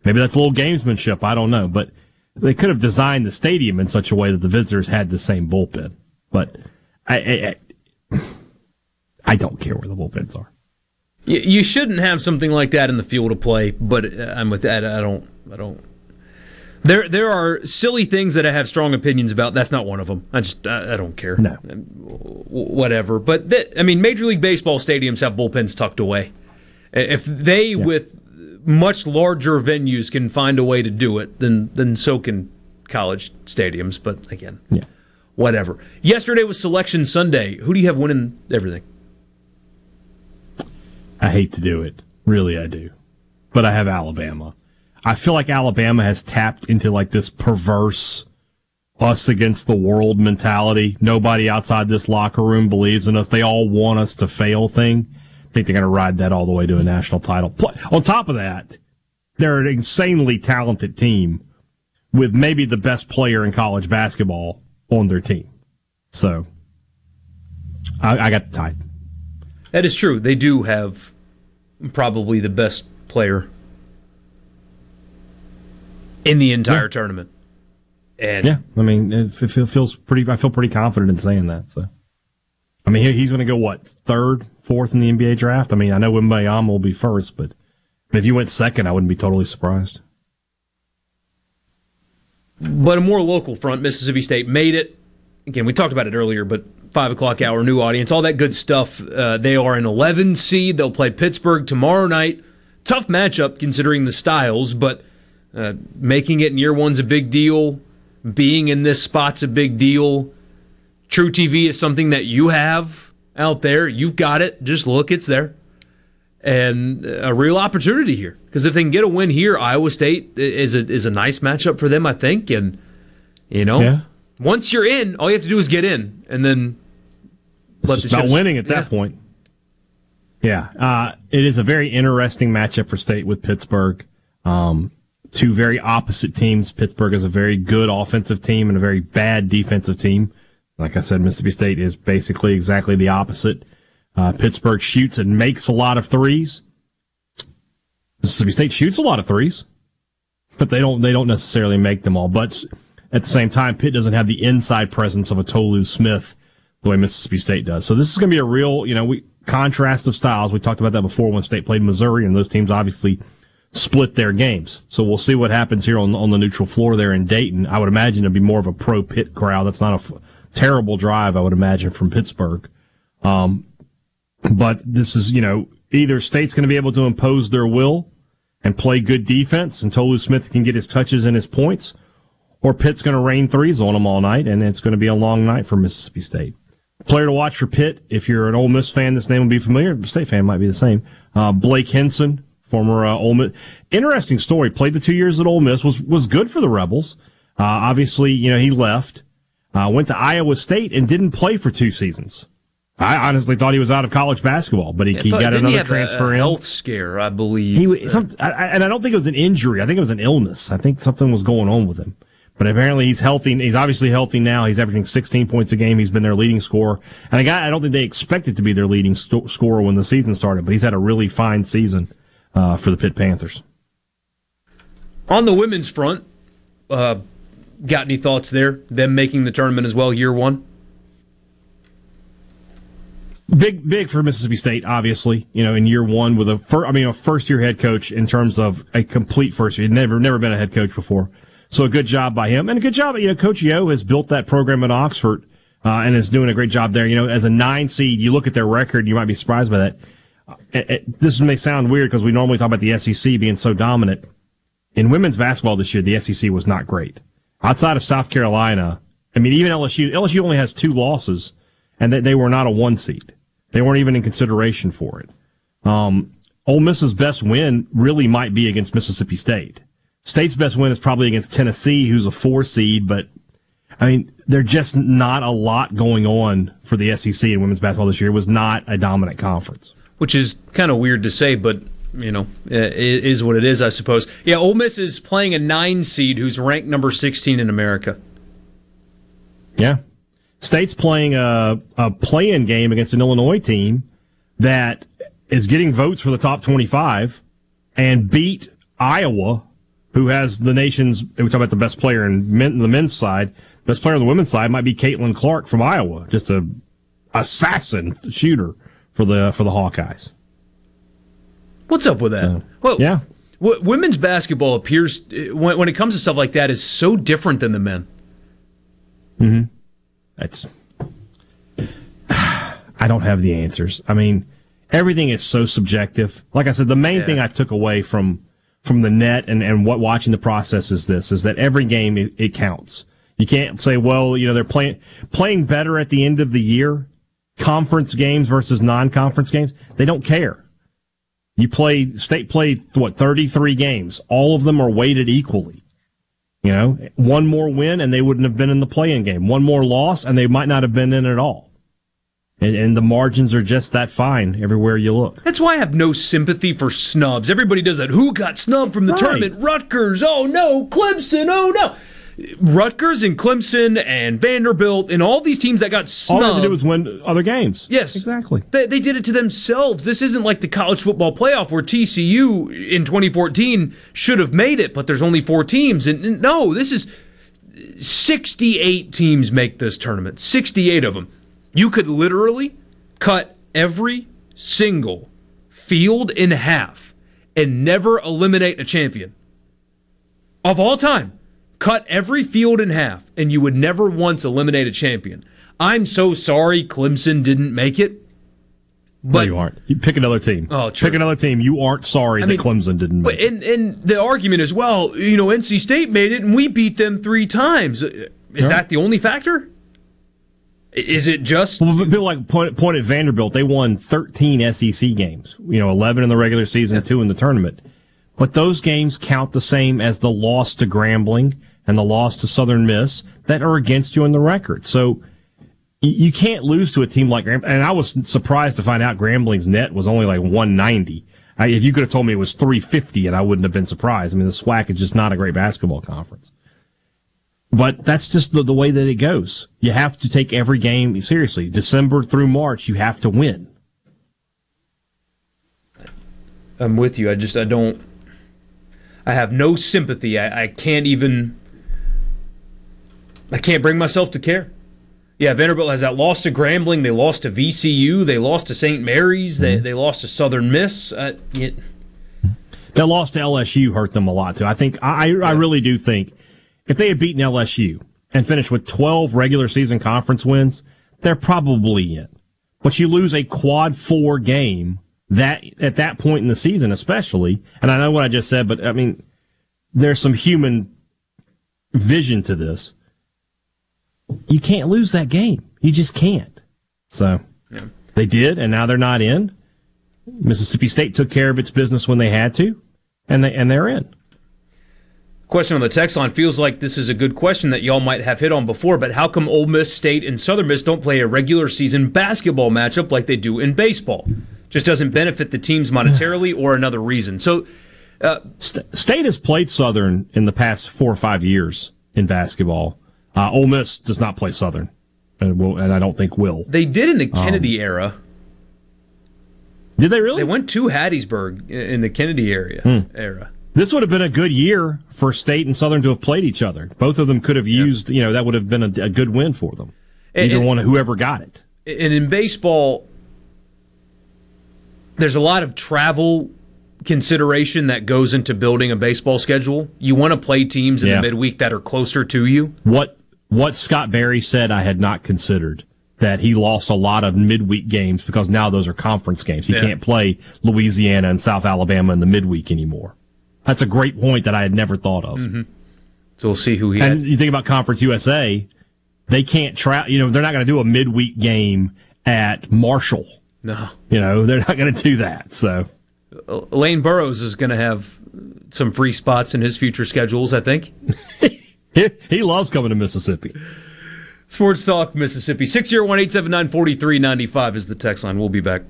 maybe that's a little gamesmanship. I don't know. But they could have designed the stadium in such a way that the visitors had the same bullpen. But I, I, I don't care where the bullpens are. You, you shouldn't have something like that in the field of play, but uh, I'm with that. I don't. I don't. There, there are silly things that I have strong opinions about. That's not one of them. I just, I, I don't care. No. Whatever. But th- I mean, Major League Baseball stadiums have bullpens tucked away. If they, with much larger venues, can find a way to do it, then then so can college stadiums. But again, yeah. whatever. Yesterday was Selection Sunday. Who do you have winning everything? I hate to do it. Really, I do. But I have Alabama. I feel like Alabama has tapped into like this perverse us against the world mentality. Nobody outside this locker room believes in us. They all want us to fail thing. I think they're going to ride that all the way to a national title. On top of that, they're an insanely talented team with maybe the best player in college basketball on their team. So I, I got the tide. That is true. They do have probably the best player in the entire Yeah. tournament. And Yeah, I mean, it feels pretty. I feel pretty confident in saying that. So, I mean, he's going to go what third, fourth in the NBA draft. I mean, I know Wembanyama will be first, but if you went second, I wouldn't be totally surprised. but a more local front, Mississippi State made it. Again, we talked about it earlier, but five o'clock hour, new audience, all that good stuff. Uh, they are an 11 seed. They'll play Pittsburgh tomorrow night. Tough matchup considering the styles, but uh, making it in year one's a big deal. Being in this spot's a big deal. truTV is something that you have out there. You've got it. Just look, it's there. And a real opportunity here. Because if they can get a win here, Iowa State is a, is a nice matchup for them, I think. And, you know, Yeah. once you're in, all you have to do is get in. And then It's just about chips- winning at that Yeah. point. Yeah, uh, it is a very interesting matchup for State with Pittsburgh. Um, two very opposite teams. Pittsburgh is a very good offensive team and a very bad defensive team. Like I said, Mississippi State is basically exactly the opposite. Uh, Pittsburgh shoots and makes a lot of threes. Mississippi State shoots a lot of threes, but they don't they don't necessarily make them all. But at the same time, Pitt doesn't have the inside presence of a Tolu Smith the way Mississippi State does. So this is going to be a real, you know, we contrast of styles. We talked about that before when State played Missouri, and those teams obviously split their games. So we'll see what happens here on on the neutral floor there in Dayton. I would imagine it'd be more of a pro pit crowd. That's not a f- terrible drive, I would imagine, from Pittsburgh. Um, but this is, you know, either State's going to be able to impose their will and play good defense, and Tolu Smith can get his touches and his points, or Pitt's going to rain threes on them all night, and it's going to be a long night for Mississippi State. Player to watch for Pitt, if you're an Ole Miss fan, this name will be familiar. State fan might be the same. Uh, Blake Hinson, former uh, Ole Miss. Interesting story. Played the two years at Ole Miss. Was was good for the Rebels. Uh, obviously, you know he left. Uh, went to Iowa State and didn't play for two seasons. I honestly thought he was out of college basketball, but he, Yeah, he but got he another a- transfer a in. health scare, I believe. He some, I, and I don't think it was an injury. I think it was an illness. I think something was going on with him. But apparently he's healthy. He's obviously healthy now. He's averaging 16 points a game. He's been their leading scorer. And a guy I don't think they expected to be their leading sto- scorer when the season started, but he's had a really fine season uh, for the Pitt Panthers. On the women's front, uh, got any thoughts there? Them making the tournament as well, year one? Big, big for Mississippi State, obviously. You know, in year one with a fir- I mean, a first year head coach in terms of a complete first year. He'd never, never been a head coach before. So a good job by him and a good job. You know, Coach Yo has built that program at Oxford, uh, and is doing a great job there. You know, as a nine seed, you look at their record, you might be surprised by that. It- it- this may sound weird because we normally talk about the SEC being so dominant. In women's basketball this year, the SEC was not great. Outside of South Carolina, I mean, even LSU, LSU only has two losses, and they, they were not a one seed. They weren't even in consideration for it. Um, Ole Miss's best win really might be against Mississippi State. State's best win is probably against Tennessee, who's a four seed, but I mean, there's just not a lot going on for the SEC in women's basketball this year. It was not a dominant conference. Which is kind of weird to say, but you know, it is what it is, I suppose. Yeah, Ole Miss is playing a nine seed who's ranked number 16 in America. Yeah. State's playing a, a play-in game against an Illinois team that is getting votes for the top 25 and beat Iowa, who has the nation's, we talk about the best player in men, the men's side, best player on the women's side might be Caitlin Clark from Iowa, just a assassin shooter for the, for the Hawkeyes. What's up with that? well, yeah. w- women's basketball appears, uh, when, when it comes to stuff like that, is so different than the men. Mm-hmm. That's. I don't have the answers. I mean, everything is so subjective. Like I said, the main Yeah. thing I took away from from the net and, and what watching the process is this: is that every game it, it counts. You can't say, well, you know, they're playing playing better at the end of the year. Conference games versus non-conference games, they don't care. You play state played what thirty three games. All of them are weighted equally. You know, one more win and they wouldn't have been in the play-in game. One more loss and they might not have been in at all. And, and the margins are just that fine everywhere you look. That's why I have no sympathy for snubs. Everybody does that. Who got snubbed from the Right. tournament? Rutgers. Oh no. Clemson. Oh no. Rutgers and Clemson and Vanderbilt and all these teams that got All snubbed. they had to do was win other games. Yes, exactly. They, they did it to themselves. This isn't like the college football playoff where TCU in 2014 should have made it, but there's only four teams. And, and no, this is 68 teams make this tournament. 68 of them. You could literally cut every single field in half and never eliminate a champion of all time. Cut every field in half, and you would never once eliminate a champion. I'm so sorry Clemson didn't make it. no, you aren't. You pick another team. Oh, true. Pick another team. You aren't sorry I that mean, Clemson didn't make But and and the argument is, well, you know, NC State made it, and we beat them three times. Is Yeah. that the only factor? Is it just? Well, but Bill, like point, point at Vanderbilt, they won 13 SEC games. You know, 11 in the regular season, two in the tournament. But those games count the same as the loss to Grambling and the loss to Southern Miss that are against you in the record. So you can't lose to a team like Grambling. And I was surprised to find out Grambling's net was only like 190. I, if you could have told me it was 350, and I wouldn't have been surprised. I mean, the SWAC is just not a great basketball conference. But that's just the, the way that it goes. You have to take every game seriously. December through March, you have to win. I'm with you. I just I don't. I have no sympathy. I, I can't even. I can't bring myself to care. Yeah, Vanderbilt has that loss to Grambling. They lost to VCU. They lost to St. Mary's. Mm-hmm. They they lost to Southern Miss. Uh, it, that loss to LSU hurt them a lot too. I think I I really do think if they had beaten LSU and finished with 12 regular season conference wins, they're probably in. But you lose a quad four game that at that point in the season, especially. And I know what I just said, but I mean, there's some human vision to this. You can't lose that game. You just can't. So yeah. they did, and now they're not in. Mississippi State took care of its business when they had to, and they and they're in. Question on the text line feels like this is a good question that y'all might have hit on before, but how come Ole Miss State and Southern Miss don't play a regular season basketball matchup like they do in baseball? Just doesn't benefit the teams monetarily or another reason. So, uh, State has played Southern in the past four or five years in basketball. Uh, Ole Miss does not play Southern, and, will, and I don't think will. They did in the Kennedy um, era. Did they really? They went to Hattiesburg in the Kennedy area hmm. era. This would have been a good year for State and Southern to have played each other. Both of them could have used, you know, that would have been a, a good win for them. Either and, one, whoever got it. And in baseball, there's a lot of travel consideration that goes into building a baseball schedule. You want to play teams in yeah. the midweek that are closer to you. What what Scott Berry said, I had not considered that he lost a lot of midweek games because now those are conference games. He yeah. can't play Louisiana and South Alabama in the midweek anymore. That's a great point that I had never thought of. Mm-hmm. So we'll see who he. And had. you think about Conference USA, they can't travel. You know, they're not going to do a midweek game at Marshall. No, you know they're not going to do that. So Lane Burroughs is going to have some free spots in his future schedules. I think he, he loves coming to Mississippi. Sports Talk Mississippi 601 879 4395 is the text line. We'll be back.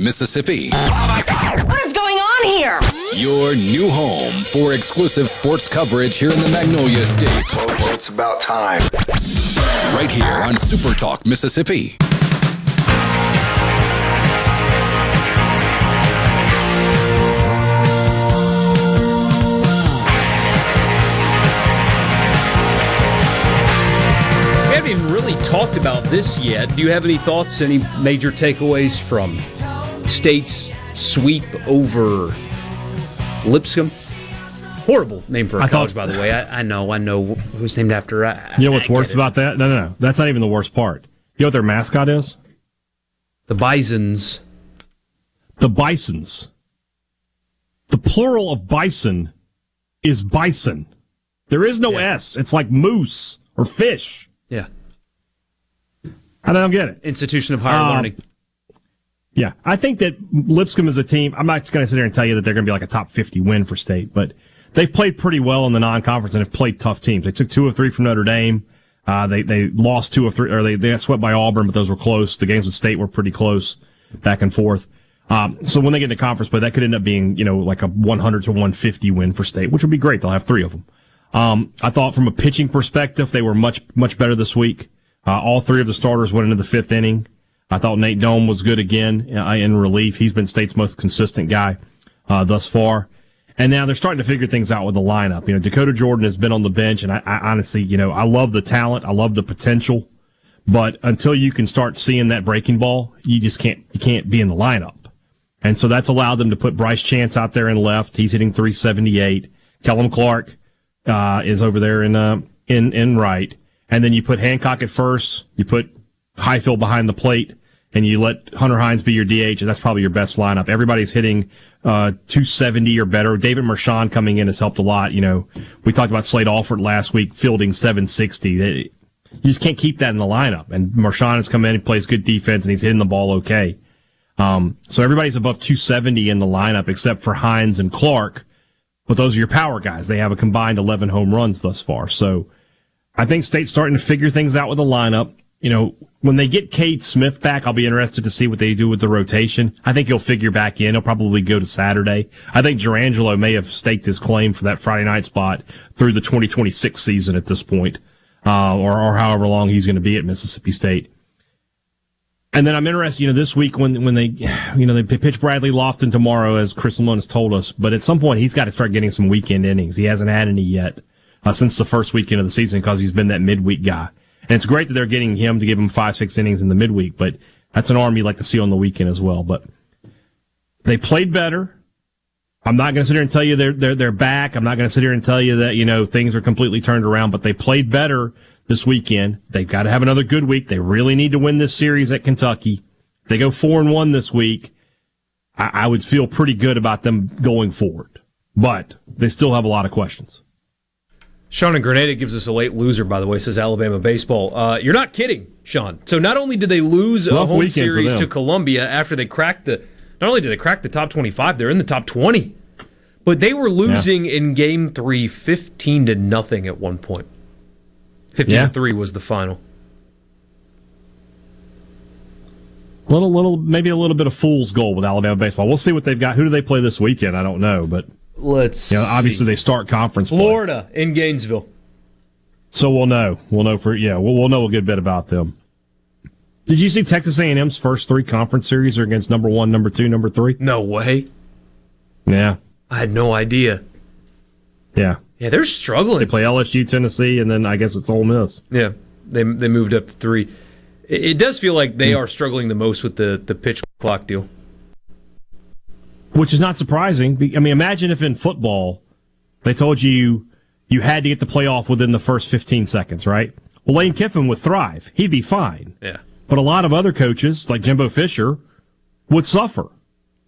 Mississippi. Oh what is going on here? Your new home for exclusive sports coverage here in the Magnolia State. Well, it's about time. Right here on Super Talk Mississippi. We haven't even really talked about this yet. Do you have any thoughts, any major takeaways from State's sweep over Lipscomb. Horrible name for a I college, thought, by the way. I, I, know, I know who's named after. I, you know what's worse about that? No, no, no. That's not even the worst part. You know what their mascot is? The Bisons. The Bisons. The plural of bison is bison. There is no yeah. S. It's like moose or fish. Yeah. I don't get it. Institution of Higher um, Learning. Yeah, I think that Lipscomb is a team. I'm not going to sit here and tell you that they're going to be like a top 50 win for state, but they've played pretty well in the non-conference and have played tough teams. They took two of three from Notre Dame. Uh, they they lost two of three, or they, they got swept by Auburn, but those were close. The games with State were pretty close, back and forth. Um, so when they get into conference play, that could end up being you know like a 100 to 150 win for State, which would be great. They'll have three of them. Um, I thought from a pitching perspective, they were much much better this week. Uh, all three of the starters went into the fifth inning. I thought Nate Dohm was good again uh, in relief. He's been state's most consistent guy uh, thus far. And now they're starting to figure things out with the lineup. You know, Dakota Jordan has been on the bench, and I, I honestly, you know, I love the talent, I love the potential, but until you can start seeing that breaking ball, you just can't you can't be in the lineup. And so that's allowed them to put Bryce Chance out there in left. He's hitting 378. Kellum Clark uh, is over there in uh, in in right, and then you put Hancock at first. You put Highfill behind the plate and you let Hunter Hines be your DH, and that's probably your best lineup. Everybody's hitting uh, 270 or better. David Mershon coming in has helped a lot. You know, we talked about Slade Alford last week, fielding 760. They, you just can't keep that in the lineup. And Mershon has come in, he plays good defense, and he's hitting the ball okay. Um, so everybody's above 270 in the lineup except for Hines and Clark. But those are your power guys. They have a combined 11 home runs thus far. So I think State's starting to figure things out with the lineup you know, when they get Cade Smith back, I'll be interested to see what they do with the rotation. I think he'll figure back in. He'll probably go to Saturday. I think Jurrangelo may have staked his claim for that Friday night spot through the 2026 season at this point. uh, or, or however long he's going to be at Mississippi State. And then I'm interested, you know, this week when when they, you know, they pitch Bradley Loftin tomorrow, as Chris Lemonis has told us. But at some point, he's got to start getting some weekend innings. He hasn't had any yet uh, since the first weekend of the season because he's been that midweek guy. And it's great that they're getting him to give him five, six innings in the midweek. But that's an arm you'd like to see on the weekend as well. But they played better. I'm not going to sit here and tell you they're they're they're back. I'm not going to sit here and tell you that you know things are completely turned around. But they played better this weekend. They've got to have another good week. They really need to win this series at Kentucky. They go four and one this week. I, I would feel pretty good about them going forward, but they still have a lot of questions. Sean in Grenada gives us a late loser, by the way, says Alabama baseball. Uh, you're not kidding, Sean. So not only did they lose Rough a home series to Columbia after they cracked the, not only did they crack the top 25, they're in the top 20. But they were losing in game three, 15 to nothing at one point. 15 Yeah. to 3 was the final. Little, little, maybe a little bit of fool's goal with Alabama baseball. We'll see what they've got. Who do they play this weekend? I don't know, but Let's know, obviously they start conference play. Florida in Gainesville. So we'll know. We'll know for yeah. We'll, we'll know a good bit about them. Did you see Texas A&M's first three conference series are against number one, number two, number three? No way. Yeah, I had no idea. yeah. Yeah, they're struggling. They play LSU, Tennessee, and then I guess it's Ole Miss. Yeah, they they moved up to three. It, it does feel like they hmm. are struggling the most with the the pitch clock deal. Which is not surprising. I mean, imagine if in football they told you you had to get the playoff within the first 15 seconds, right? Well, Lane Kiffin would thrive. He'd be fine. Yeah. But a lot of other coaches, like Jimbo Fisher, would suffer.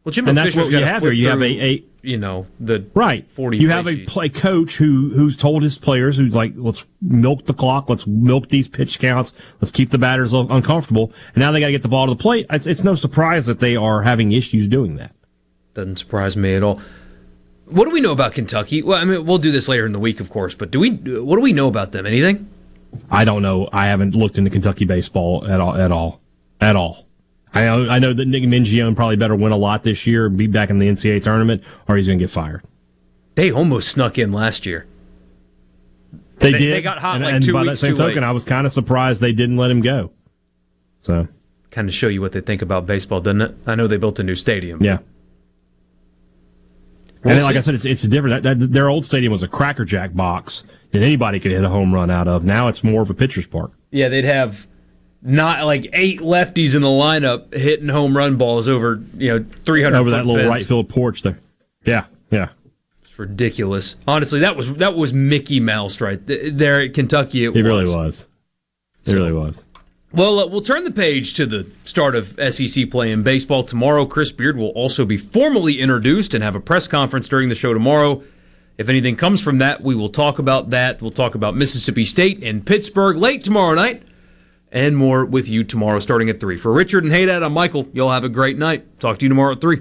Well, Jimbo and that's Fisher's what you have here. You have a, a you know the right. forty. You have a play coach who who's told his players who's like, let's milk the clock, let's milk these pitch counts, let's keep the batters uncomfortable. And now they got to get the ball to the plate. It's, it's no surprise that they are having issues doing that. Doesn't surprise me at all. What do we know about Kentucky? Well, I mean, we'll do this later in the week, of course. But do we? What do we know about them? Anything? I don't know. I haven't looked into Kentucky baseball at all. At all. At all. I know. I know that Nick Mingione probably better win a lot this year and be back in the NCAA tournament, or he's going to get fired. They almost snuck in last year. They, They- did. they got hot and, like and two by weeks that same token, late. I was kind of surprised they didn't let him go. So Kind of show you what they think about baseball, doesn't it? I know they built a new stadium. yeah. We'll and like. I said, it's it's different. That, that, their old stadium was a crackerjack box that anybody could hit a home run out of. Now it's more of a pitcher's park. Yeah, they'd have not like eight lefties in the lineup hitting home run balls over you know three hundred over that little right field porch there. Yeah, yeah. It's ridiculous. Honestly, that was that was Mickey Mouse right there at Kentucky. It, It really was. It really was. Well, uh, we'll turn the page to the start of SEC play in baseball tomorrow. Chris Beard will also be formally introduced and have a press conference during the show tomorrow. If anything comes from that, we will talk about that. We'll talk about Mississippi State and Pittsburgh late tomorrow night and more with you tomorrow starting at 3. For Richard and Haydad, I'm Michael. Y'all have a great night. Talk to you tomorrow at 3.